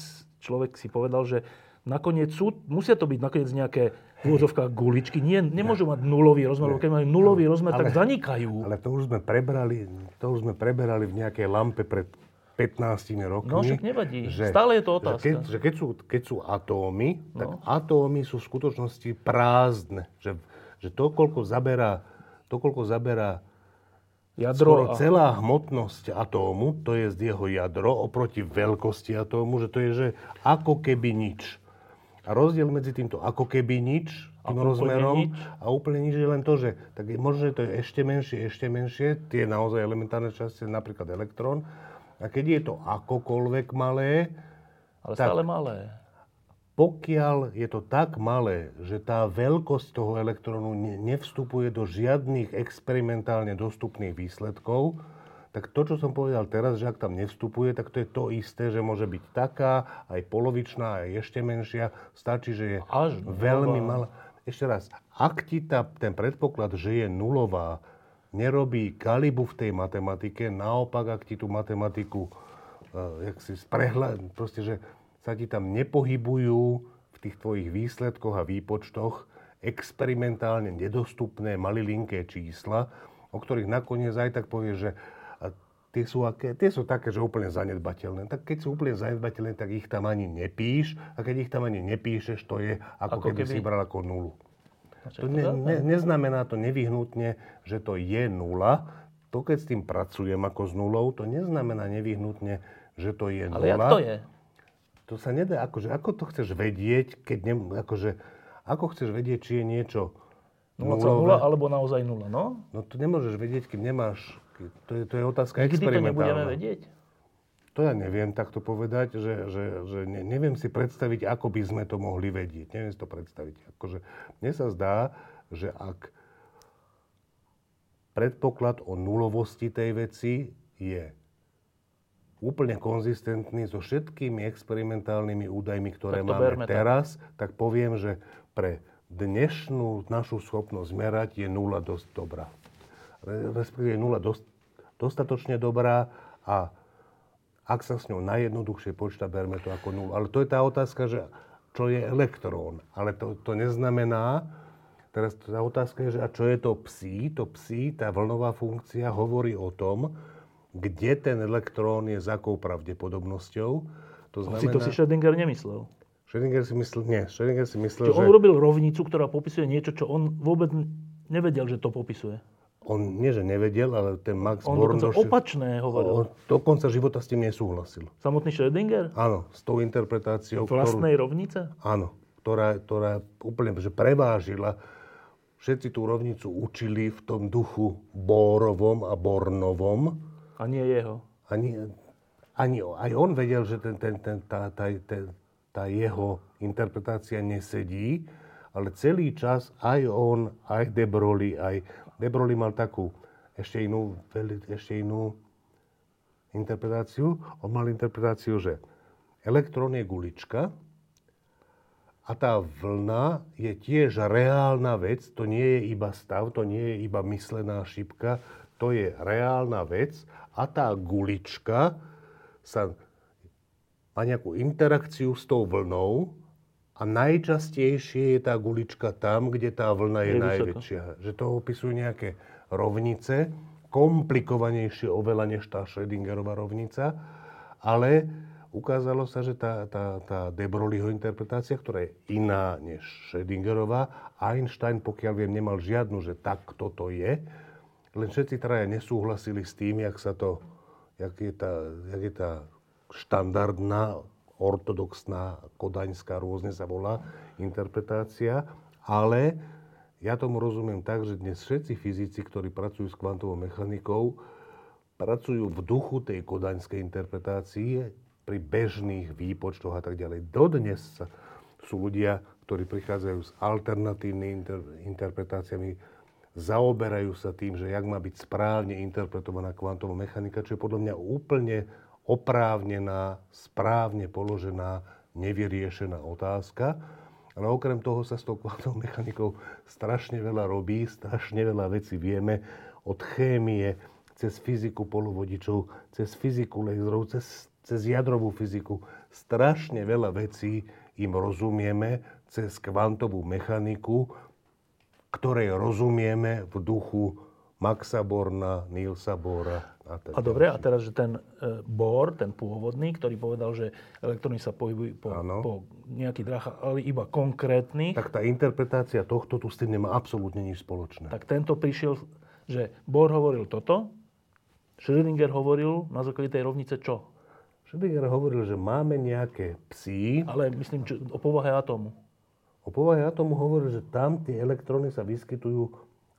Speaker 1: človek si povedal, že nakoniec sú, musia to byť nakoniec nejaké v úvodzovkách guličky. Nie, nemôžu mať nulový rozmer, lebo keď majú nulový rozmer, tak zanikajú.
Speaker 2: Ale to už sme prebrali, to už sme preberali v nejakej lampe pred 15 rokmi.
Speaker 1: No, však nevadí. Stále je to otázka.
Speaker 2: Že keď, že keď, sú, keď sú atómy, tak
Speaker 1: No.
Speaker 2: atómy sú v skutočnosti prázdne. Že, že to, koľko zaberá, to, koľko zaberá
Speaker 1: Jadro
Speaker 2: skoro
Speaker 1: a...
Speaker 2: celá hmotnosť atómu, to je z jeho jadro, oproti veľkosti atómu, že to je, že ako keby nič. A rozdiel medzi týmto ako keby nič,
Speaker 1: A
Speaker 2: tým
Speaker 1: úplne
Speaker 2: rozmerom
Speaker 1: nič?
Speaker 2: a úplne nič je len to, že tak je, možno, že to je ešte menšie, ešte menšie, tie naozaj elementárne časti, napríklad elektrón. A keď je to akokoľvek malé,
Speaker 1: Ale
Speaker 2: tak-
Speaker 1: stále malé.
Speaker 2: Pokiaľ je to tak malé, že tá veľkosť toho elektrónu ne- nevstupuje do žiadnych experimentálne dostupných výsledkov, tak to, čo som povedal teraz, že ak tam nevstupuje, tak to je to isté, že môže byť taká, aj polovičná, aj ešte menšia. Stačí, že je
Speaker 1: Až
Speaker 2: veľmi malá. Ešte raz, ak ti tá, ten predpoklad, že je nulová, nerobí galibu v tej matematike, naopak, ak ti tú matematiku uh, jak si sprehľa, proste, že sa ti tam nepohybujú v tých tvojich výsledkoch a výpočtoch experimentálne nedostupné malilinké čísla, o ktorých nakoniec aj tak povieš, že tie sú, aké, tie sú také, že úplne zanedbateľné. Tak keď sú úplne zanedbateľné, tak ich tam ani nepíš a keď ich tam ani nepíšeš, to je ako,
Speaker 1: Ako
Speaker 2: keby,
Speaker 1: keby-
Speaker 2: si bral ako nulu.
Speaker 1: Znači,
Speaker 2: To ne, ne, neznamená to nevyhnutne, že to je nula. To, keď s tým pracujem ako s nulou, to neznamená nevyhnutne, že to je
Speaker 1: Ale jak
Speaker 2: nula.
Speaker 1: to je?
Speaker 2: To sa nedá, akože, ako to chceš vedieť, keď ne, akože, ako chceš vedieť, či je niečo
Speaker 1: 0,0
Speaker 2: nulové?
Speaker 1: alebo naozaj 0, no?
Speaker 2: No to nemôžeš vedieť, keď nemáš, to je, to je otázka
Speaker 1: Nikdy to nebudeme
Speaker 2: experimentálna.
Speaker 1: vedieť.
Speaker 2: To ja neviem takto povedať, že, že, že ne, neviem si predstaviť, ako by sme to mohli vedieť. Neviem si to predstaviť. Akože, mne sa zdá, že ak predpoklad o nulovosti tej veci je úplne konzistentný so všetkými experimentálnymi údajmi, ktoré
Speaker 1: Tak
Speaker 2: máme
Speaker 1: berme tak.
Speaker 2: teraz, tak poviem, že pre dnešnú našu schopnosť merať je nula dosť dobrá. Re- Respektíve je nula dosť, dostatočne dobrá a ak sa s ňou najjednoduchšie počíta, berme to ako nulu. Ale to je tá otázka, že čo je elektrón. Ale to, to neznamená, teraz tá otázka je, že a čo je to psi? To psi, tá vlnová funkcia hovorí o tom, kde ten elektrón je s akou pravdepodobnosťou. To
Speaker 1: Si
Speaker 2: znamená,
Speaker 1: to si Schrödinger nemyslel.
Speaker 2: Schrödinger si myslel, nie, Schrödinger si myslel,
Speaker 1: Čiže
Speaker 2: že
Speaker 1: on urobil rovnicu, ktorá popisuje niečo, čo on vôbec nevedel, že to popisuje.
Speaker 2: on nie, že nevedel, ale ten Max
Speaker 1: On
Speaker 2: Born
Speaker 1: dokonca
Speaker 2: došiel-
Speaker 1: opačné hovoril.
Speaker 2: on do konca života s tým nesúhlasil.
Speaker 1: Samotný Schrödinger?
Speaker 2: Áno, s tou interpretáciou,
Speaker 1: Vlastnej rovnice?
Speaker 2: Áno, ktorá, ktorá úplne že prevážila. Všetci tú rovnicu učili v tom duchu Bórovom a Bornovom.
Speaker 1: A nie jeho.
Speaker 2: Ani, ani, aj on vedel, že ten, ten, ten, tá, tá, tá, tá jeho interpretácia nesedí, ale celý čas aj on, aj De Broglie, aj De Broglie mal takú ešte inú, ešte inú interpretáciu. On mal interpretáciu, že elektrón je gulička a tá vlna je tiež reálna vec, to nie je iba stav, to nie je iba myslená šipka, to je reálna vec a tá gulička sa má nejakú interakciu s tou vlnou a najčastejšie je tá gulička tam, kde tá vlna je,
Speaker 1: Je vysoko.
Speaker 2: najväčšia. Že to opisujú nejaké rovnice, komplikovanejšie oveľa než tá Schrödingerová rovnica, ale ukázalo sa, že tá, tá, tá De Broglieho interpretácia, ktorá je iná než Schrödingerová, Einstein, pokiaľ viem, nemal žiadnu, že tak toto je, len všetci traja nesúhlasili s tým, jak sa to, jak je tá, jak je tá štandardná, ortodoxná, kodaňská, rôzne sa volá, interpretácia, ale ja tomu rozumiem tak, že dnes všetci fyzici, ktorí pracujú s kvantovou mechanikou, pracujú v duchu tej kodaňskej interpretácie pri bežných výpočtoch a tak ďalej. Dodnes sú ľudia, ktorí prichádzajú s alternatívnymi inter- interpretáciami, zaoberajú sa tým, že jak má byť správne interpretovaná kvantová mechanika, čo je podľa mňa úplne oprávnená, správne položená, nevyriešená otázka. Ale okrem toho sa s tou kvantovou mechanikou strašne veľa robí, strašne veľa vecí vieme od chémie, cez fyziku polovodičov, cez fyziku laserov, cez, cez jadrovú fyziku. Strašne veľa vecí im rozumieme cez kvantovú mechaniku, ktorej rozumieme v duchu Maxa Borna, Nielsa Bora a tak
Speaker 1: A dobre, a teraz, že ten e, Bohr, ten pôvodný, ktorý povedal, že elektróny sa pohybujú po,
Speaker 2: Áno.
Speaker 1: po nejakých dráhach, ale iba konkrétnych, tak,
Speaker 2: tá interpretácia tohto tu s tým nemá absolútne nič spoločné.
Speaker 1: tak tento prišiel, že Bohr hovoril toto, Schrödinger hovoril na základe tej rovnice čo?
Speaker 2: Schrödinger hovoril, že máme nejaké psi.
Speaker 1: Ale myslím, čo, o povahe atómu.
Speaker 2: O povahe atomu hovoril, že tam tie elektróny sa vyskytujú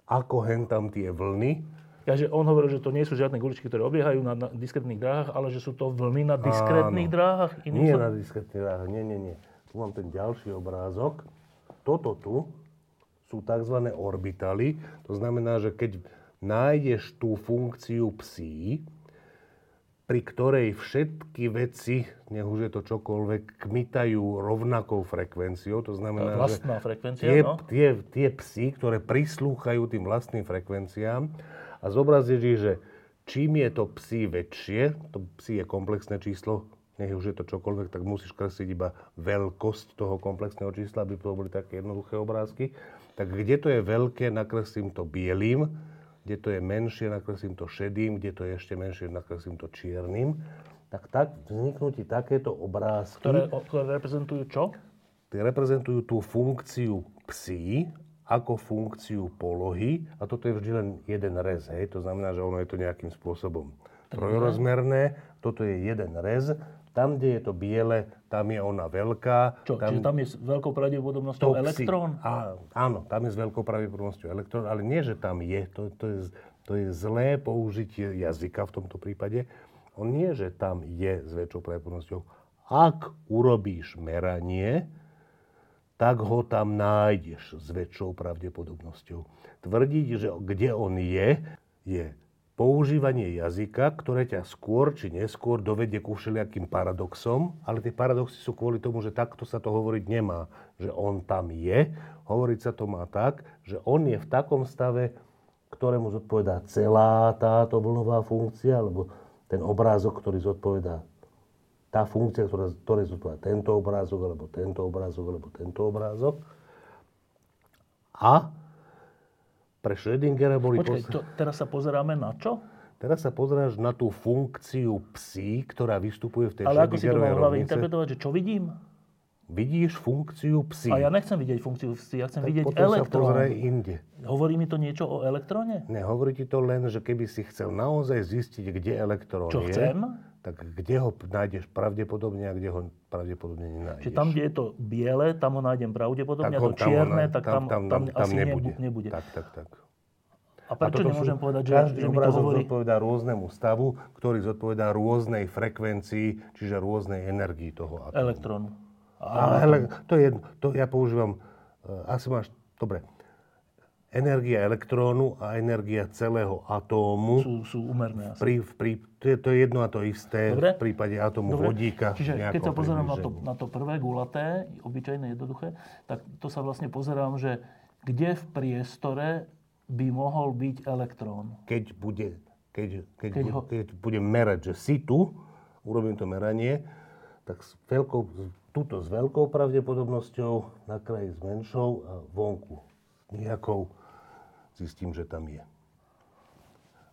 Speaker 2: ako hen tam tie vlny.
Speaker 1: Ja, že on hovoril, že to nie sú žiadne guličky, ktoré obiehajú na, na diskrétnych dráhach, ale že sú to vlny na diskrétnych
Speaker 2: Áno.
Speaker 1: dráhach. Iným
Speaker 2: Nie
Speaker 1: slov-
Speaker 2: na diskrétnych dráhach, nie, nie, nie. Tu mám ten ďalší obrázok. Toto tu sú tzv. orbitaly. To znamená, že keď nájdeš tú funkciu psí, pri ktorej všetky veci, nech už je to čokoľvek, kmitajú rovnakou frekvenciou. To znamená,
Speaker 1: Vlastná
Speaker 2: že
Speaker 1: frekvencia,
Speaker 2: tie,
Speaker 1: no.
Speaker 2: tie, tie psy, ktoré prislúchajú tým vlastným frekvenciám a zobrazíš ich, že čím je to psi väčšie, to psi je komplexné číslo, nech už je to čokoľvek, tak musíš kresliť iba veľkosť toho komplexného čísla, aby to boli také jednoduché obrázky. Tak kde to je veľké, nakreslím to bielým, kde to je menšie, nakreslím to šedým, kde to je ešte menšie, nakreslím to čiernym. Tak, tak vzniknú ti takéto obrázky
Speaker 1: Ktoré, ktoré reprezentujú čo?
Speaker 2: tie reprezentujú tú funkciu psi ako funkciu polohy a toto je vždy len jeden rez, hej? to znamená, že ono je to nejakým spôsobom trojrozmerné, toto je jeden rez. Tam, kde je to biele, tam je ona veľká.
Speaker 1: Čo,
Speaker 2: tam,
Speaker 1: čiže tam je s veľkou pravdepodobnosťou elektrón?
Speaker 2: Á, áno, tam je s veľkou pravdepodobnosťou elektrón, ale nie, že tam je. To, to, je, to je zlé použitie jazyka v tomto prípade. On nie, že tam je s väčšou pravdepodobnosťou. Ak urobíš meranie, tak ho tam nájdeš s väčšou pravdepodobnosťou. Tvrdiť, že kde on je, je používanie jazyka, ktoré ťa skôr či neskôr dovedie ku všelijakým paradoxom, ale tie paradoxy sú kvôli tomu, že takto sa to hovoriť nemá. Že on tam je, hovoriť sa to má tak, že on je v takom stave, ktorému zodpovedá celá táto vlnová funkcia, alebo ten obrázok, ktorý zodpovedá tá funkcia, ktorá, ktoré zodpovedá tento obrázok, alebo tento obrázok, alebo tento obrázok. A pre Schrödingera boli...
Speaker 1: Počkaj,
Speaker 2: pos-
Speaker 1: to, teraz sa pozeráme na čo?
Speaker 2: Teraz sa pozráš na tú funkciu psi, ktorá vystupuje v tej
Speaker 1: Ale ako si to hlave
Speaker 2: rovnice.
Speaker 1: interpretovať, že čo vidím?
Speaker 2: Vidíš funkciu psi.
Speaker 1: A ja nechcem vidieť funkciu vsi, ja chcem
Speaker 2: tak
Speaker 1: vidieť
Speaker 2: sa
Speaker 1: elektrón.
Speaker 2: pozraj inde.
Speaker 1: Hovorí mi to niečo o elektróne?
Speaker 2: Ne, hovorí ti to len, že keby si chcel naozaj zistiť, kde elektrón
Speaker 1: Čo
Speaker 2: je,
Speaker 1: chcem?
Speaker 2: Tak kde ho nájdeš pravdepodobne a kde ho pravdepodobne nenájdeš.
Speaker 1: Čiže tam, kde je to biele, tam ho nájdem pravdepodobne, a
Speaker 2: ho-
Speaker 1: to čierne,
Speaker 2: ho-
Speaker 1: tak tam, tam, tam, asi
Speaker 2: nebude.
Speaker 1: nebude.
Speaker 2: Tak, tak, tak.
Speaker 1: A prečo
Speaker 2: toto
Speaker 1: nemôžem
Speaker 2: sú-
Speaker 1: povedať, že,
Speaker 2: každý
Speaker 1: že mi to hovorí...
Speaker 2: zodpovedá rôznemu stavu, ktorý zodpovedá rôznej frekvencii, čiže rôznej energii toho atómu.
Speaker 1: elektrónu.
Speaker 2: A, ele, to je jedno. To ja používam, uh, asi máš, dobre, energia elektrónu a energia celého atómu,
Speaker 1: Sú, sú umerné asi.
Speaker 2: pri, pri, to, je, to je jedno a to isté
Speaker 1: Dobre.
Speaker 2: v prípade atómu
Speaker 1: Dobre.
Speaker 2: vodíka.
Speaker 1: Čiže keď sa pozerám na to, na to prvé gulaté, obyčajné, jednoduché, tak to sa vlastne pozerám, že kde v priestore by mohol byť elektrón.
Speaker 2: Keď bude, keď, keď,
Speaker 1: Keď ho...
Speaker 2: keď budem merať, že si tu, urobím to meranie, tak s veľkou, túto s veľkou pravdepodobnosťou, na kraji s menšou a vonku s nejakou zistím, že tam je.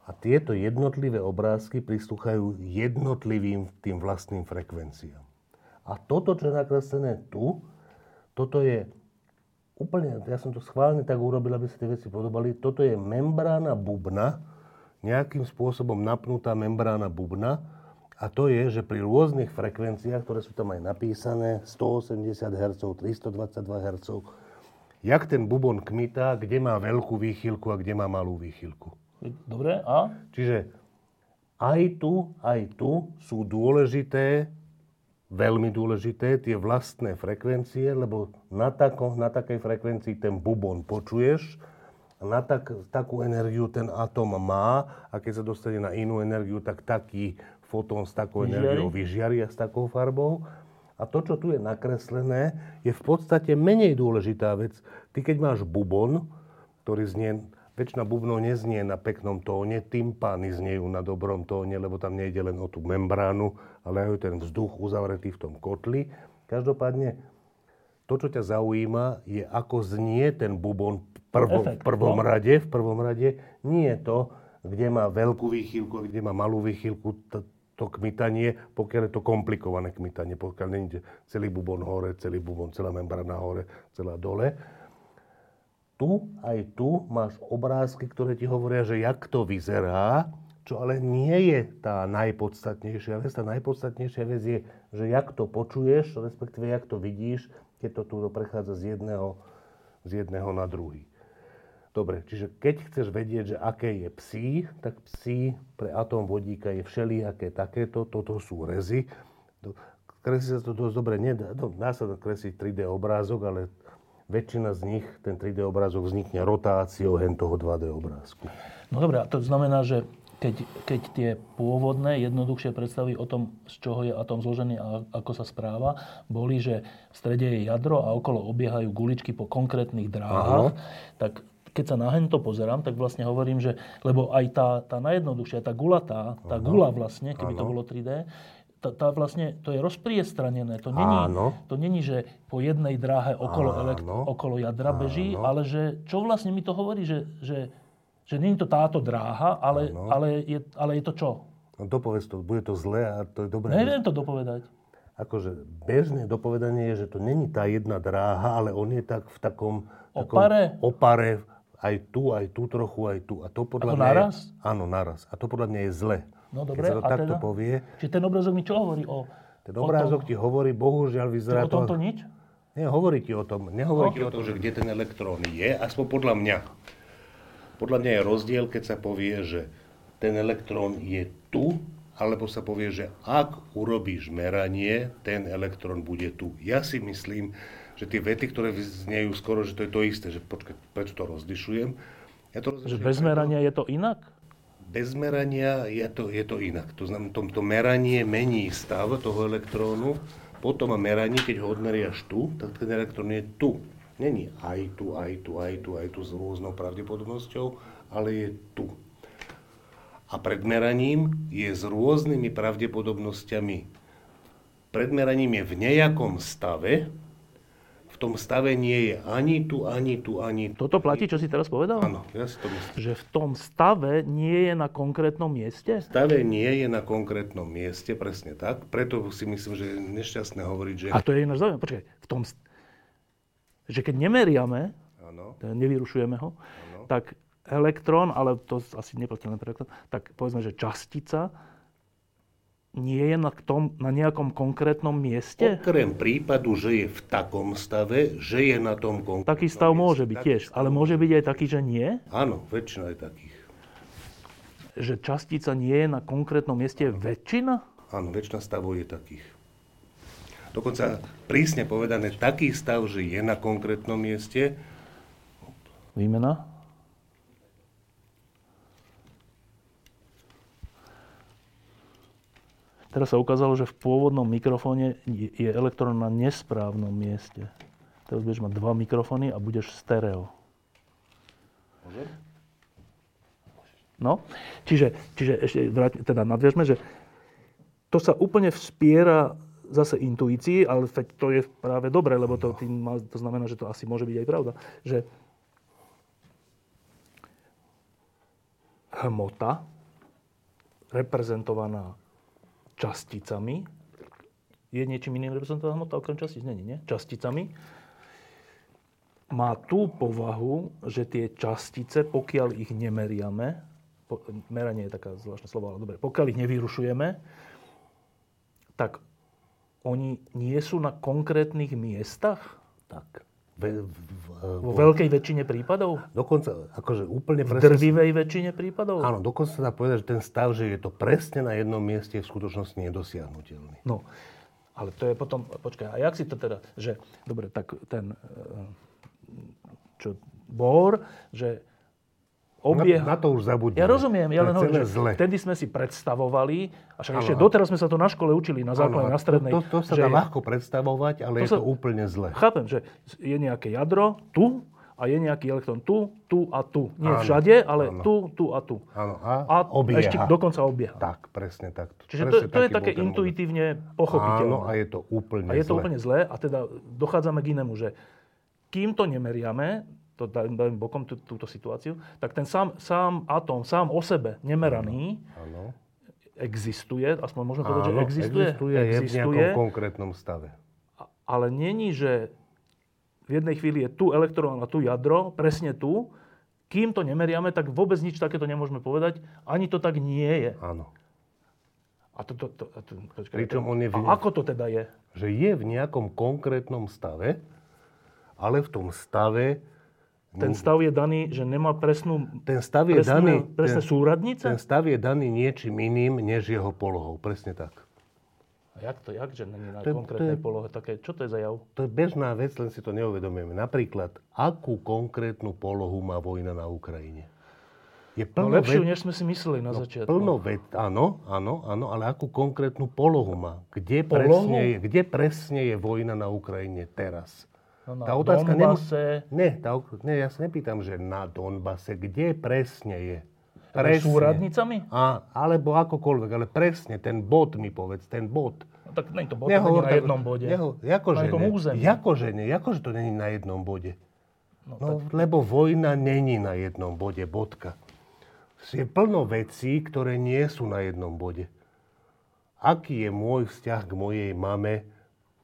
Speaker 2: A tieto jednotlivé obrázky prislúchajú jednotlivým tým vlastným frekvenciám. A toto, čo je nakreslené tu, toto je úplne, ja som to schválne tak urobil, aby sa tie veci podobali, toto je membrána bubna, nejakým spôsobom napnutá membrána bubna, a to je, že pri rôznych frekvenciách, ktoré sú tam aj napísané, 180 Hz, 322 Hz, jak ten bubon kmitá, kde má veľkú výchylku a kde má malú výchylku.
Speaker 1: Dobre, a?
Speaker 2: Čiže aj tu, aj tu sú dôležité, veľmi dôležité tie vlastné frekvencie, lebo na, tako, na takej frekvencii ten bubon počuješ, na tak, takú energiu ten atóm má a keď sa dostane na inú energiu, tak taký fotón s takou energiou vyžiari a s takou farbou. A to, čo tu je nakreslené, je v podstate menej dôležitá vec. Ty keď máš bubon, ktorý znie, väčšina bubnov neznie na peknom tóne, tympány znejú na dobrom tóne, lebo tam nejde len o tú membránu, ale aj ten vzduch uzavretý v tom kotli. Každopádne, to, čo ťa zaujíma, je ako znie ten bubon v prvom,
Speaker 1: Efekt,
Speaker 2: v prvom
Speaker 1: no.
Speaker 2: rade, v prvom rade. Nie je to, kde má veľkú výchylku kde má malú výchylku, to, to kmitanie, pokiaľ je to komplikované kmitanie, pokiaľ je celý bubon hore, celý bubon, celá membrána hore, celá dole. Tu aj tu máš obrázky, ktoré ti hovoria, že jak to vyzerá, čo ale nie je tá najpodstatnejšia vec. Tá najpodstatnejšia vec je, že jak to počuješ, respektíve jak to vidíš, keď to tu prechádza z jedného, z jedného na druhý. Dobre, čiže keď chceš vedieť, že aké je psi, tak psi pre atóm vodíka je všelijaké takéto, toto sú rezy. Kresí sa to dosť dobre, nedá, no, dá sa kresliť 3D obrázok, ale väčšina z nich, ten 3D obrázok vznikne rotáciou hen toho 2D obrázku.
Speaker 1: No dobré, a to znamená, že keď, keď tie pôvodné, jednoduchšie predstavy o tom, z čoho je atom zložený a ako sa správa, boli, že v strede je jadro a okolo obiehajú guličky po konkrétnych dráhach, tak keď sa na hento pozerám, tak vlastne hovorím, že, lebo aj tá, tá najjednoduchšia, tá gulatá, tá gula vlastne, keby to
Speaker 2: Áno.
Speaker 1: bolo 3D, tá, tá vlastne, to je rozpriestranené. To není,
Speaker 2: Áno.
Speaker 1: to není, že po jednej dráhe okolo, elekt- okolo jadra beží,
Speaker 2: Áno.
Speaker 1: ale že, čo vlastne mi to hovorí, že, že, že není to táto dráha, ale,
Speaker 2: Áno.
Speaker 1: ale, je, ale je to čo?
Speaker 2: No dopovedz to, bude to zlé a to je dobré.
Speaker 1: Neviem to dopovedať.
Speaker 2: Akože bežné dopovedanie je, že to není tá jedna dráha, ale on je tak v takom...
Speaker 1: Opare?
Speaker 2: Takom opare, aj tu, aj tu trochu, aj tu. A to podľa
Speaker 1: Ako
Speaker 2: mňa
Speaker 1: naraz?
Speaker 2: Je, áno, naraz. A to podľa mňa je zle.
Speaker 1: No
Speaker 2: Keď
Speaker 1: dobre,
Speaker 2: sa to
Speaker 1: a
Speaker 2: takto
Speaker 1: teda?
Speaker 2: povie,
Speaker 1: Čiže ten obrázok mi čo hovorí o...
Speaker 2: ten
Speaker 1: o
Speaker 2: obrázok
Speaker 1: tom,
Speaker 2: ti hovorí, bohužiaľ vyzerá
Speaker 1: o tomto nič?
Speaker 2: Nie, hovorí ti o tom. Nehovorí
Speaker 1: No.
Speaker 2: ti o tom, že kde ten elektrón je, aspoň podľa mňa. Podľa mňa je rozdiel, keď sa povie, že ten elektrón je tu, alebo sa povie, že ak urobíš meranie, ten elektrón bude tu. Ja si myslím, že tie vety, ktoré znejú skoro, že to je to isté, že počkaj, prečo to rozlišujem? Ja to
Speaker 1: Že bez merania je to inak?
Speaker 2: bez merania je to, je to inak. To znamená, to, to meranie mení stav toho elektrónu, potom meranie, keď ho odmeriaš tu, tak ten elektrón je tu. Není aj tu, aj tu, aj tu, aj tu s rôznou pravdepodobnosťou, ale je tu. A pred meraním je s rôznymi pravdepodobnosťami. Pred meraním je v nejakom stave, tom stave nie je ani tu, ani tu, ani tu.
Speaker 1: Toto platí, čo si teraz povedal?
Speaker 2: Áno, ja si to myslím.
Speaker 1: Že v tom stave nie je na konkrétnom mieste?
Speaker 2: stave nie je na konkrétnom mieste, presne tak. Preto si myslím, že je nešťastné hovoriť, že...
Speaker 1: A to je ináč zaujímavé. Počkaj, v tom, st- že keď nemeriame, teda nevyrušujeme ho, tak elektrón, ale to asi neplatí len pre elektrón, tak povedzme, že častica nie je na, tom, na nejakom konkrétnom mieste?
Speaker 2: okrem prípadu, že je v takom stave, že je na tom konkrétnom
Speaker 1: Taký stav môže byť tiež, ale môže byť aj taký, že nie?
Speaker 2: Áno, väčšina je takých.
Speaker 1: Že častica nie je na konkrétnom mieste väčšina?
Speaker 2: Áno, väčšina stavov je takých. Dokonca prísne povedané, taký stav, že je na konkrétnom mieste,
Speaker 1: Výmena? Teraz sa ukázalo, že v pôvodnom mikrofóne je elektrón na nesprávnom mieste. Teraz budeš mať dva mikrofóny a budeš stereo.
Speaker 2: Môžem?
Speaker 1: No, čiže, čiže ešte vráť, teda nadviažme, že to sa úplne vspiera zase intuícii, ale to je práve dobré, lebo to, tým má, to znamená, že to asi môže byť aj pravda, že hmota reprezentovaná časticami je niečím iným reprezentovaná hmota okrem častíc? Není, nie? Časticami má tú povahu, že tie častice, pokiaľ ich nemeriame, po, meranie je taká zvláštne slovo, ale dobre, pokiaľ ich nevyrušujeme, tak oni nie sú na konkrétnych miestach
Speaker 2: tak. V, v,
Speaker 1: vo veľkej väčšine prípadov?
Speaker 2: dokonca, akože úplne
Speaker 1: V
Speaker 2: presne...
Speaker 1: drvivej väčšine prípadov?
Speaker 2: Áno, dokonca sa dá povedať, že ten stav, že je to presne na jednom mieste, je v skutočnosti nedosiahnutelný.
Speaker 1: No, ale to je potom, počkaj, a jak si to teda, že, dobre, tak ten, e, čo, Bohr, že obieha...
Speaker 2: Na, na to už zabudneme.
Speaker 1: Ja rozumiem, ja
Speaker 2: To
Speaker 1: len
Speaker 2: je
Speaker 1: hovorím,
Speaker 2: zle.
Speaker 1: vtedy sme si predstavovali, a však ešte doteraz sme sa to na škole učili, na základnej,
Speaker 2: Áno,
Speaker 1: na strednej.
Speaker 2: To, to, to sa
Speaker 1: že
Speaker 2: dá
Speaker 1: je-
Speaker 2: ľahko predstavovať, ale
Speaker 1: To
Speaker 2: je
Speaker 1: sa-
Speaker 2: to úplne zle.
Speaker 1: Chápem, že je nejaké jadro tu a je nejaký elektrón tu, tu a tu. Nie
Speaker 2: Áno,
Speaker 1: všade, ale
Speaker 2: áno.
Speaker 1: tu, tu a tu.
Speaker 2: Áno, a,
Speaker 1: A
Speaker 2: obieha.
Speaker 1: ešte dokonca obieha.
Speaker 2: Tak, presne tak.
Speaker 1: Čiže to,
Speaker 2: presne
Speaker 1: to je
Speaker 2: taký
Speaker 1: také intuitívne pochopiteľné.
Speaker 2: Áno, a je to úplne
Speaker 1: A je to
Speaker 2: zle.
Speaker 1: úplne zlé a teda dochádzame k inému, že kým to nemeriame, to dajme bokom tú, túto situáciu, tak ten sám, sám atóm, sám o sebe nemeraný,
Speaker 2: Áno.
Speaker 1: existuje, aspoň môžeme povedať, že
Speaker 2: Áno,
Speaker 1: existuje,
Speaker 2: existuje, je v nejakom konkrétnom stave.
Speaker 1: ale není, že v jednej chvíli je tu elektrón a tu jadro, presne tu, kým to nemeriame, tak vôbec nič takéto nemôžeme povedať, ani to tak nie je.
Speaker 2: Áno.
Speaker 1: A, to, to, to, to, počkaj,
Speaker 2: Pričom on je v-
Speaker 1: a ako to teda je?
Speaker 2: Že je v nejakom konkrétnom stave, ale v tom stave
Speaker 1: Ten stav je daný, že nemá presnú,
Speaker 2: ten stav je
Speaker 1: presnú,
Speaker 2: daný,
Speaker 1: presné
Speaker 2: ten,
Speaker 1: súradnice?
Speaker 2: ten stav je daný niečím iným, než jeho polohou. Presne tak.
Speaker 1: A jak to, jak, že není na
Speaker 2: To
Speaker 1: konkrétnej
Speaker 2: to je-
Speaker 1: polohe také, čo to je za jav?
Speaker 2: To je bežná vec, len si to neuvedomujeme. Napríklad, akú konkrétnu polohu má vojna na Ukrajine? Je
Speaker 1: No
Speaker 2: plno
Speaker 1: lepšiu,
Speaker 2: ve-
Speaker 1: než sme si mysleli na
Speaker 2: no,
Speaker 1: začiatku.
Speaker 2: Plno ved, áno, áno, áno, ale akú konkrétnu polohu má? Kde
Speaker 1: Polohu?
Speaker 2: presne, je, kde presne je vojna na Ukrajine teraz?
Speaker 1: No, na
Speaker 2: Tá otázka nem-
Speaker 1: Donbase,
Speaker 2: Ne, tá, ne, ja sa nepýtam, že na Donbase, kde presne je?
Speaker 1: ale súradnicami?
Speaker 2: A, alebo akokoľvek, ale presne ten bod mi povedz, ten bod.
Speaker 1: No, tak nie to bolo na
Speaker 2: tak-
Speaker 1: jednom bode.
Speaker 2: Neho, akože
Speaker 1: na nejakom
Speaker 2: ne,
Speaker 1: území.
Speaker 2: Akože ne, akože to není na jednom bode.
Speaker 1: No,
Speaker 2: No, lebo vojna není na jednom bode, bodka. Je plno vecí, ktoré nie sú na jednom bode. Aký je môj vzťah k mojej mame?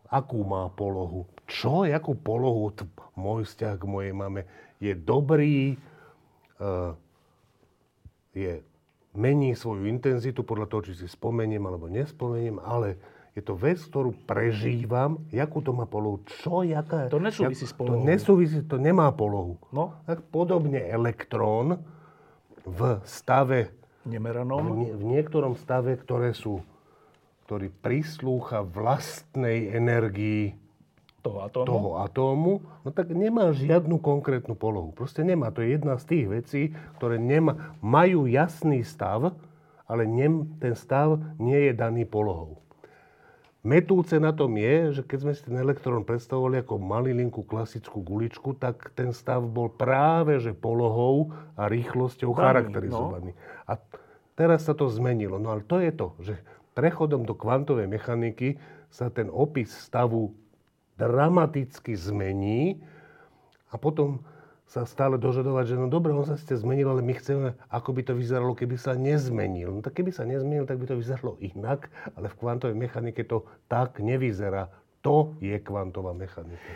Speaker 2: Akú má polohu? Čo? Jakú polohu t- môj vzťah k mojej mame? Je dobrý? Uh, je mení svoju intenzitu podľa toho, či si spomeniem alebo nespomeniem, ale je to vec, ktorú prežívam, jakú to má polohu, čo, jaká...
Speaker 1: To nesúvisí s polohou.
Speaker 2: To nesúvisí, to nemá polohu.
Speaker 1: No.
Speaker 2: Tak podobne elektrón v stave, v,
Speaker 1: Nemeranom.
Speaker 2: nie, v niektorom stave, ktoré sú, ktorý prislúcha vlastnej energii
Speaker 1: Toho atómu.
Speaker 2: toho atómu, no tak nemá žiadnu konkrétnu polohu. Proste nemá. To je jedna z tých vecí, ktoré nemá, majú jasný stav, ale nem, ten stav nie je daný polohou. Metúce na tom je, že keď sme si ten elektrón predstavovali ako malilinkú klasickú guličku, tak ten stav bol práve že polohou a rýchlosťou
Speaker 1: Daný,
Speaker 2: charakterizovaný. A teraz sa to zmenilo. No ale to je to, že prechodom do kvantovej mechaniky sa ten opis stavu dramaticky zmení a potom sa stále dožadovať, že no dobre, on sa síce zmenil, ale my chceme, ako by to vyzeralo, keby sa nezmenil. No tak keby sa nezmenil, tak by to vyzeralo inak, ale v kvantovej mechanike to tak nevyzerá. To je kvantová mechanika.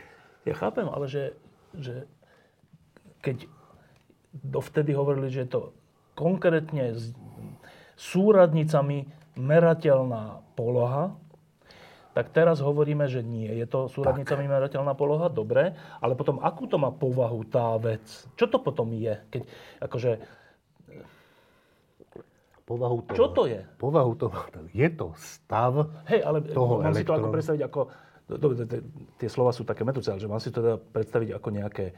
Speaker 1: Ja chápem, ale že, že keď dovtedy hovorili, že je to konkrétne s súradnicami merateľná poloha, tak teraz hovoríme, že nie je to súradnicami merateľná poloha, dobre, ale potom akú to má povahu tá vec? Čo to potom je? Keď, akože,
Speaker 2: Povahu to
Speaker 1: čo to je?
Speaker 2: Povahu to má. Je to stav
Speaker 1: Hej, ale
Speaker 2: toho
Speaker 1: mám si to ako predstaviť ako... Dobre, tie slova sú také metúce, ale že mám si to teda predstaviť ako nejaké,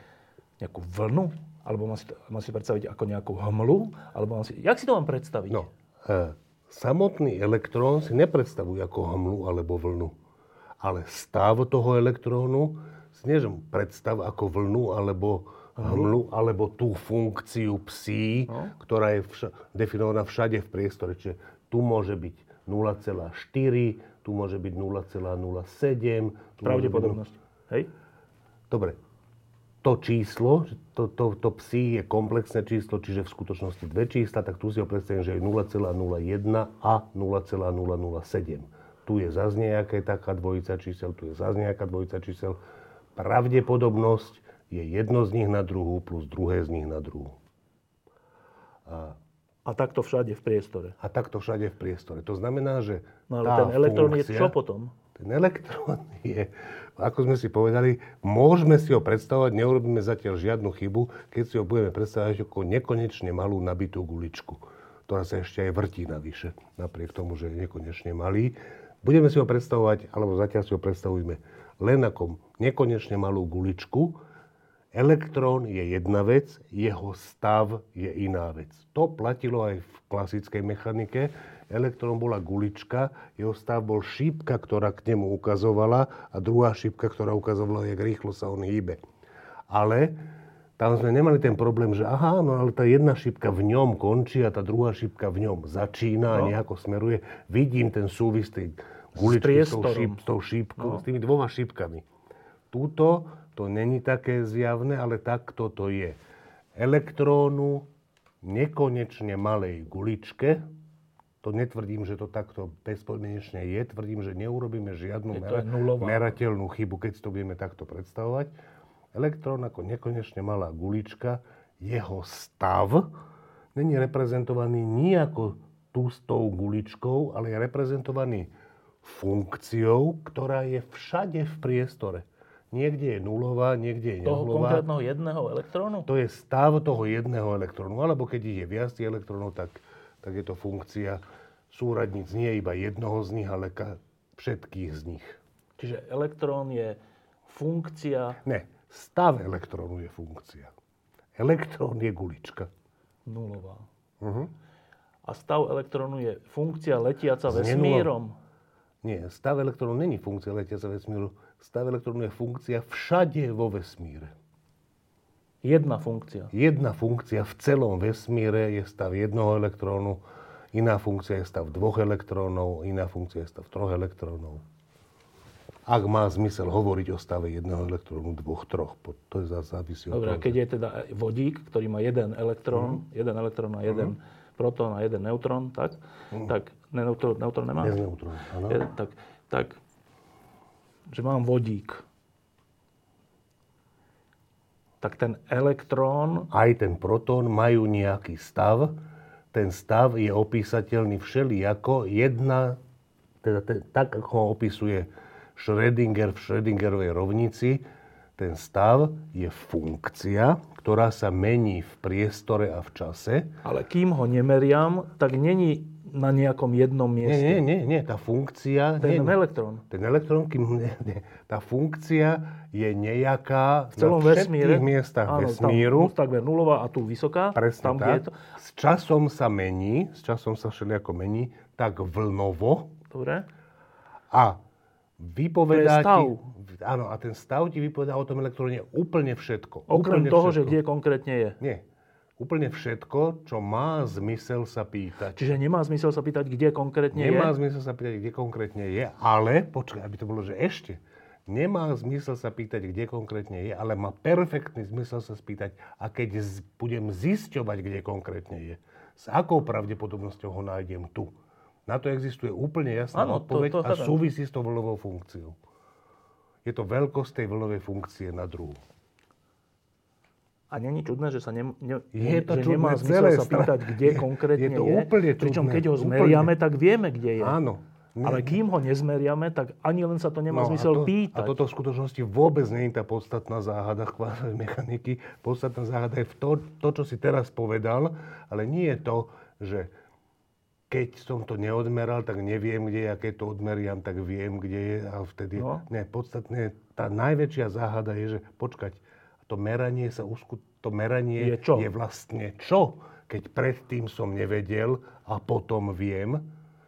Speaker 1: nejakú vlnu? Alebo mám si, to, mám si predstaviť ako nejakú hmlu? Alebo mám si, jak si to mám predstaviť?
Speaker 2: No, e, samotný elektrón si nepredstavuje ako hmlu alebo vlnu. Ale stav toho elektrónu si nie, že mu predstav ako vlnu alebo hmlu, alebo tú funkciu psí,
Speaker 1: No.
Speaker 2: ktorá je vša- definovaná všade v priestore. Čiže tu môže byť 0,4, tu môže byť 0,07. tu môže byť
Speaker 1: Pravdepodobnosť. Hej?
Speaker 2: Dobre, to číslo, to, to, to psi je komplexné číslo, čiže v skutočnosti dve čísla, tak tu si ho predstavím, že je 0,01 a 0,007. Tu je zase nejaká taká dvojica čísel, tu je zase nejaká dvojica čísel. Pravdepodobnosť je jedno z nich na druhú plus druhé z nich na druhú.
Speaker 1: A takto všade v priestore.
Speaker 2: A takto všade v priestore. To znamená, že
Speaker 1: No ale ten elektrón je
Speaker 2: funkcia-
Speaker 1: čo potom?
Speaker 2: Ten elektrón je, ako sme si povedali, môžeme si ho predstavovať, neurobíme zatiaľ žiadnu chybu, keď si ho budeme predstavovať ako nekonečne malú nabitú guličku, ktorá sa ešte aj vrtí navyše, napriek tomu, že je nekonečne malý. Budeme si ho predstavovať, alebo zatiaľ si ho predstavujme, len ako nekonečne malú guličku. Elektrón je jedna vec, jeho stav je iná vec. To platilo aj v klasickej mechanike. Elektrón bola gulička, jeho stav bol šípka, ktorá k nemu ukazovala a druhá šípka, ktorá ukazovala, jak rýchlo sa on hýbe. Ale tam sme nemali ten problém, že aha, no ale tá jedna šípka v ňom končí a tá druhá šípka v ňom začína a
Speaker 1: No.
Speaker 2: nejako smeruje. Vidím ten súvis tej guličky s, tou,
Speaker 1: priestorom.
Speaker 2: šíp, s tou šípkou,
Speaker 1: No.
Speaker 2: s tými dvoma šípkami. Túto to není také zjavné, ale takto to je. Elektrónu nekonečne malej guličke, to netvrdím, že to takto bezpodmienečne je, tvrdím, že neurobíme žiadnu
Speaker 1: nulová.
Speaker 2: merateľnú chybu, keď si to budeme takto predstavovať. Elektrón ako nekonečne malá gulička, jeho stav není reprezentovaný nijako tú s tou guličkou, ale je reprezentovaný funkciou, ktorá je všade v priestore. Niekde je nulová, niekde je
Speaker 1: Toho
Speaker 2: nenulová.
Speaker 1: konkrétneho jedného elektrónu?
Speaker 2: To je stav toho jedného elektrónu. Alebo keď ich je viac elektrónov, tak, tak je to funkcia súradníc nie iba jednoho z nich, ale ka- všetkých z nich.
Speaker 1: Čiže elektrón je funkcia
Speaker 2: Ne, stav elektrónu je funkcia. Elektrón je gulička.
Speaker 1: nulová.
Speaker 2: Uh-huh.
Speaker 1: A stav elektrónu je funkcia letiaca
Speaker 2: Z
Speaker 1: vesmírom.
Speaker 2: Nie, stav elektrónu není funkcia letiaca vesmíru. Stav elektrónu je funkcia všade vo vesmíre.
Speaker 1: Jedna funkcia.
Speaker 2: Jedna funkcia v celom vesmíre je stav jednoho elektrónu, iná funkcia je stav dvoch elektrónov, iná funkcia je stav troch elektrónov. Ak má zmysel hovoriť o stave jedného elektrónu, dvoch, troch, to je závisí od
Speaker 1: Dobre,
Speaker 2: toho.
Speaker 1: keď je teda vodík, ktorý má jeden elektrón, jeden elektrón a jeden protón a jeden neutrón, tak, tak ne, neutrón, neutrón nemá?
Speaker 2: Bez neutrónu, áno.
Speaker 1: Tak, tak, že mám vodík. Tak ten elektrón,
Speaker 2: Aj ten protón majú nejaký stav, ten stav je opísateľný všelijako. Jedna, teda ten, tak ako ho opisuje Schrödinger v Schrödingerovej rovnici, ten stav je funkcia, ktorá sa mení v priestore a v čase.
Speaker 1: Ale kým ho nemeriam, tak není na nejakom jednom mieste.
Speaker 2: Nie, nie, nie, nie. Tá funkcia...
Speaker 1: Ten
Speaker 2: nie,
Speaker 1: elektrón.
Speaker 2: Ten elektrón, kým, nie, nie. Tá funkcia je nejaká
Speaker 1: v celom
Speaker 2: na
Speaker 1: vesmíre.
Speaker 2: miestach
Speaker 1: áno,
Speaker 2: vesmíru.
Speaker 1: Tam, takmer nulová a tu vysoká.
Speaker 2: Presne
Speaker 1: tam,
Speaker 2: tak.
Speaker 1: Je to.
Speaker 2: S časom sa mení, s časom sa všelijako mení, tak vlnovo.
Speaker 1: Dobre.
Speaker 2: A vypovedá
Speaker 1: stav.
Speaker 2: ti... Áno, a ten stav ti vypovedá o tom elektróne úplne všetko.
Speaker 1: Okrem
Speaker 2: úplne
Speaker 1: toho,
Speaker 2: všetko.
Speaker 1: že kde konkrétne je.
Speaker 2: Nie. Úplne všetko, čo má zmysel sa pýtať.
Speaker 1: Čiže nemá zmysel sa pýtať, kde konkrétne
Speaker 2: Nemá
Speaker 1: je.
Speaker 2: zmysel sa pýtať, kde konkrétne je, ale, počkaj, aby to bolo, že ešte, nemá zmysel sa pýtať, kde konkrétne je, ale má perfektný zmysel sa spýtať, a keď z, budem zisťovať, kde konkrétne je, s akou pravdepodobnosťou ho nájdem tu. Na to existuje úplne jasná
Speaker 1: Áno, to-
Speaker 2: odpoveď
Speaker 1: to
Speaker 2: a súvisí s tou vlnovou funkciou. Je to veľkosť tej vlnovej funkcie na druhu.
Speaker 1: A není čudné, že sa ne, ne,
Speaker 2: Je to
Speaker 1: že
Speaker 2: čudné
Speaker 1: nemá zmysel sa pýtať, kde
Speaker 2: Je-
Speaker 1: konkrétne
Speaker 2: je to úplne
Speaker 1: Pričom
Speaker 2: čudné,
Speaker 1: keď ho
Speaker 2: úplne.
Speaker 1: zmeriame, tak vieme, kde je.
Speaker 2: Áno. Nie-
Speaker 1: Ale kým ho nezmeriame, tak ani len sa to nemá
Speaker 2: No,
Speaker 1: zmysel
Speaker 2: a to,
Speaker 1: pýtať.
Speaker 2: A toto v skutočnosti vôbec nie je tá podstatná záhada kvantovej mechaniky. Podstatná záhada je v to, to, čo si teraz povedal, ale nie je to, že keď som to neodmeral, tak neviem, kde je, a keď to odmeriam, tak viem, kde je. A vtedy...
Speaker 1: No.
Speaker 2: Nie, podstatné, tá najväčšia záhada je, že počkať, to meranie sa usku... to meranie
Speaker 1: Je čo?
Speaker 2: je vlastne čo? Keď predtým som nevedel a potom viem.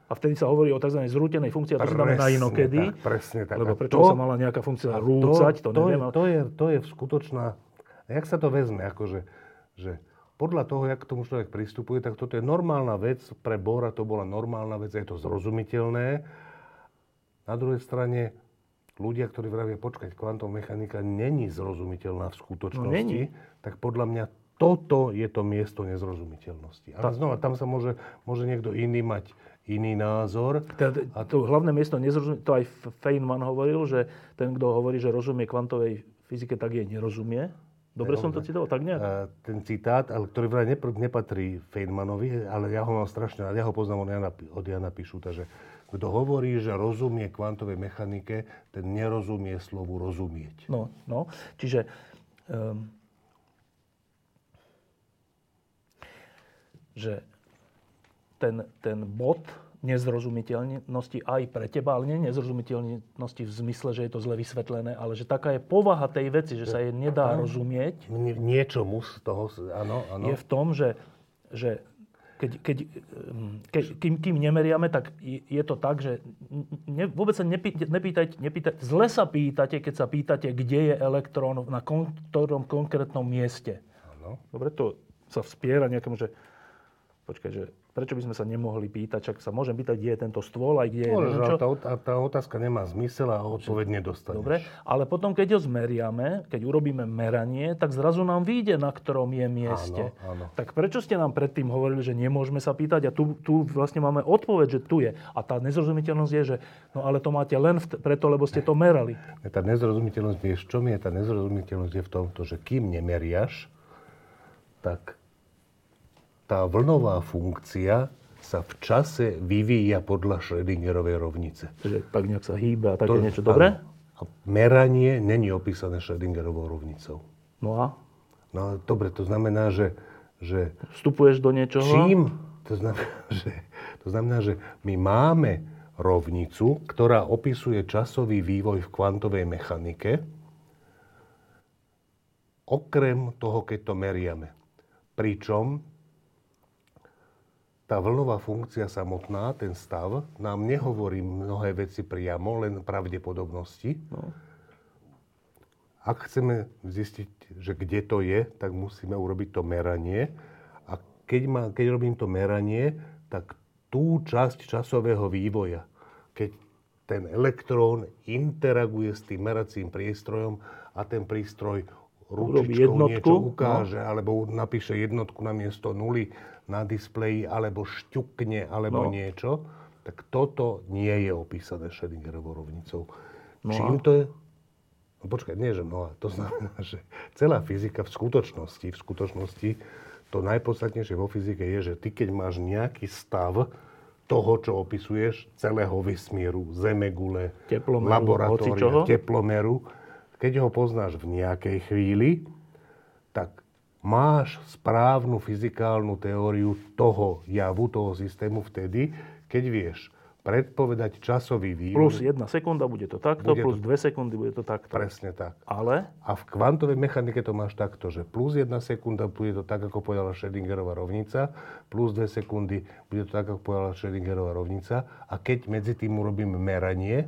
Speaker 1: A vtedy sa hovorí o tzv. zrútenej funkcii, a to sa znamená
Speaker 2: Presne
Speaker 1: inokedy.
Speaker 2: tak, presne tak.
Speaker 1: Lebo prečo
Speaker 2: to-
Speaker 1: sa mala nejaká funkcia rúcať, to,
Speaker 2: to,
Speaker 1: neviem.
Speaker 2: je,
Speaker 1: ale-
Speaker 2: to, je, to je skutočná... Jak sa to vezme? Akože, že podľa toho, jak k tomu človek pristupuje, tak toto je normálna vec. Pre Bora to bola normálna vec, je to zrozumiteľné. Na druhej strane, ľudia, ktorí vravia, počkať, kvantová mechanika není zrozumiteľná v skutočnosti,
Speaker 1: No, není.
Speaker 2: tak podľa mňa toto je to miesto nezrozumiteľnosti. Ale znova, tam sa môže, môže niekto iný mať iný názor.
Speaker 1: Teda, to hlavné miesto nezrozumie, to aj Feynman hovoril, že ten, kto hovorí, že rozumie kvantovej fyzike, tak jej nerozumie. Dobre som to citoval, tak nejak?
Speaker 2: A ten citát, ale ktorý vraj nepatrí Feynmanovi, ale ja ho mám strašne rád, ja ho poznám od Jana, od Jana Pišuta, že kto hovorí, že rozumie kvantovej mechanike, ten nerozumie slovu rozumieť.
Speaker 1: No, no. Čiže um, že ten, ten bod nezrozumiteľnosti aj pre teba, ale nie nezrozumiteľnosti v zmysle, že je to zle vysvetlené, ale že taká je povaha tej veci, že sa jej nedá rozumieť,
Speaker 2: Nie- Niečomu z toho, áno, áno.
Speaker 1: je v tom, že, že keď, keď, um, keď, kým, kým nemeriame, tak je to tak, že ne, vôbec sa nepý, nepýtajte, nepýtajte, zle sa pýtate, keď sa pýtate, kde je elektrón na kon, ktorom konkrétnom mieste.
Speaker 2: áno.
Speaker 1: Dobre, to sa vspiera nejakému, že počkaj, že prečo by sme sa nemohli pýtať, čak sa môžem pýtať, kde je tento stôl, aj kde je
Speaker 2: Môžeš,
Speaker 1: čo.
Speaker 2: tá, tá otázka nemá zmysel a odpoveď nedostaneš.
Speaker 1: Dobre, ale potom, keď ho zmeriame, keď urobíme meranie, tak zrazu nám vyjde, na ktorom je mieste.
Speaker 2: Áno, áno.
Speaker 1: Tak prečo ste nám predtým hovorili, že nemôžeme sa pýtať a tu, tu vlastne máme odpoveď, že tu je. A tá nezrozumiteľnosť je, že no ale to máte len vt- preto, lebo ste to merali.
Speaker 2: Tá nezrozumiteľnosť, vieš, čo mi je tá nezrozumiteľnosť je v tomto, že kým nemeriaš, tak tá vlnová funkcia sa v čase vyvíja podľa Schrödingerovej rovnice.
Speaker 1: Že tak nejak sa hýbe a také
Speaker 2: To-
Speaker 1: niečo. Dobre?
Speaker 2: áno. A meranie není opísané Schrödingerovou rovnicou.
Speaker 1: No a
Speaker 2: No dobre, to znamená, že, že
Speaker 1: vstupuješ do niečoho.
Speaker 2: čím, to znamená, že, to znamená, že my máme rovnicu, ktorá opisuje časový vývoj v kvantovej mechanike, okrem toho, keď to meriame. Pričom tá vlnová funkcia samotná, ten stav, nám nehovorí mnohé veci priamo, len pravdepodobnosti.
Speaker 1: No.
Speaker 2: Ak chceme zistiť, že kde to je, tak musíme urobiť to meranie. A keď, má, keď robím to meranie, tak tú časť časového vývoja, keď ten elektrón interaguje s tým meracím prístrojom a ten prístroj ručičkou
Speaker 1: jednotku,
Speaker 2: niečo
Speaker 1: no.
Speaker 2: ukáže, alebo napíše jednotku na miesto nuly na displeji, alebo šťukne, alebo
Speaker 1: No.
Speaker 2: niečo, tak toto nie je opísané Schrödingerovou rovnicou.
Speaker 1: No?
Speaker 2: Čím to je? No počkaj, nie, že no, a to znamená, že celá fyzika v skutočnosti, v skutočnosti to najpodstatnejšie vo fyzike je, že ty keď máš nejaký stav toho, čo opisuješ, celého vesmíru, zemegule,
Speaker 1: Teplomeru,
Speaker 2: laboratória, teplomeru, keď ho poznáš v nejakej chvíli, tak máš správnu fyzikálnu teóriu toho javu, toho systému vtedy, keď vieš predpovedať časový vývoj.
Speaker 1: Plus jedna sekunda bude to takto,
Speaker 2: Bude
Speaker 1: plus
Speaker 2: to-
Speaker 1: dve sekundy bude to takto.
Speaker 2: Presne tak.
Speaker 1: Ale
Speaker 2: A v kvantovej mechanike to máš takto, že plus jedna sekunda bude to tak, ako povedala Schrödingerová rovnica, plus dve sekundy bude to tak, ako povedala Schrödingerová rovnica. A keď medzi tým urobím meranie,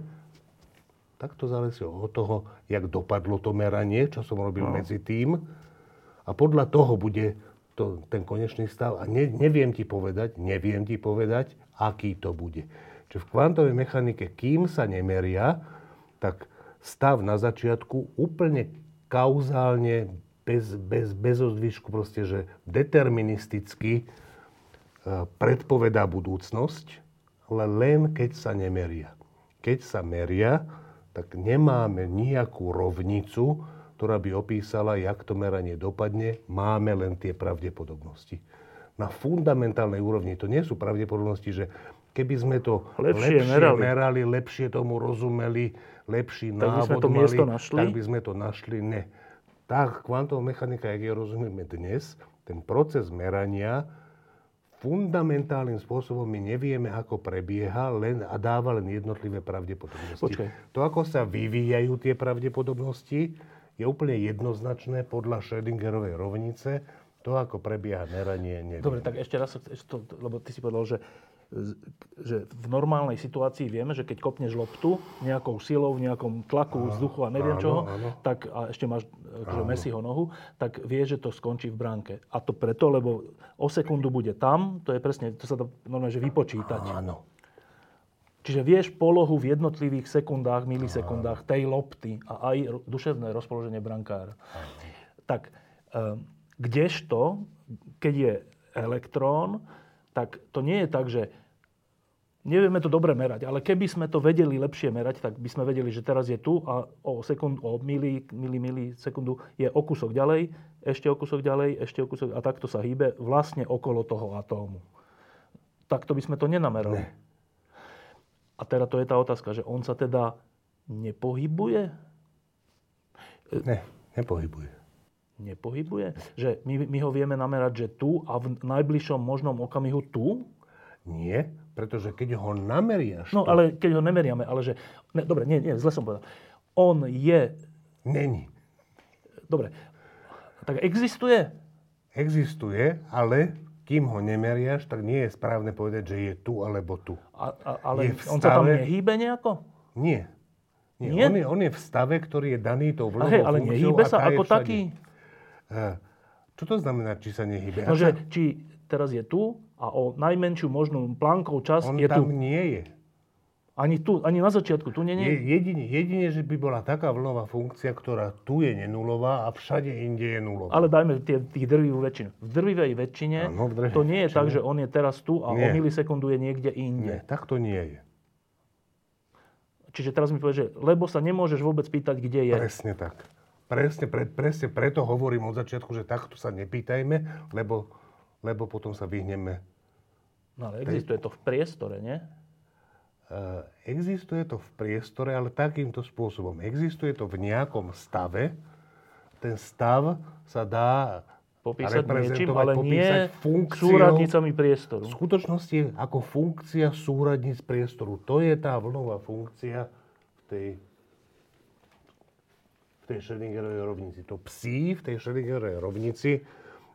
Speaker 2: tak to záleží od toho, jak dopadlo to meranie, čo som robil no. medzi tým. A podľa toho bude to, ten konečný stav. A ne, neviem ti povedať, neviem ti povedať, aký to bude. Čiže v kvantovej mechanike, kým sa nemeria, tak stav na začiatku úplne kauzálne, bez, bez, bez ozdvišku, proste, že deterministicky e, predpovedá budúcnosť, ale len keď sa nemeria. Keď sa meria, tak nemáme nejakú rovnicu, ktorá by opísala, jak to meranie dopadne. Máme len tie pravdepodobnosti. Na fundamentálnej úrovni to nie sú pravdepodobnosti, že keby sme to
Speaker 1: Lepšie
Speaker 2: lepšie,
Speaker 1: merali.
Speaker 2: merali, lepšie tomu rozumeli, lepší
Speaker 1: Tak by sme
Speaker 2: návod
Speaker 1: to
Speaker 2: mali,
Speaker 1: našli?
Speaker 2: tak by sme to našli. Ne. Tá kvantová mechanika, jak je rozumieme dnes, ten proces merania fundamentálnym spôsobom my nevieme, ako prebieha len, a dáva len jednotlivé pravdepodobnosti.
Speaker 1: Počkaj.
Speaker 2: To, ako sa vyvíjajú tie pravdepodobnosti, je úplne jednoznačné podľa Schrödingerovej rovnice. To, ako prebieha meranie, neviem.
Speaker 1: Dobre, tak ešte raz, lebo ty si povedal, že, že v normálnej situácii vieme, že keď kopneš loptu nejakou silou, v nejakom tlaku vzduchu a neviem
Speaker 2: áno,
Speaker 1: čoho,
Speaker 2: áno.
Speaker 1: tak a ešte máš akože Messiho nohu, tak vieš, že to skončí v bránke. A to preto, lebo o sekundu bude tam, to je presne, to sa dá normálne že vypočítať.
Speaker 2: Áno.
Speaker 1: Čiže vieš polohu v jednotlivých sekundách, milisekundách tej lopty a aj duševné rozpoloženie brankára. Tak eh, kdežto, keď je elektrón, tak to nie je tak, že nevieme to dobre merať, ale keby sme to vedeli lepšie merať, tak by sme vedeli, že teraz je tu a o, sekund, o mili, mili, mili sekundu je o kúsok ďalej, ešte o kúsok ďalej, ešte o kúsok a takto sa hýbe vlastne okolo toho atómu. Takto by sme to nenamerali.
Speaker 2: Ne.
Speaker 1: A teda to je tá otázka, že on sa teda nepohybuje?
Speaker 2: Ne, nepohybuje.
Speaker 1: Nepohybuje? Že my, my ho vieme namerať, že tu a v najbližšom možnom okamihu tu?
Speaker 2: Nie, pretože keď ho nameriaš,
Speaker 1: No
Speaker 2: to
Speaker 1: ale keď ho nemeriame, ale že... Ne, dobre, nie, nie, zle som povedal. On je...
Speaker 2: není.
Speaker 1: Dobre, tak existuje?
Speaker 2: Existuje, ale kým ho nemeriaš, tak nie je správne povedať, že je tu alebo tu.
Speaker 1: A, a, ale
Speaker 2: Je
Speaker 1: on sa tam nehýbe nejako?
Speaker 2: Nie. Nie.
Speaker 1: Nie?
Speaker 2: On, je, on je v stave, ktorý je daný tou
Speaker 1: hej, ale nehýbe sa ako taký?
Speaker 2: Čo to znamená, či sa nehýbe?
Speaker 1: No, že či teraz je tu a o najmenšiu možnú plánkou čas
Speaker 2: on
Speaker 1: je tu.
Speaker 2: tam nie je.
Speaker 1: Ani tu, ani na začiatku, tu nie,
Speaker 2: je
Speaker 1: nie.
Speaker 2: jedine, jedine, že by bola taká vlnová funkcia, ktorá tu je nenulová a všade inde je nulová.
Speaker 1: Ale dajme tie, tých drvivú väčšinu. V drvivej väčšine
Speaker 2: Áno, v drvivej
Speaker 1: to nie je tak, že on je teraz tu a o
Speaker 2: Nie.
Speaker 1: milisekundu je niekde
Speaker 2: Nie,
Speaker 1: inde.
Speaker 2: tak to nie je.
Speaker 1: Čiže teraz mi povie, že lebo sa nemôžeš vôbec pýtať, kde je.
Speaker 2: Presne tak. Presne, pre, presne preto hovorím od začiatku, že takto sa nepýtajme, lebo, lebo potom sa vyhneme.
Speaker 1: No ale existuje to v priestore, nie?
Speaker 2: Uh, existuje to v priestore, ale takýmto spôsobom. Existuje to v nejakom stave. Ten stav sa dá
Speaker 1: Popísať niečím, ale nie
Speaker 2: popísať funkciou.
Speaker 1: súradnicami priestoru.
Speaker 2: V skutočnosti ako funkcia súradníc priestoru. To je tá vlnová funkcia v tej, v tej Schrödingerovej rovnici. To psi v tej Schrödingerovej rovnici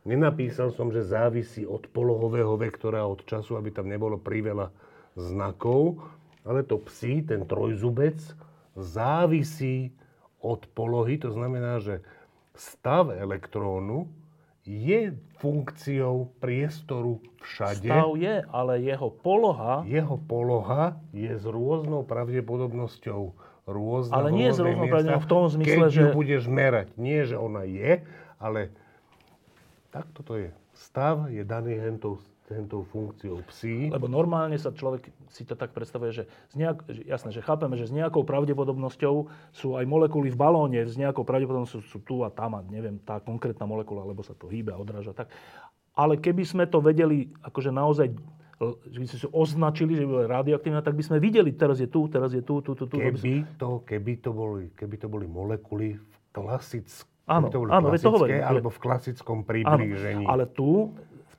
Speaker 2: nenapísal som, že závisí od polohového vektora, od času, aby tam nebolo priveľa znakov, ale to psi, ten trojzubec, závisí od polohy. To znamená, že stav elektrónu je funkciou priestoru všade.
Speaker 1: Stav je, ale jeho poloha,
Speaker 2: Jeho poloha je s rôznou pravdepodobnosťou rôzna
Speaker 1: Ale nie s rôznou pravdepodobnosťou v tom zmysle,
Speaker 2: keď
Speaker 1: že-
Speaker 2: budeš merať. Nie, že ona je, ale takto to je. Stav je daný hentou, hentou funkciou psí.
Speaker 1: lebo normálne sa človek si to tak predstavuje, že, z nejak, že jasné, že chápeme, že s nejakou pravdepodobnosťou sú aj molekuly v balóne, s nejakou pravdepodobnosťou sú tu a tam a neviem, tá konkrétna molekula, lebo sa to hýbe a odráža tak. ale keby sme to vedeli akože naozaj že by sme si označili, že by boli radioaktívne, tak by sme videli, teraz je tu, teraz je tu, tu, tu, tu.
Speaker 2: Keby to, keby to, boli, keby to boli molekuly v klasickom
Speaker 1: Áno,
Speaker 2: to
Speaker 1: áno, to hovorím.
Speaker 2: alebo v klasickom priblížení.
Speaker 1: Áno, ale tu,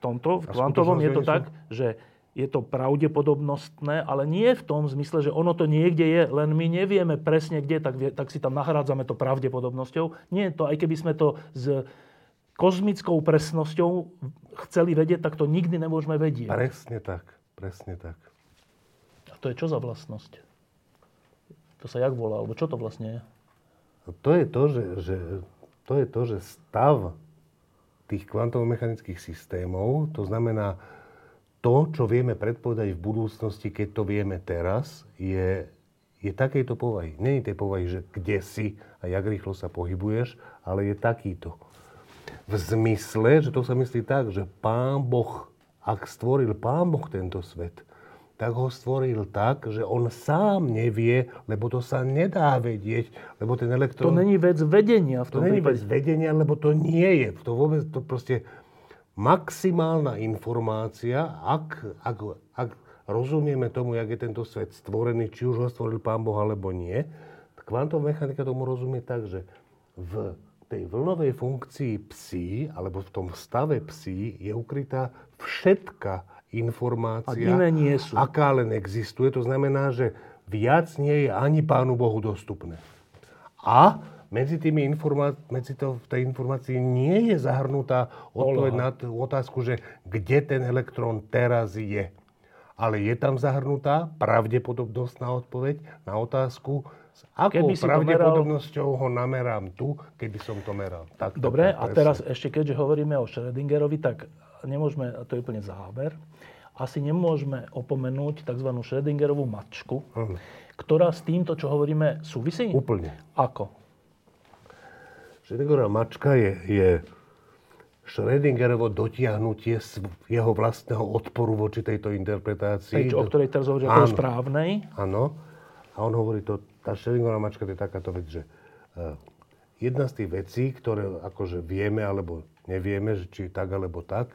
Speaker 1: tomto, v kvantovom je to tak, že je to pravdepodobnostné, ale nie v tom zmysle, že ono to niekde je, len my nevieme presne kde, tak, tak si tam nahrádzame to pravdepodobnosťou. Nie, to aj keby sme to s kozmickou presnosťou chceli vedieť, tak to nikdy nemôžeme vedieť.
Speaker 2: Presne tak, presne tak.
Speaker 1: A to je čo za vlastnosť? To sa jak volá, alebo čo to vlastne je?
Speaker 2: To je to, že, že, to, je to, že stav tých kvantovo-mechanických systémov, to znamená, to, čo vieme predpovedať v budúcnosti, keď to vieme teraz, je, je takejto povahy. Není tej povahy, že kde si a jak rýchlo sa pohybuješ, ale je takýto. V zmysle, že to sa myslí tak, že Pán Boh, ak stvoril Pán Boh tento svet, tak ho stvoril tak, že on sám nevie, lebo to sa nedá vedieť, lebo ten elektrón...
Speaker 1: To není vec vedenia v tom
Speaker 2: To není vec vedenia, lebo to nie je. To vôbec, to proste maximálna informácia, ak, ak, ak rozumieme tomu, jak je tento svet stvorený, či už ho stvoril Pán Boh alebo nie, kvantová mechanika tomu rozumie tak, že v tej vlnovej funkcii psi, alebo v tom stave psi, je ukrytá všetka informácia,
Speaker 1: nie sú.
Speaker 2: aká len existuje. To znamená, že viac nie je ani Pánu Bohu dostupné. A medzi, tými informá- medzi to, v tej informácii nie je zahrnutá odpoveď na tú otázku, že kde ten elektrón teraz je. Ale je tam zahrnutá pravdepodobnostná odpoveď na otázku, s akou pravdepodobnosťou meral... ho namerám tu, keby som to meral.
Speaker 1: Tak, Dobre, tak, a teraz ešte keďže hovoríme o Schrödingerovi, tak nemôžeme, to je úplne záber, asi nemôžeme opomenúť tzv. Schrödingerovú mačku, uh-huh. ktorá s týmto, čo hovoríme, súvisí?
Speaker 2: Úplne.
Speaker 1: Ako?
Speaker 2: Schrödingerová mačka je, je Schrödingerovo dotiahnutie jeho vlastného odporu voči tejto interpretácii.
Speaker 1: Tej, o ktorej teraz hovorí, ako správnej.
Speaker 2: Áno. A on hovorí to, tá Schrödingerová mačka to je takáto vec, že uh, jedna z tých vecí, ktoré akože vieme alebo nevieme, že či tak alebo tak,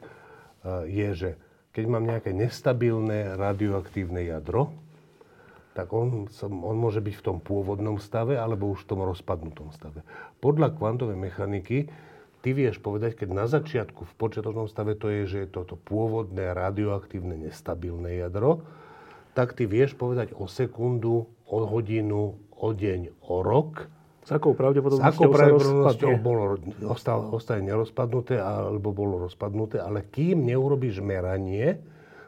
Speaker 2: je, že keď mám nejaké nestabilné radioaktívne jadro, tak on, on môže byť v tom pôvodnom stave alebo už v tom rozpadnutom stave. Podľa kvantovej mechaniky ty vieš povedať, keď na začiatku v počiatočnom stave to je, že je toto pôvodné radioaktívne nestabilné jadro, tak ty vieš povedať o sekundu, o hodinu, o deň, o rok.
Speaker 1: S akou pravdepodobnosťou,
Speaker 2: pravdepodobnosťou bolo, ostalo, ostane nerozpadnuté alebo bolo rozpadnuté, ale kým neurobiš meranie,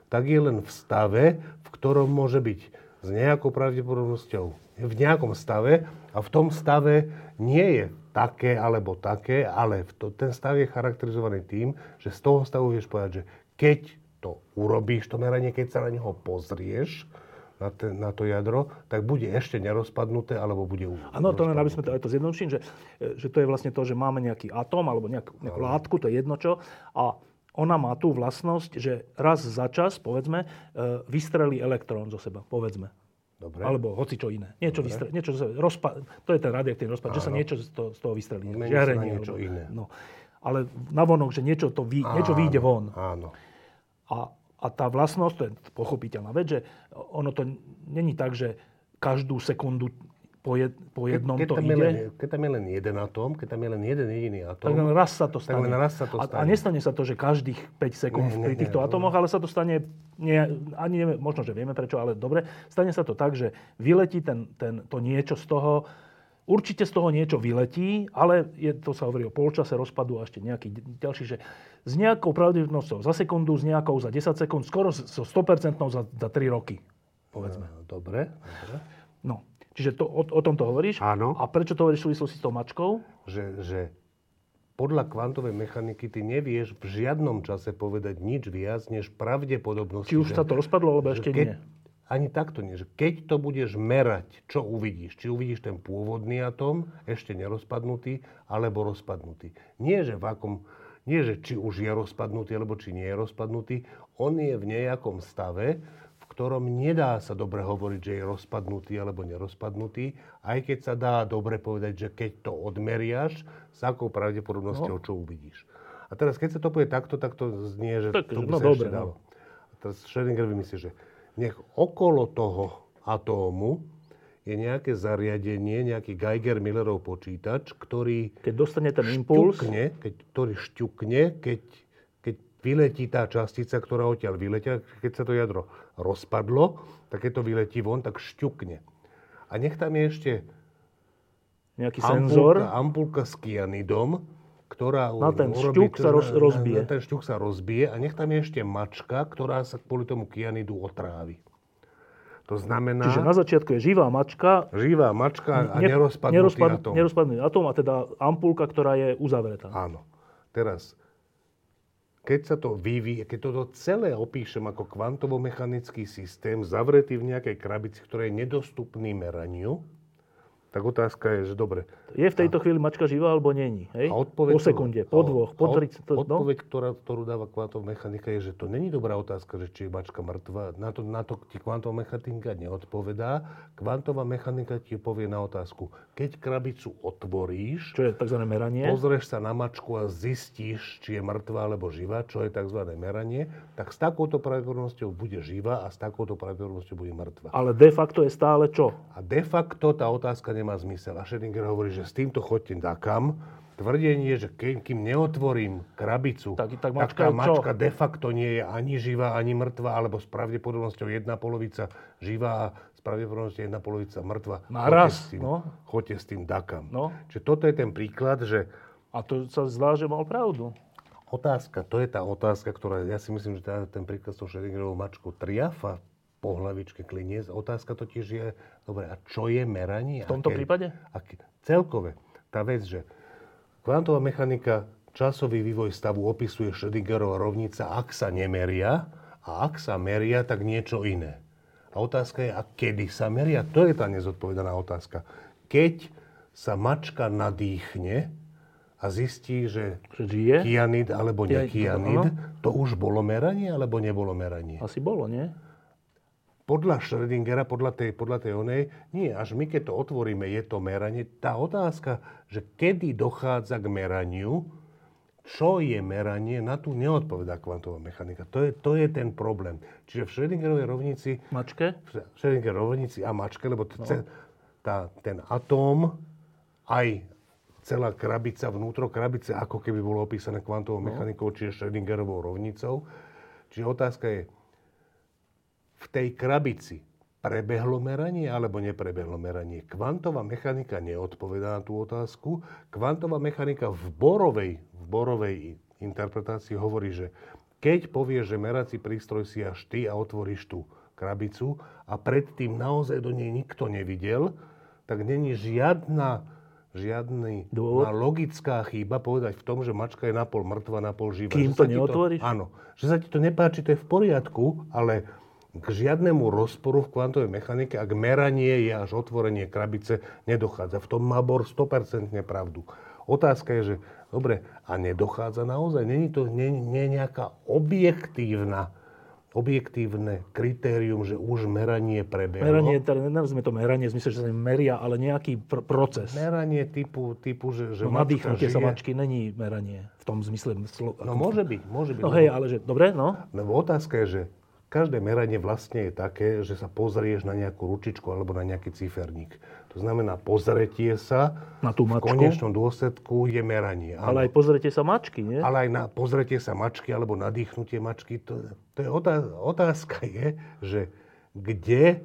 Speaker 2: tak je len v stave, v ktorom môže byť. S nejakou pravdepodobnosťou. V nejakom stave a v tom stave nie je také alebo také, ale to, ten stav je charakterizovaný tým, že z toho stavu vieš povedať, že keď to urobíš, to meranie, keď sa na neho pozrieš, na, ten, na to jadro, tak bude ešte nerozpadnuté, alebo bude
Speaker 1: Áno, to len aby sme to, to zjednodušili, že, že to je vlastne to, že máme nejaký atóm alebo nejak, nejakú látku, to je jedno čo, a ona má tú vlastnosť, že raz za čas, povedzme, e, vystrelí elektrón zo seba, povedzme.
Speaker 2: Dobre.
Speaker 1: Alebo hoci čo iné. Niečo, vystre, niečo rozpa, to je ten radioaktívny rozpad, Áno. že sa niečo z toho, z toho vystrelí.
Speaker 2: Žiarenie. niečo alebo, iné.
Speaker 1: No. Ale navonok, že niečo, to vy, niečo vyjde von.
Speaker 2: Áno.
Speaker 1: A, a tá vlastnosť, to je pochopiteľná vec, že ono to není tak, že každú sekundu po, jed, po jednom
Speaker 2: keď, keď
Speaker 1: to
Speaker 2: ide.
Speaker 1: Len,
Speaker 2: keď tam je len jeden atóm, keď tam je len jeden jediný atóm,
Speaker 1: tak len raz sa to stane.
Speaker 2: Tak len raz sa to stane.
Speaker 1: A, a nestane sa to, že každých 5 sekúnd nie, pri týchto nie, atómoch, ale sa to stane, nie, ani neviem, možno, že vieme prečo, ale dobre, stane sa to tak, že vyletí ten, ten, to niečo z toho, určite z toho niečo vyletí, ale je, to sa hovorí o polčase rozpadu a ešte nejaký ďalší, že s nejakou pravdepodobnosťou za sekundu, s nejakou za 10 sekúnd, skoro so 100% za, za 3 roky, povedzme.
Speaker 2: Dobre, dobre.
Speaker 1: No, Čiže to, o, o tom to hovoríš?
Speaker 2: Áno.
Speaker 1: A prečo to hovoríš v súvislosti s tou mačkou?
Speaker 2: Že, že podľa kvantovej mechaniky ty nevieš v žiadnom čase povedať nič viac, než pravdepodobnosť.
Speaker 1: Či už sa to rozpadlo, alebo ešte nie?
Speaker 2: Ani takto nie. Že keď to budeš merať, čo uvidíš? Či uvidíš ten pôvodný atóm, ešte nerozpadnutý, alebo rozpadnutý. Nie, že v akom, nie, že či už je rozpadnutý, alebo či nie je rozpadnutý. On je v nejakom stave, ktorom nedá sa dobre hovoriť, že je rozpadnutý alebo nerozpadnutý, aj keď sa dá dobre povedať, že keď to odmeriaš, s akou pravdepodobnosťou no. čo uvidíš. A teraz, keď sa to povie takto, tak to znie, že
Speaker 1: Tak,
Speaker 2: to by
Speaker 1: no
Speaker 2: sa
Speaker 1: dobre,
Speaker 2: ešte
Speaker 1: no.
Speaker 2: dalo. A teraz Schrödinger vymyslí, že nech okolo toho atómu je nejaké zariadenie, nejaký Geiger-Millerov počítač, ktorý
Speaker 1: Keď dostane ten impuls,
Speaker 2: šťukne, keď, ktorý šťukne, keď, keď vyletí tá častica, ktorá odtiaľ vyletia, keď sa to jadro rozpadlo, tak keď to vyletí von, tak šťukne. A nech tam je ešte
Speaker 1: nejaký senzor,
Speaker 2: ampulka, ampulka s kianidom, ktorá
Speaker 1: Na ten
Speaker 2: urobí
Speaker 1: šťuk sa roz- rozbije.
Speaker 2: Na, na ten šťuk sa rozbije a nech tam je ešte mačka, ktorá sa kvôli tomu kianidu otrávi. To znamená,
Speaker 1: čiže na začiatku je živá mačka,
Speaker 2: živá mačka a
Speaker 1: ne-
Speaker 2: nerozpadnutý
Speaker 1: nerozpad-
Speaker 2: atóm.
Speaker 1: nerozpadnutý atóm a teda ampulka, ktorá je uzavretá.
Speaker 2: Áno. Teraz, keď sa to vyvíje, keď toto celé opíšem ako kvantovo-mechanický systém, zavretý v nejakej krabici, ktorá je nedostupný meraniu, tak otázka je, že dobre.
Speaker 1: Je v tejto chvíli mačka živá alebo není? Hej?
Speaker 2: A odpoveď,
Speaker 1: po sekunde, po
Speaker 2: a-
Speaker 1: dvoch,
Speaker 2: a
Speaker 1: po
Speaker 2: od-
Speaker 1: tri... To, no?
Speaker 2: Odpoveď, ktorá, ktorú dáva kvantová mechanika, je, že to není dobrá otázka, že či je mačka mŕtva. Na to, na to ti kvantová mechanika neodpovedá. Kvantová mechanika ti povie na otázku, keď krabicu otvoríš,
Speaker 1: Čo je tzv. meranie.
Speaker 2: pozrieš sa na mačku a zistíš, či je mŕtva alebo živá, čo je tzv. meranie, tak s takouto pravdepodobnosťou bude živá a s takouto pravdepodobnosťou bude mŕtva.
Speaker 1: Ale de facto je stále čo?
Speaker 2: A de facto tá otázka nemá zmysel. A Schrödinger hovorí, že s týmto chodte dakam. Tvrdenie, že keď, kým neotvorím krabicu,
Speaker 1: Tak- tak
Speaker 2: tak
Speaker 1: mačka
Speaker 2: tá
Speaker 1: je čo?
Speaker 2: mačka de facto nie je ani živá, ani mŕtva, alebo s pravdepodobnosťou jedna polovica živá a s pravdepodobnosťou jedna polovica mŕtva.
Speaker 1: Naraz,
Speaker 2: Choďte s tým,
Speaker 1: no.
Speaker 2: choďte s tým dakam.
Speaker 1: No.
Speaker 2: Čiže toto je ten príklad, že
Speaker 1: A to sa zdá, že mal pravdu.
Speaker 2: Otázka, to je tá otázka, ktorá, ja si myslím, že tá, ten príklad s tou Schrödingerovou mačkou triafa po hlavičke kliniec. Otázka totiž je, dobre, a čo je meranie?
Speaker 1: V tomto prípade?
Speaker 2: Aké, celkové. Tá vec, že kvantová mechanika časový vývoj stavu opisuje Schrödingerova rovnica, ak sa nemeria, a ak sa meria, tak niečo iné. A otázka je, a kedy sa meria? To je tá nezodpovedaná otázka. Keď sa mačka nadýchne a zistí, že
Speaker 1: žije?
Speaker 2: kianid alebo nekianid, to už bolo meranie alebo nebolo meranie?
Speaker 1: Asi bolo, nie?
Speaker 2: Podľa Schrödingera, podľa tej, podľa tej onej, nie, až my keď to otvoríme, je to meranie. Tá otázka, že kedy dochádza k meraniu, čo je meranie, na tú neodpovedá kvantová mechanika. To je, to je ten problém. Čiže v Schrödingerovej rovnici
Speaker 1: Mačke?
Speaker 2: v Schrödingerovej rovnici a mačke, lebo t- ce- tá, ten atóm, aj celá krabica, vnútro krabice, ako keby bolo opísané kvantovou mechanikou, čiže Schrödingerovou rovnicou. Čiže otázka je, v tej krabici prebehlo meranie alebo neprebehlo meranie? Kvantová mechanika neodpovedá na tú otázku. Kvantová mechanika v borovej, v borovej interpretácii hovorí, že keď povieš, že merací prístroj si až ty a otvoríš tú krabicu a predtým naozaj do nej nikto nevidel, tak není žiadna, žiadny
Speaker 1: Dôvod?
Speaker 2: logická chyba povedať v tom, že mačka je napol mŕtva, napol živá.
Speaker 1: Kým
Speaker 2: Že
Speaker 1: to neotvoríš?
Speaker 2: Áno. Že sa ti to nepáči, to je v poriadku, ale k žiadnemu rozporu v kvantovej mechanike, ak meranie je až otvorenie krabice, nedochádza. V tom má Bohr 100% pravdu. Otázka je, že dobre, a nedochádza naozaj? Není to nie, nie nejaká objektívna, objektívne kritérium, že už meranie prebehlo?
Speaker 1: Meranie, teda nenazvime to meranie, v zmysle, že sa meria, ale nejaký pr- proces.
Speaker 2: Meranie typu, typu že, že
Speaker 1: No, nadýchnutie sa mačky není meranie v tom zmysle. Slo-
Speaker 2: No môže byť, môže byť.
Speaker 1: No
Speaker 2: lebo-
Speaker 1: hej, ale že, dobre, no.
Speaker 2: Lebo otázka je, že každé meranie vlastne je také, že sa pozrieš na nejakú ručičku alebo na nejaký ciferník. To znamená, pozretie sa
Speaker 1: Na tú
Speaker 2: v
Speaker 1: mačku.
Speaker 2: konečnom dôsledku je meranie. áno.
Speaker 1: Ale aj pozrite sa mačky, nie?
Speaker 2: Ale aj na pozretie sa mačky alebo nadýchnutie mačky, to, to je otázka, otázka je, že kde,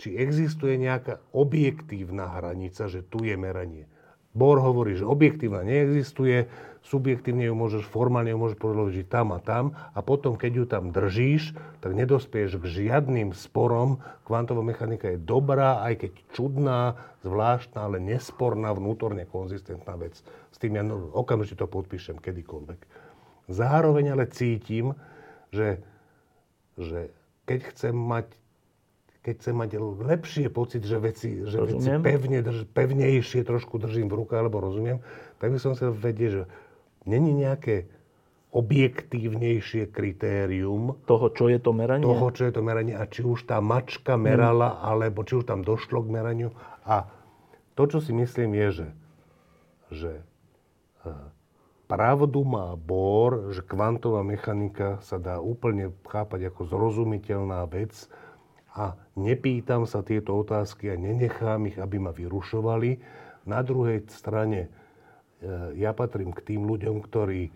Speaker 2: či existuje nejaká objektívna hranica, že tu je meranie. Bohr hovorí, že objektívna neexistuje, subjektívne ju môžeš, formálne ju môžeš podložiť tam a tam a potom, keď ju tam držíš, tak nedospieš k žiadnym sporom. Kvantová mechanika je dobrá, aj keď čudná, zvláštna, ale nesporná, vnútorne konzistentná vec. S tým ja no, okamžite to podpíšem kedykoľvek. Zároveň ale cítim, že, že keď chcem mať keď chcem mať lepšie pocit, že veci, že veci pevne drž, pevnejšie trošku držím v rukách, alebo rozumiem, tak by som chcel vedieť, že není nejaké objektívnejšie kritérium
Speaker 1: Toho, čo je to meranie?
Speaker 2: toho, čo je to meranie a či už tá mačka merala, alebo či už tam došlo k meraniu. A to, čo si myslím, je, že, že eh, pravdu má Bohr, že kvantová mechanika sa dá úplne chápať ako zrozumiteľná vec a nepýtam sa tieto otázky a nenechám ich, aby ma vyrušovali. Na druhej strane e, ja patrím k tým ľuďom, ktorí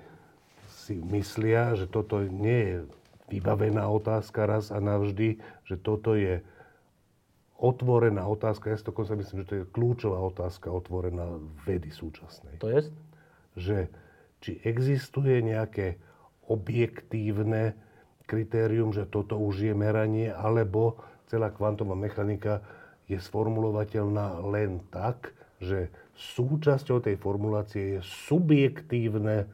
Speaker 2: si myslia, že toto nie je vybavená otázka raz a navždy, že toto je otvorená otázka. Ja si dokonca myslím, že to je kľúčová otázka otvorená vedy súčasnej.
Speaker 1: To je?
Speaker 2: Že či existuje nejaké objektívne kritérium, že toto už je meranie, alebo celá kvantová mechanika je sformulovateľná len tak, že súčasťou tej formulácie je subjektívne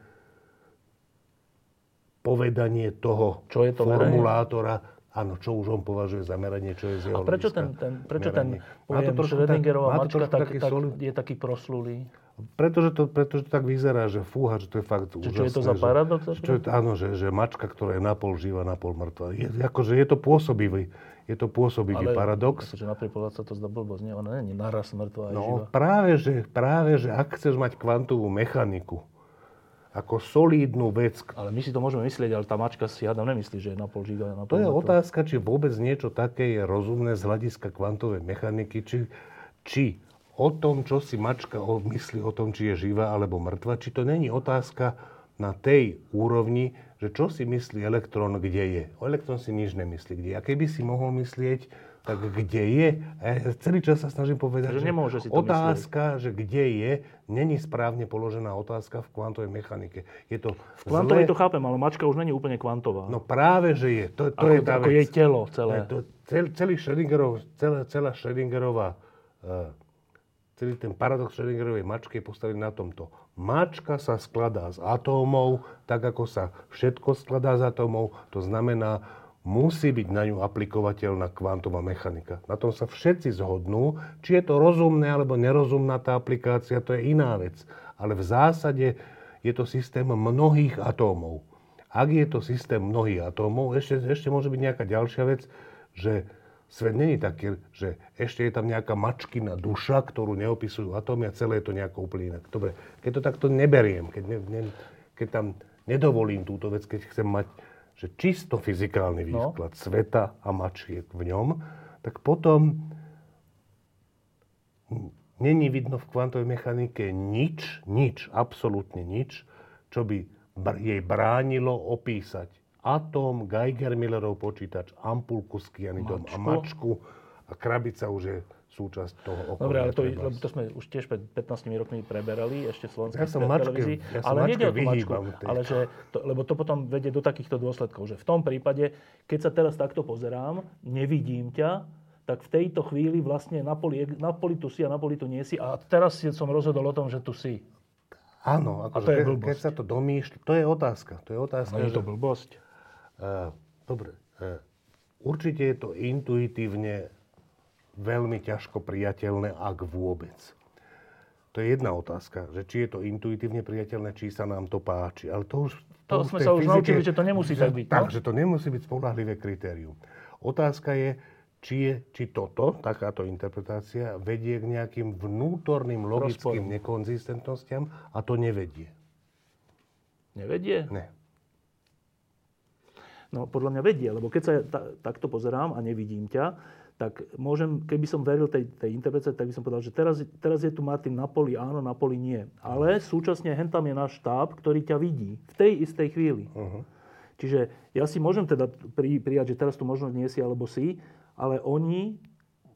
Speaker 2: povedanie toho
Speaker 1: čo je to
Speaker 2: formulátora, meranie? Áno, čo už on považuje za meranie, čo je z jeho
Speaker 1: A prečo ten, ten, prečo ten pojem Schrödingerová mačka tak, taký tak, je taký proslulý?
Speaker 2: Pretože to, pretože to tak vyzerá, že fúha, že to je fakt
Speaker 1: Čiže úžasné. Čo je to za paradox?
Speaker 2: Že, čo je, áno, že, že mačka, ktorá je napol živá, napol mŕtva. Je, akože je to pôsobivý, je to pôsobivý
Speaker 1: Ale,
Speaker 2: paradox.
Speaker 1: Ale na pohľad sa to zdá blbosť, nie? Ona nie je naraz mŕtva
Speaker 2: no,
Speaker 1: živá.
Speaker 2: práve že, práve, že ak chceš mať kvantovú mechaniku, ako solídnu vec.
Speaker 1: Ale my si to môžeme myslieť, ale tá mačka si hádam nemyslí, že je na pol žiga.
Speaker 2: Na pol to je otázka, či vôbec niečo také je rozumné z hľadiska kvantovej mechaniky, či, či o tom, čo si mačka myslí o tom, či je živá alebo mŕtva, či to není otázka na tej úrovni, že čo si myslí elektrón, kde je. Elektrón si nič nemyslí, kde je. A keby si mohol myslieť, tak kde je? Ja celý čas sa snažím povedať,
Speaker 1: že,
Speaker 2: nemôže
Speaker 1: si to
Speaker 2: otázka, myslieť. že kde je, není správne položená otázka v kvantovej mechanike. Je to
Speaker 1: v kvantovej zlé... to chápem, ale mačka už není úplne kvantová.
Speaker 2: No práve, že je. To, to
Speaker 1: ako,
Speaker 2: je tá
Speaker 1: ako
Speaker 2: vec.
Speaker 1: jej telo celé.
Speaker 2: To, cel, celý Schrödingerov, celá, celá Schrödingerová, uh, celý ten paradox Schrödingerovej mačky je postavený na tomto. Mačka sa skladá z atómov, tak ako sa všetko skladá z atómov. To znamená, musí byť na ňu aplikovateľná kvantová mechanika. Na tom sa všetci zhodnú. Či je to rozumné alebo nerozumná tá aplikácia, to je iná vec. Ale v zásade je to systém mnohých atómov. Ak je to systém mnohých atómov, ešte, ešte môže byť nejaká ďalšia vec, že svet není taký, že ešte je tam nejaká mačkina duša, ktorú neopisujú atómy a celé je to nejako úplne inak. Dobre, keď to takto neberiem, keď, ne, ne, keď tam nedovolím túto vec, keď chcem mať že čisto fyzikálny výsklad no. sveta a mačiek v ňom, tak potom není vidno v kvantovej mechanike nič, nič, absolútne nič, čo by jej bránilo opísať atóm, Geiger-Millerov počítač, ampulku s kianidom a mačku a krabica už je súčasť toho okolia.
Speaker 1: Dobre, ale to, lebo to sme už tiež pred 15 rokmi preberali, ešte v slovenskej
Speaker 2: ja som mačke,
Speaker 1: televízii.
Speaker 2: Ja som
Speaker 1: ale
Speaker 2: nejde
Speaker 1: o tú mačku, ale že to, lebo to potom vedie do takýchto dôsledkov, že v tom prípade, keď sa teraz takto pozerám, nevidím ťa, tak v tejto chvíli vlastne na poli, na poli tu si a na poli tu nie si a teraz som rozhodol o tom, že tu si.
Speaker 2: Áno,
Speaker 1: akože ke,
Speaker 2: keď sa to domýšľa, to je otázka. To je otázka,
Speaker 1: no, je to blbosť.
Speaker 2: Uh, dobre, uh, určite je to intuitívne veľmi ťažko priateľné, ak vôbec. To je jedna otázka, že či je to intuitívne priateľné, či sa nám to páči. Ale to už...
Speaker 1: To, to sme sa už naučili, že to nemusí že, tak byť.
Speaker 2: Tak, no? že to nemusí byť spolahlivé kritérium. Otázka je, či, je, či toto, takáto interpretácia, vedie k nejakým vnútorným logickým Rozporom. nekonzistentnostiam a to nevedie.
Speaker 1: Nevedie?
Speaker 2: Ne.
Speaker 1: No podľa mňa vedie, lebo keď sa ta, takto pozerám a nevidím ťa, tak môžem, keby som veril tej, tej interpretácii, tak by som povedal, že teraz, teraz je tu Martin na poli áno, na poli nie. Ale súčasne hen tam je náš štáb, ktorý ťa vidí v tej istej chvíli. Uh-huh. Čiže ja si môžem teda pri, prijať, že teraz tu možnosť nie si alebo si, ale oni,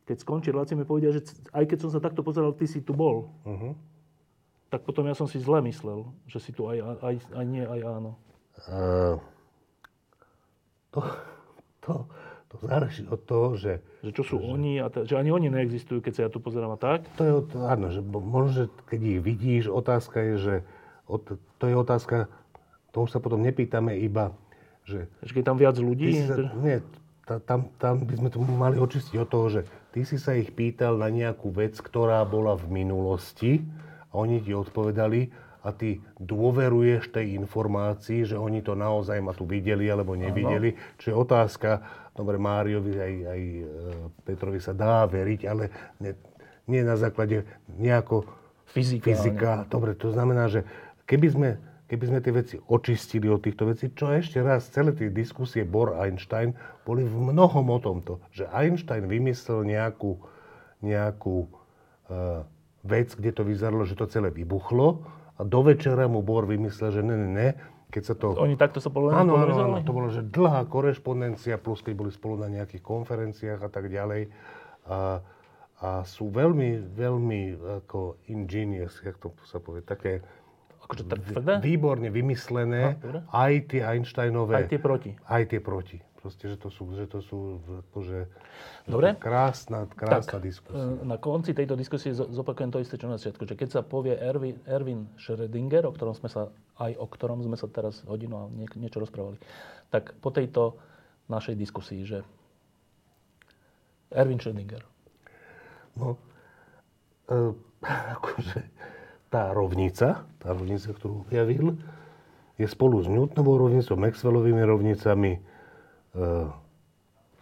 Speaker 1: keď skončí relácia, mi povedia, že aj keď som sa takto pozeral, ty si tu bol. Uh-huh. Tak potom ja som si zle myslel, že si tu aj, aj, aj nie, aj áno. Uh,
Speaker 2: to, to, to záleží od toho, že...
Speaker 1: Že čo sú že, oni, a t- že ani oni neexistujú, keď sa ja tu pozerám a tak?
Speaker 2: To je, áno, že možno, keď ich vidíš, otázka je, že... Od, to je otázka, to už sa potom nepýtame iba, že...
Speaker 1: Že keď tam viac ľudí?
Speaker 2: Sa, nie, tá, tam, tam by sme to mali očistiť od toho, že ty si sa ich pýtal na nejakú vec, ktorá bola v minulosti a oni ti odpovedali a ty dôveruješ tej informácii, že oni to naozaj ma tu videli alebo nevideli. Ano. Čiže otázka, dobre, Máriovi aj, aj e, Petrovi sa dá veriť, ale ne, nie na základe nejako
Speaker 1: fyzika.
Speaker 2: fyzika. Dobre, to znamená, že keby sme keby sme tie veci očistili od týchto vecí, čo ešte raz, celé tie diskusie Bohr-Einstein boli v mnohom o tomto, že Einstein vymyslel nejakú, nejakú uh, vec, kde to vyzeralo, že to celé vybuchlo a do večera mu Bohr vymyslel, že ne, ne, ne, keď sa to...
Speaker 1: Oni takto sa podľa
Speaker 2: áno, áno, áno, to bolo, že dlhá korešpondencia, plus keď boli spolu na nejakých konferenciách a tak ďalej. A, a sú veľmi, veľmi ako ingenious, jak to sa povie, také
Speaker 1: Akože tvrdé?
Speaker 2: Výborne vymyslené. No, aj tie Einsteinové.
Speaker 1: Aj tie proti.
Speaker 2: Aj tie proti. Proste, že to sú, že to sú akože,
Speaker 1: Dobre.
Speaker 2: krásna, krásna
Speaker 1: tak,
Speaker 2: diskusia.
Speaker 1: E, na konci tejto diskusie zopakujem to isté, čo na začiatku. Že keď sa povie Erwin, Erwin Schrödinger, o ktorom sme sa, aj o ktorom sme sa teraz hodinu a nie, niečo rozprávali, tak po tejto našej diskusii, že Erwin Schrödinger.
Speaker 2: No, e, akože, tá rovnica, tá rovnica, ktorú objavil, je spolu s Newtonovou rovnicou, Maxwellovými rovnicami, e,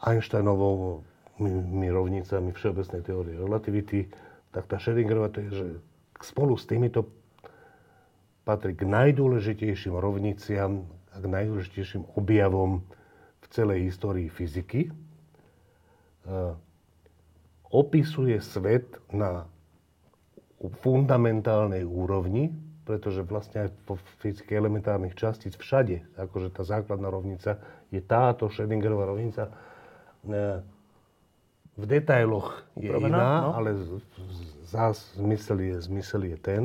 Speaker 2: Einsteinovými rovnicami všeobecnej teórie relativity, tak tá Schrödingerová to je, že spolu s týmito patrí k najdôležitejším rovniciam a k najdôležitejším objavom v celej histórii fyziky. E, opisuje svet na fundamentálnej úrovni, pretože vlastne aj po fyzike elementárnych častíc všade, akože tá základná rovnica je táto Schrödingerová rovnica. E, v detailoch je Promená, iná, no? ale zás zmysel je, zmysel je ten.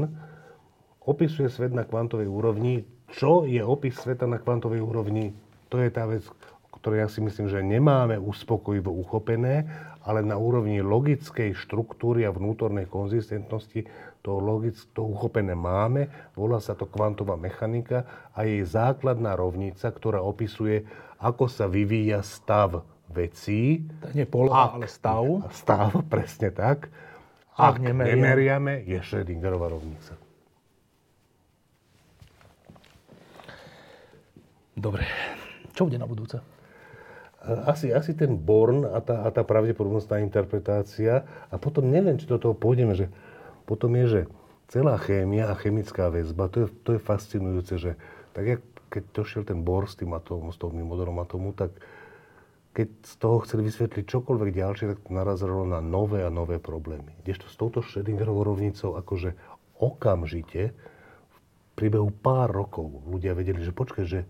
Speaker 2: Opisuje svet na kvantovej úrovni. Čo je opis sveta na kvantovej úrovni? To je tá vec, ktoré ja si myslím, že nemáme uspokojivo uchopené ale na úrovni logickej štruktúry a vnútornej konzistentnosti to, logic, to uchopené máme. Volá sa to kvantová mechanika a jej základná rovnica, ktorá opisuje, ako sa vyvíja stav vecí.
Speaker 1: Nie poloha, ale stav.
Speaker 2: Stav, presne tak. Ak, ak nemeriame, nemeriame, je Schrödingerová rovnica.
Speaker 1: Dobre. Čo bude na budúce?
Speaker 2: Asi, asi ten Born a tá, a tá pravdepodobnostná interpretácia. A potom neviem, či do toho pôjdeme, že potom je, že celá chémia a chemická väzba, to je, to je fascinujúce, že tak jak keď došiel ten Bohr s tým atómom, s tou modelom atómu, tak keď z toho chceli vysvetliť čokoľvek ďalšie, tak to narazilo na nové a nové problémy. Kdežto s touto Schrödingerovou rovnicou akože okamžite v priebehu pár rokov ľudia vedeli, že počkaj, že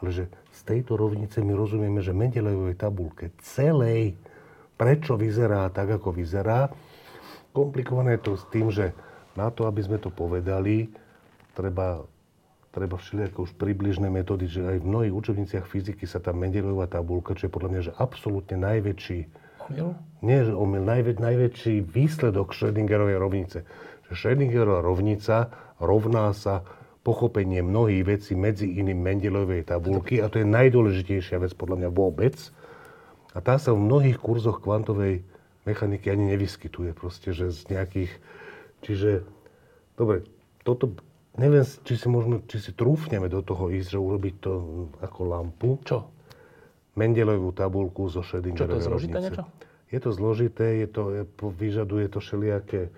Speaker 2: ale že z tejto rovnice my rozumieme, že Mendelejovej tabulke celej, prečo vyzerá tak, ako vyzerá. Komplikované je to s tým, že na to, aby sme to povedali, treba, treba všelijaké už približné metódy, že aj v mnohých učebniciach fyziky sa tá Mendelejová tabulka, čo je podľa mňa že absolútne najväčší
Speaker 1: Omyl?
Speaker 2: Nie, že omyl, najvä, najväčší výsledok Schrödingerovej rovnice. Že Schrödingerová rovnica rovná sa pochopenie mnohých vecí, medzi iným Mendelovej tabulky, a to je najdôležitejšia vec podľa mňa vôbec. A tá sa v mnohých kurzoch kvantovej mechaniky ani nevyskytuje. Proste, že z nejakých... Čiže, dobre, toto, neviem, či si, môžeme, či si trúfneme do toho ísť, že urobiť to ako lampu.
Speaker 1: Čo?
Speaker 2: Mendelovú tabulku zo Schrödingerovej
Speaker 1: Čo to je zložité niečo?
Speaker 2: Je to zložité, je to, je, vyžaduje to všelijaké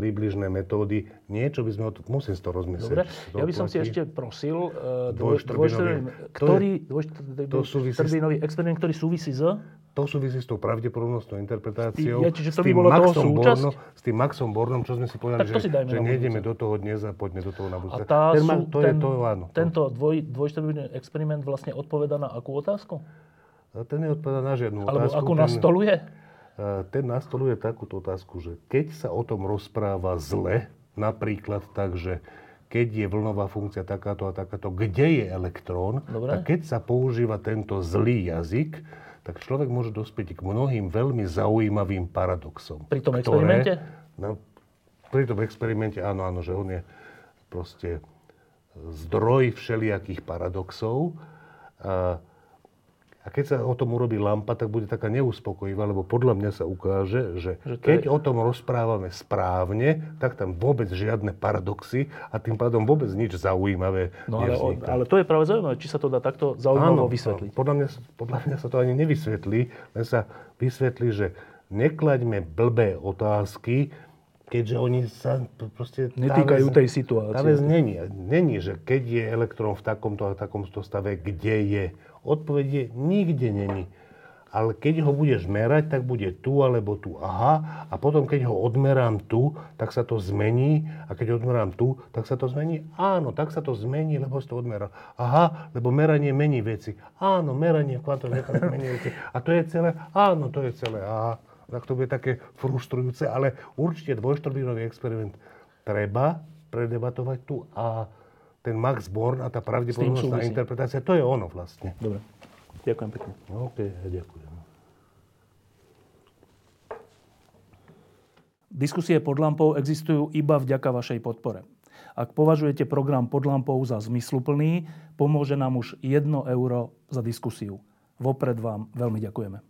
Speaker 2: príbližné metódy. Niečo by sme... Musím si to rozmyslieť.
Speaker 1: Dobre, ja by som si ešte prosil uh, dvojštrbinový, ktorý, dvojštrbinový experiment, ktorý súvisí s...
Speaker 2: To súvisí s tou pravdepodobnostnou interpretáciou.
Speaker 1: Ja, čiže to by bolo toho súčasť? Borno,
Speaker 2: s tým Maxom Bornom, čo sme si povedali, že, že nejdeme do toho dnes a poďme do toho na budúce.
Speaker 1: A tá ten, sú, to ten, je to, áno. Tento dvoj, dvojštvrbinový experiment vlastne odpoveda na akú otázku?
Speaker 2: A ten neodpoveda na žiadnu
Speaker 1: Alebo
Speaker 2: otázku.
Speaker 1: Alebo akú ten, nastoluje?
Speaker 2: Ten nastoluje takúto otázku, že keď sa o tom rozpráva zle, napríklad tak, že keď je vlnová funkcia takáto a takáto, kde je elektrón, Dobre. tak keď sa používa tento zlý jazyk, tak človek môže dospieť k mnohým veľmi zaujímavým paradoxom.
Speaker 1: Pri tom ktoré, experimente?
Speaker 2: No, pri tom experimente, áno, áno, že on je proste zdroj všelijakých paradoxov. A, a keď sa o tom urobí lampa, tak bude taká neuspokojivá, lebo podľa mňa sa ukáže, že, že keď je... o tom rozprávame správne, tak tam vôbec žiadne paradoxy a tým pádom vôbec nič zaujímavé
Speaker 1: no, ale, ale to je práve zaujímavé, či sa to dá takto zaujímavo Áno, vysvetliť.
Speaker 2: Podľa mňa, podľa mňa sa to ani nevysvetlí, len sa vysvetlí, že neklaďme blbé otázky, keďže oni sa proste...
Speaker 1: Netýkajú
Speaker 2: vec,
Speaker 1: tej situácie.
Speaker 2: Tá vec není, není, že keď je elektrón v takomto a takomto stave, kde je. Odpoveď je, nikde není ale keď ho budeš merať, tak bude tu alebo tu. Aha, a potom keď ho odmerám tu, tak sa to zmení a keď odmerám tu, tak sa to zmení. Áno, tak sa to zmení, lebo si to odmeral. Aha, lebo meranie mení veci. Áno, meranie v kvantovej mení veci. A to je celé? Áno, to je celé. Aha, tak to bude také frustrujúce, ale určite dvojštrbínový experiment treba predebatovať tu a ten Max Born a tá pravdepodobnostná interpretácia, to je ono vlastne.
Speaker 1: Dobre. Ďakujem pekne.
Speaker 2: OK, ďakujem.
Speaker 1: Diskusie pod lampou existujú iba vďaka vašej podpore. Ak považujete program pod lampou za zmysluplný, pomôže nám už 1 euro za diskusiu. Vopred vám veľmi ďakujeme.